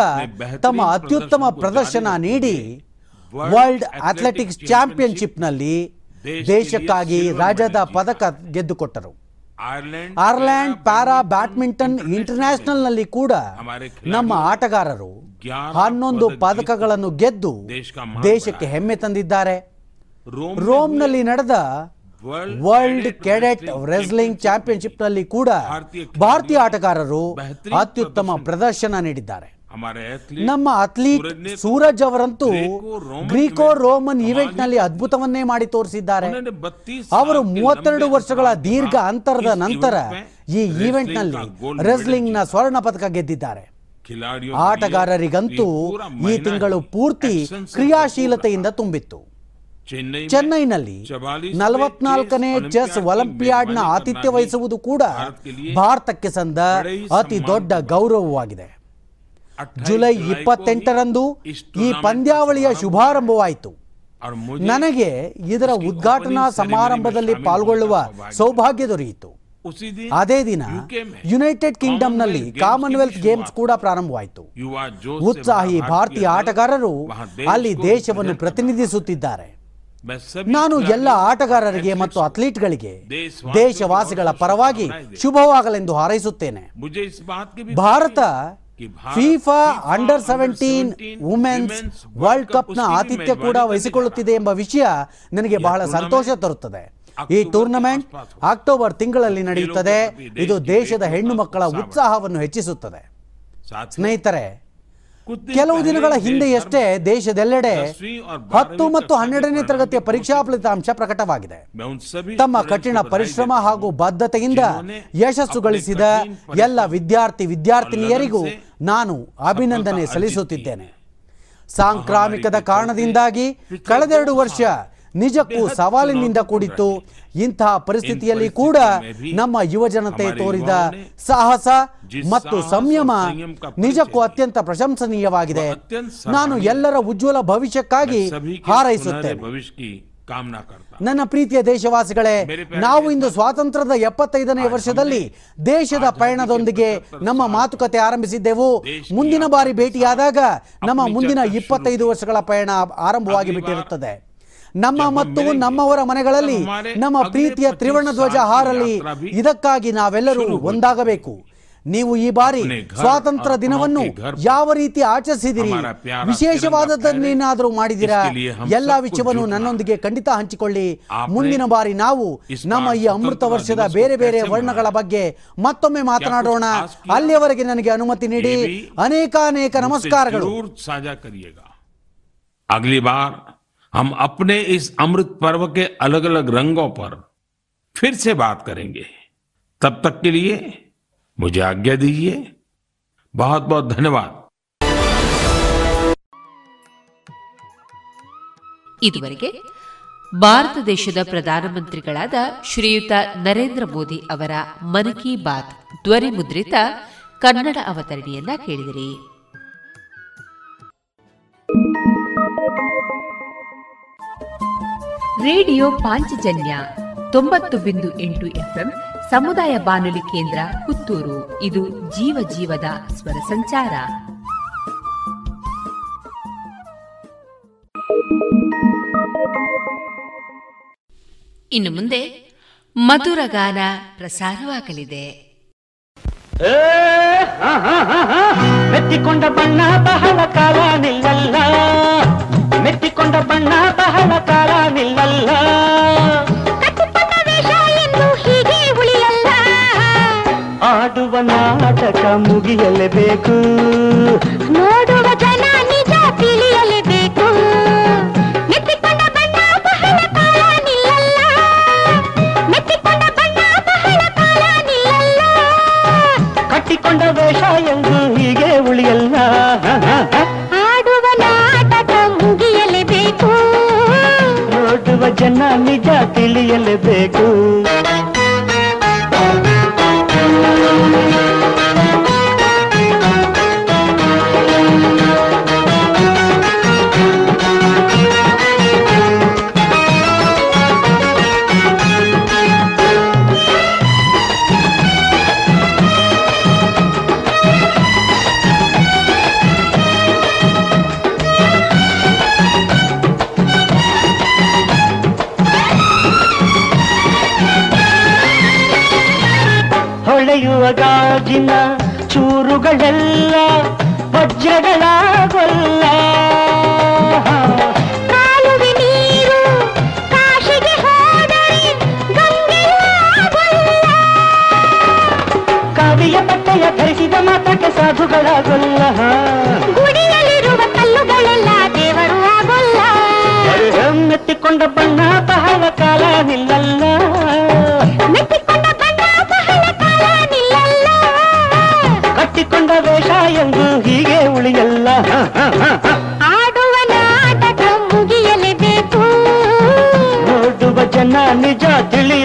ತಮ್ಮ ಅತ್ಯುತ್ತಮ ಪ್ರದರ್ಶನ ನೀಡಿ ವರ್ಲ್ಡ್ ಅಥ್ಲೆಟಿಕ್ಸ್ ಚಾಂಪಿಯನ್ಶಿಪ್ನಲ್ಲಿ ದೇಶಕ್ಕಾಗಿ ರಾಜ್ಯದ ಪದಕ ಗೆದ್ದುಕೊಟ್ಟರು. ಐರ್ಲೆಂಡ್ ಪ್ಯಾರಾ ಬ್ಯಾಡ್ಮಿಂಟನ್ ಇಂಟರ್ನ್ಯಾಷನಲ್ನಲ್ಲಿ ಕೂಡ ನಮ್ಮ ಆಟಗಾರರು ಹನ್ನೊಂದು ಪದಕಗಳನ್ನು ಗೆದ್ದು ದೇಶಕ್ಕೆ ಹೆಮ್ಮೆ ತಂದಿದ್ದಾರೆ. ರೋಮ್ನಲ್ಲಿ ನಡೆದ ವರ್ಲ್ಡ್ ಕೆಡೆಟ್ ರೆಸ್ಲಿಂಗ್ ಚಾಂಪಿಯನ್ಶಿಪ್ನಲ್ಲಿ ಕೂಡ ಭಾರತೀಯ ಆಟಗಾರರು ಅತ್ಯುತ್ತಮ ಪ್ರದರ್ಶನ. ನೀಡಿದ್ದಾರೆ. ನಮ್ಮ ಅಥ್ಲೀಟ್ ಸೂರಜ್ ಅವರಂತೂ ಗ್ರೀಕೋ ರೋಮನ್ ಈವೆಂಟ್ನಲ್ಲಿ ಅದ್ಭುತವನ್ನೇ ಮಾಡಿ ತೋರಿಸಿದ್ದಾರೆ. ಅವರು ಮೂವತ್ತೆರಡು ವರ್ಷಗಳ ದೀರ್ಘ ಅಂತರದ ನಂತರ ಈ ಈವೆಂಟ್ನಲ್ಲಿ ರೆಸ್ಲಿಂಗ್ನ ಸ್ವರ್ಣ ಪದಕ ಗೆದ್ದಿದ್ದಾರೆ. ಆಟಗಾರರಿಗಂತೂ ಈ ತಿಂಗಳು ಪೂರ್ತಿ ಕ್ರಿಯಾಶೀಲತೆಯಿಂದ ತುಂಬಿತ್ತು. ಚೆನ್ನೈನಲ್ಲಿ ನಲವತ್ನಾಲ್ಕನೇ ಚೆಸ್ ಒಲಿಂಪಿಯಾಡ್ನ ಆತಿಥ್ಯ ವಹಿಸುವುದು ಕೂಡ ಭಾರತಕ್ಕೆ ಸಂದ ಅತಿ ದೊಡ್ಡ ಗೌರವವಾಗಿದೆ. ಜುಲೈ ಇಪ್ಪತ್ತೆಂಟರಂದು ಈ ಪಂದ್ಯಾವಳಿಯ ಶುಭಾರಂಭವಾಯಿತು. ನನಗೆ ಇದರ ಉದ್ಘಾಟನಾ ಸಮಾರಂಭದಲ್ಲಿ ಪಾಲ್ಗೊಳ್ಳುವ ಸೌಭಾಗ್ಯ ದೊರೆಯಿತು. ಅದೇ ದಿನ ಯುನೈಟೆಡ್ ಕಿಂಗ್ಡಮ್ನಲ್ಲಿ ಕಾಮನ್ವೆಲ್ತ್ ಗೇಮ್ಸ್ ಕೂಡ ಪ್ರಾರಂಭವಾಯಿತು. ಉತ್ಸಾಹಿ ಭಾರತೀಯ ಆಟಗಾರರು ಅಲ್ಲಿ ದೇಶವನ್ನು ಪ್ರತಿನಿಧಿಸುತ್ತಿದ್ದಾರೆ. ನಾನು ಎಲ್ಲ ಆಟಗಾರರಿಗೆ ಮತ್ತು ಅಥ್ಲೀಟ್ಗಳಿಗೆ ದೇಶವಾಸಿಗಳ ಪರವಾಗಿ ಶುಭವಾಗಲೆಂದು ಹಾರೈಸುತ್ತೇನೆ. Bharat FIFA under seventeen women's ವರ್ಲ್ಡ್ನ ಆತಿಥ್ಯ ಕೂಡ ವಹಿಸಿಕೊಳ್ಳುತ್ತಿದೆ ಎಂಬ ವಿಷಯ ನನಗೆ ಬಹಳ ಸಂತೋಷ ತರುತ್ತದೆ. ಈ ಟೂರ್ನಮೆಂಟ್ ಅಕ್ಟೋಬರ್ ತಿಂಗಳಲ್ಲಿ ನಡೆಯುತ್ತದೆ. ಇದು ದೇಶದ ಹೆಣ್ಣು ಮಕ್ಕಳ ಉತ್ಸಾಹವನ್ನು ಹೆಚ್ಚಿಸುತ್ತದೆ. ಸ್ನೇಹಿತರೆ ಕೆಲವು ದಿನಗಳ ಹಿಂದೆಯಷ್ಟೇ ದೇಶದೆಲ್ಲೆಡೆ ಹತ್ತು ಮತ್ತು ಹನ್ನೆರಡನೇ ತರಗತಿಯ ಪರೀಕ್ಷಾ ಫಲಿತಾಂಶ ಪ್ರಕಟವಾಗಿದೆ. ತಮ್ಮ ಕಠಿಣ ಪರಿಶ್ರಮ ಹಾಗೂ ಬದ್ಧತೆಯಿಂದ ಯಶಸ್ಸು ಗಳಿಸಿದ ಎಲ್ಲ ವಿದ್ಯಾರ್ಥಿ ವಿದ್ಯಾರ್ಥಿನಿಯರಿಗೂ ನಾನು ಅಭಿನಂದನೆ ಸಲ್ಲಿಸುತ್ತಿದ್ದೇನೆ. ಸಾಂಕ್ರಾಮಿಕದ ಕಾರಣದಿಂದಾಗಿ ಕಳೆದೆರಡು ವರ್ಷ ನಿಜಕ್ಕೂ ಸವಾಲಿನಿಂದ ಕೂಡಿತ್ತು. ಇಂತಹ ಪರಿಸ್ಥಿತಿಯಲ್ಲಿ ಕೂಡ ನಮ್ಮ ಯುವಜನತೆ ತೋರಿದ ಸಾಹಸ ಮತ್ತು ಸಂಯಮ ನಿಜಕ್ಕೂ ಅತ್ಯಂತ ಪ್ರಶಂಸನೀಯವಾಗಿದೆ. ನಾನು ಎಲ್ಲರ ಉಜ್ವಲ ಭವಿಷ್ಯಕ್ಕಾಗಿ ಹಾರೈಸುತ್ತೇನೆ. ನನ್ನ ಪ್ರೀತಿಯ ದೇಶವಾಸಿಗಳೇ ನಾವು ಇಂದು ಸ್ವಾತಂತ್ರ್ಯದ ಎಪ್ಪತ್ತೈದನೇ ವರ್ಷದಲ್ಲಿ ದೇಶದ ಪಯಣದೊಂದಿಗೆ ನಮ್ಮ ಮಾತುಕತೆ ಆರಂಭಿಸಿದ್ದೆವು. ಮುಂದಿನ ಬಾರಿ ಭೇಟಿಯಾದಾಗ ನಮ್ಮ ಮುಂದಿನ ಇಪ್ಪತ್ತೈದು ವರ್ಷಗಳ ಪಯಣ ಆರಂಭವಾಗಿ ಬಿಟ್ಟಿರುತ್ತದೆ. ನಮ್ಮ ಮತ್ತು ನಮ್ಮವರ ಮನೆಗಳಲ್ಲಿ ನಮ್ಮ ಪ್ರೀತಿಯ ತ್ರಿವರ್ಣ ಧ್ವಜ ಹಾರಲಿ. ಇದಕ್ಕಾಗಿ ನಾವೆಲ್ಲರೂ ಒಂದಾಗಬೇಕು. ನೀವು ಈ ಬಾರಿ ಸ್ವಾತಂತ್ರ್ಯ ದಿನವನ್ನು ಯಾವ ರೀತಿ ಆಚರಿಸಿದಿರಿ? ವಿಶೇಷವಾದದ್ದನ್ನೇನಾದರೂ ಮಾಡಿದಿರಾ? ಎಲ್ಲ ವಿಷಯವನ್ನು ನನ್ನೊಂದಿಗೆ ಖಂಡಿತ ಹಂಚಿಕೊಳ್ಳಿ. ಮುಂದಿನ ಬಾರಿ ನಾವು ನಮ್ಮ ಈ ಅಮೃತ ವರ್ಷದ ಬೇರೆ ಬೇರೆ ವರ್ಣಗಳ ಬಗ್ಗೆ ಮತ್ತೊಮ್ಮೆ ಮಾತನಾಡೋಣ. ಅಲ್ಲಿಯವರೆಗೆ ನನಗೆ ಅನುಮತಿ ನೀಡಿ ಅನೇಕ ಅನೇಕ ನಮಸ್ಕಾರಗಳು. ಸಾಜಾ हम अपने इस अमृत पर्व के अलग अलग रंगों पर फिर से बात करेंगे तब तक के लिए मुझे आज्ञा दीजिए बहुत बहुत धन्यवाद ಇದುವರೆಗೆ ಭಾರತ ದೇಶದ ಪ್ರಧಾನಮಂತ್ರಿಗಳಾದ ಶ್ರೀಯುತ ನರೇಂದ್ರ ಮೋದಿ ಅವರ ಮನ್ ಕಿ ಬಾತ್ ಧ್ವನಿ ಮುದ್ರಿತ ಕನ್ನಡ ಅವತರಣಿಯನ್ನ ಕೇಳಿದಿರಿ ರೇಡಿಯೋ ಪಾಂಚಜನ್ಯ ತೊಂಬತ್ತು ಬಿಂದು ಎಂಟು ಎಫ್ಎಂ ಸಮುದಾಯ ಬಾನುಲಿ ಕೇಂದ್ರ ಪುತ್ತೂರು. ಇದು ಜೀವ ಜೀವದ ಸ್ವರ ಸಂಚಾರ. ಇನ್ನು ಮುಂದೆ ಮಧುರ ಗಾನ ಪ್ರಸಾರವಾಗಲಿದೆ. ಮೆತ್ತಿಕೊಂಡ ಬಣ್ಣ ಬಹಳ ಕಾಲ ನಿಲ್ಲಲ್ಲ. ಮೆತ್ತಿಕೊಂಡ ಬಣ್ಣ ಬಹಳ ಕಾಲ ನಿಲ್ಲಲ್ಲ ಆಡುವ ನಾಟಕ ಮುಗಿಯಲೇಬೇಕು ನೋಡುವ ಜನ ನಿಜ ತಿಳಿಯಲೇಬೇಕು ಮೆತ್ತಿಕೊಂಡ ಬಣ್ಣ ಬಹಳ ಕಾಲ ನಿಲ್ಲಲ್ಲ ಮೆತ್ತಿಕೊಂಡ ಬಣ್ಣ ಬಹಳ ಕಾಲ ನಿಲ್ಲಲ್ಲ ಕಟ್ಟಿಕೊಂಡ ವೇಷ ಎಂದು ಹೀಗೆ ಉಳಿಯಲ್ಲ ಜನ ನಿಜ ತಿಳಿಯಲೇಬೇಕು. ಧರಿಸಿದ ಸಾಧುಗಳ ಸಾಧುಗಳಾಗೊಲ್ಲ. ಗುಡಿಯಲ್ಲಿರುವ ಕಲ್ಲುಗಳೆಲ್ಲ ದೇವರು ಆಗೊಲ್ಲ. ಮೆತ್ತಿಕೊಂಡ ಬಣ್ಣ ಬಹಳ ಕಾಲ ನಿಲ್ಲಲ್ಲ. ಮೆತ್ತಿಕೊಂಡ ಬಣ್ಣ ಬಹಳ ಕಾಲ ನಿಲ್ಲಲ್ಲ. ಕಟ್ಟಿಕೊಂಡ ವೇಷ ಎಂದು ಹೀಗೆ ಉಳಿಯಲ್ಲ. ಆಡುವ ನಾಟಕ ಮುಗಿಯಲೇಬೇಕು. ನೋಡುವ ಜನ ನಿಜ ತಿಳಿಯಲೇಬೇಕು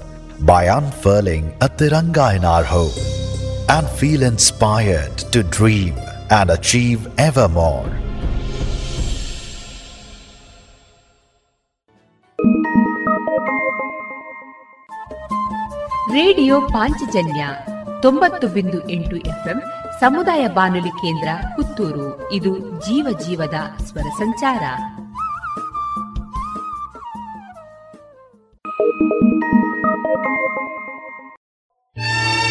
by unfurling a Tiranga in our home and feel inspired to dream and achieve ever more. Radio Panchajanya ತೊಂಬತ್ತು ಬಿಂದು ಎಂಟು ಎಫ್ಎಂ ಸಮುದಾಯ ಬಾನುಲಿ ಕೇಂದ್ರ ಪುತ್ತೂರು ಇದು ಜೀವ ಜೀವದ ಸ್ವರ ಸಂಚಾರ Thank you.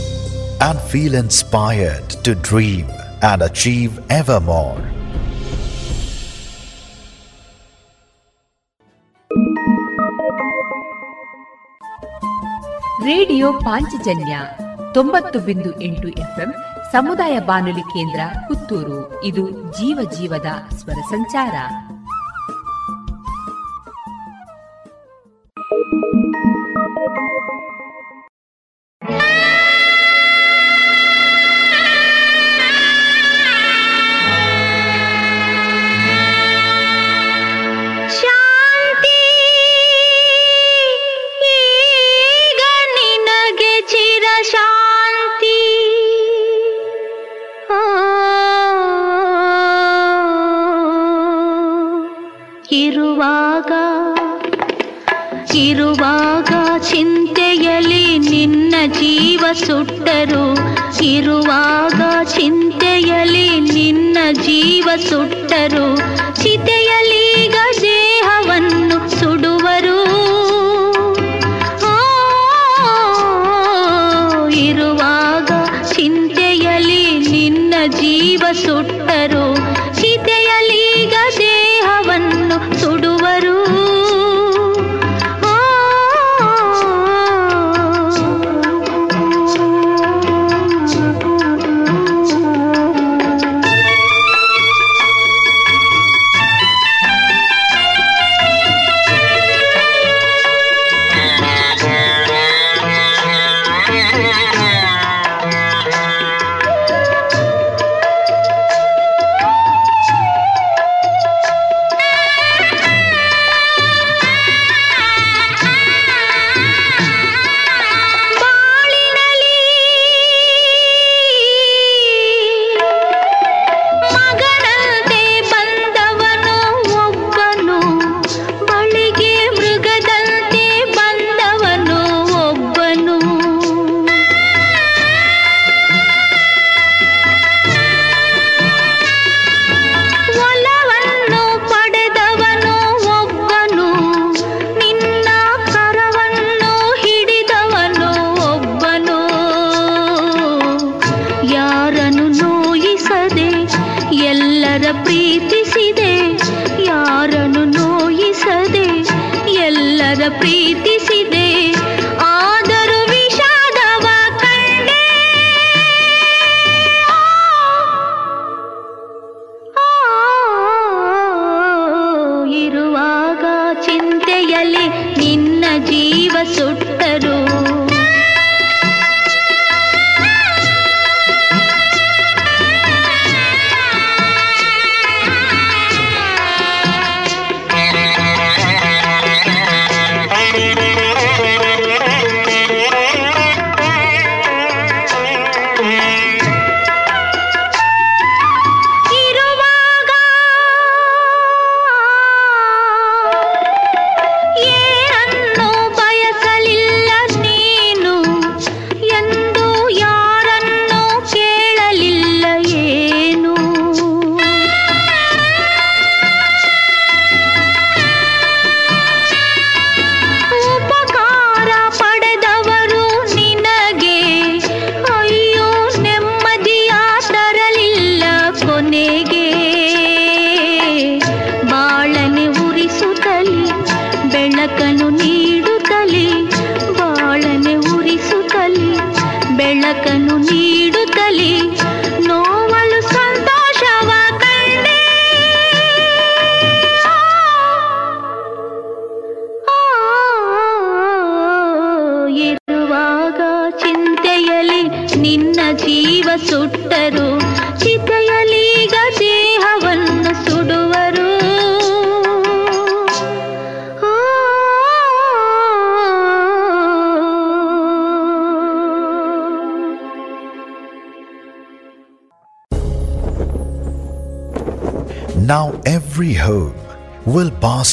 and feel inspired to dream and achieve ever more. Radio Panchajanya ತೊಂಬತ್ತು ಬಿಂದು ಎಂಟು ಎಫ್ಎಂ ಸಮುದಾಯ ಬಾನುಲಿ ಕೇಂದ್ರ ಪುತ್ತೂರು ಇದು ಜೀವ ಜೀವದ ಸ್ವರ ಸಂಚಾರ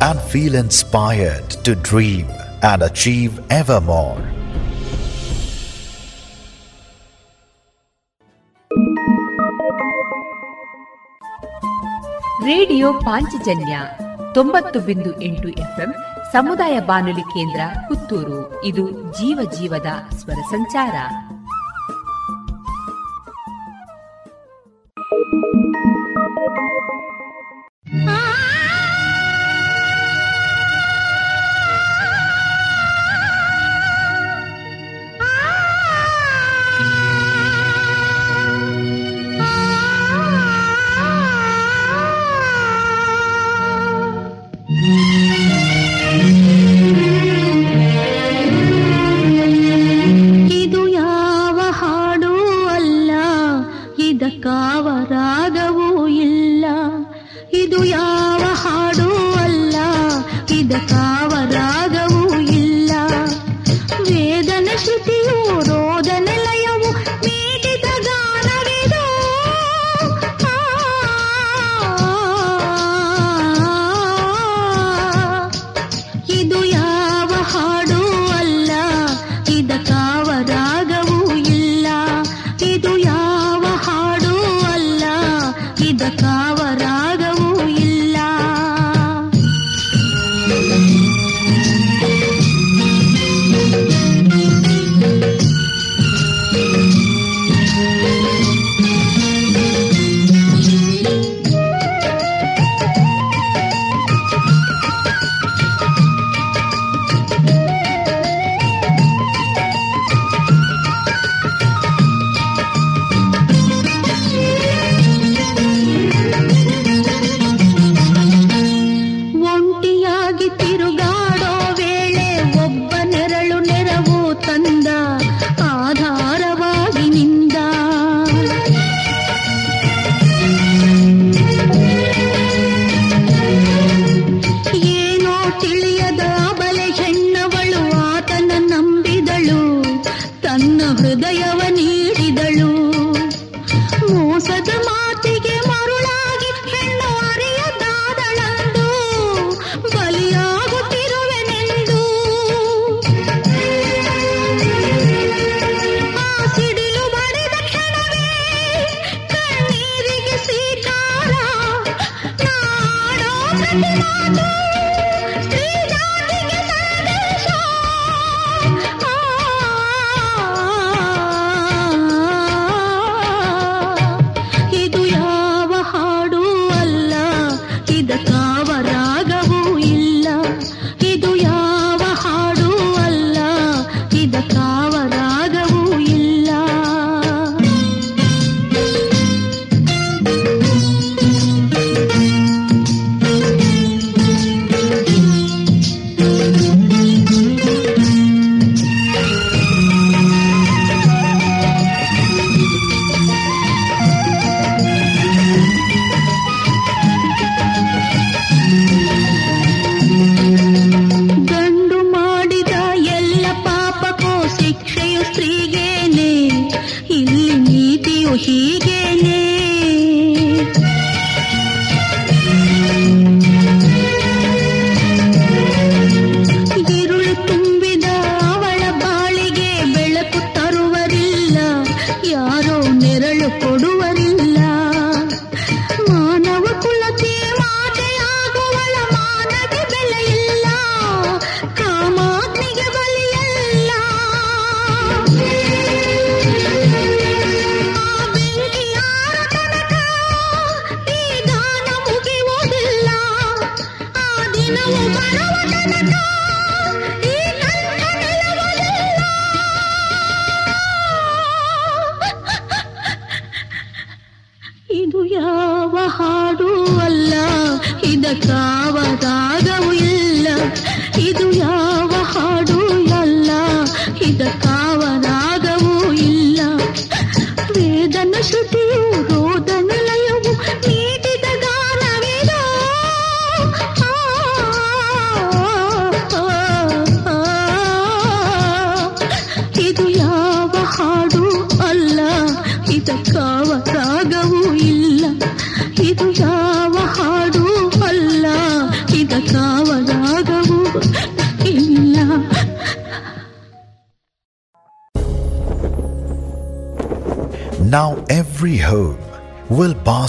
and feel inspired to dream and achieve ever more. Radio Panchajanya ತೊಂಬತ್ತು ಬಿಂದು ಎಂಟು ಎಫ್ಎಂ ಸಮುದಾಯ ಬಾನುಲಿ ಕೇಂದ್ರ ಪುತ್ತೂರು ಇದು ಜೀವ ಜೀವದ ಸ್ವರ ಸಂಚಾರ ಇದು चले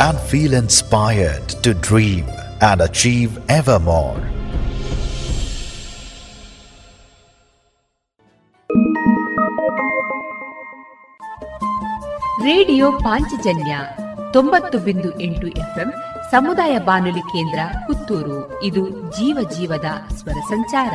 and feel inspired to dream and achieve ever more. Radio Panchajanya ತೊಂಬತ್ತು ಬಿಂದು ಎಂಟು ಎಫ್ಎಂ ಸಮುದಾಯ ಬಾನುಲಿ ಕೇಂದ್ರ ಪುತ್ತೂರು ಇದು ಜೀವ ಜೀವದ ಸ್ವರ ಸಂಚಾರ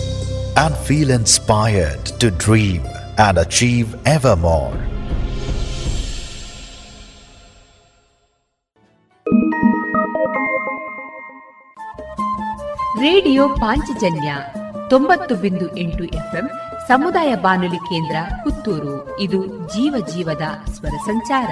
and feel inspired to dream and achieve ever more. Radio Panchajanya ತೊಂಬತ್ತು ಬಿಂದು ಎಂಟು ಎಫ್ಎಂ ಸಮುದಾಯ ಬಾನುಲಿ ಕೇಂದ್ರ ಪುತ್ತೂರು ಇದು ಜೀವ ಜೀವದ ಸ್ವರ ಸಂಚಾರ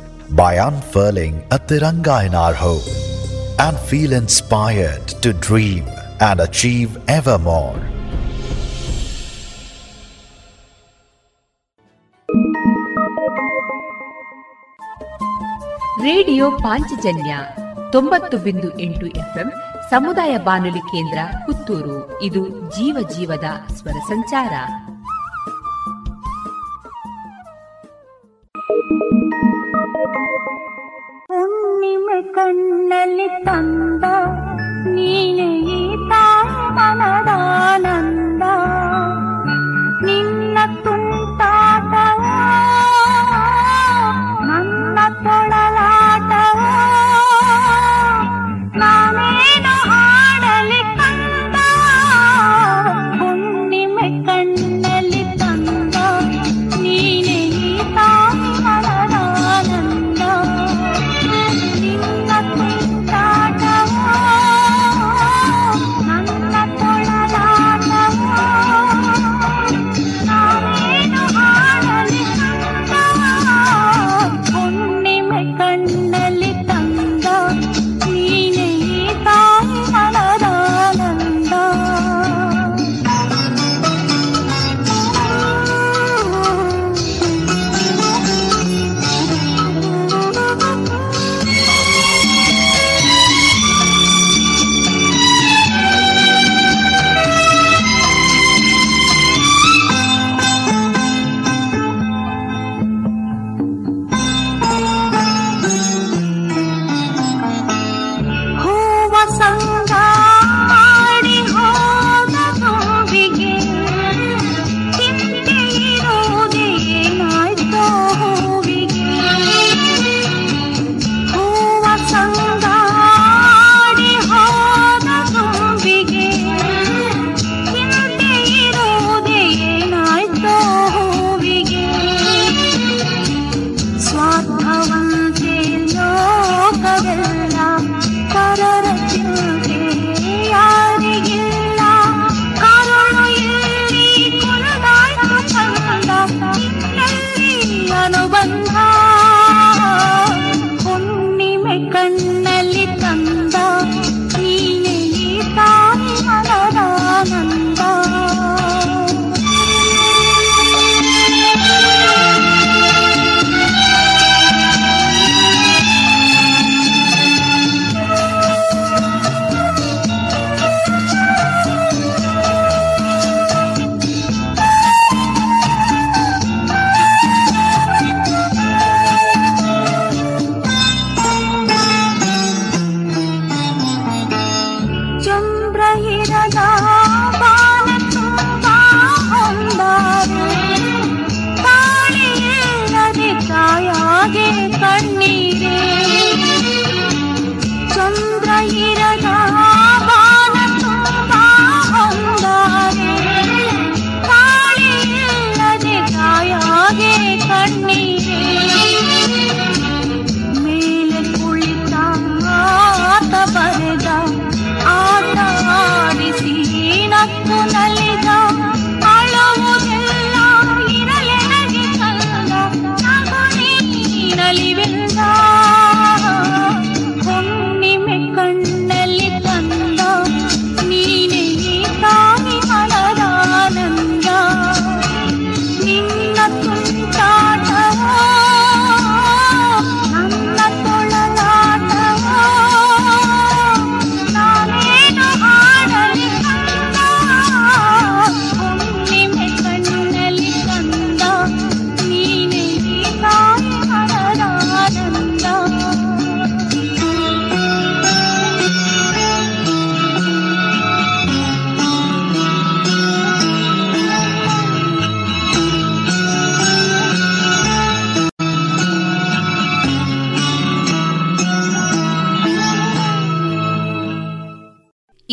by unfurling a Tiranga in our home and feel inspired to dream and achieve ever more. Radio Panchajanya ತೊಂಬತ್ತು ಬಿಂದು ಎಂಟು ಎಫ್ಎಂ ಸಮುದಾಯ ಬಾನುಲಿ ಕೇಂದ್ರ ಪುತ್ತೂರು ಇದು ಜೀವ ಜೀವದ ಸ್ವರ ಸಂಚಾರ ಹುಣ್ಣಿಮೆ ಕಣ್ಣಲ್ಲಿ ತಂದ ನೀನೆ ಈ ತಾಯಿ ಮನದಾನಂದ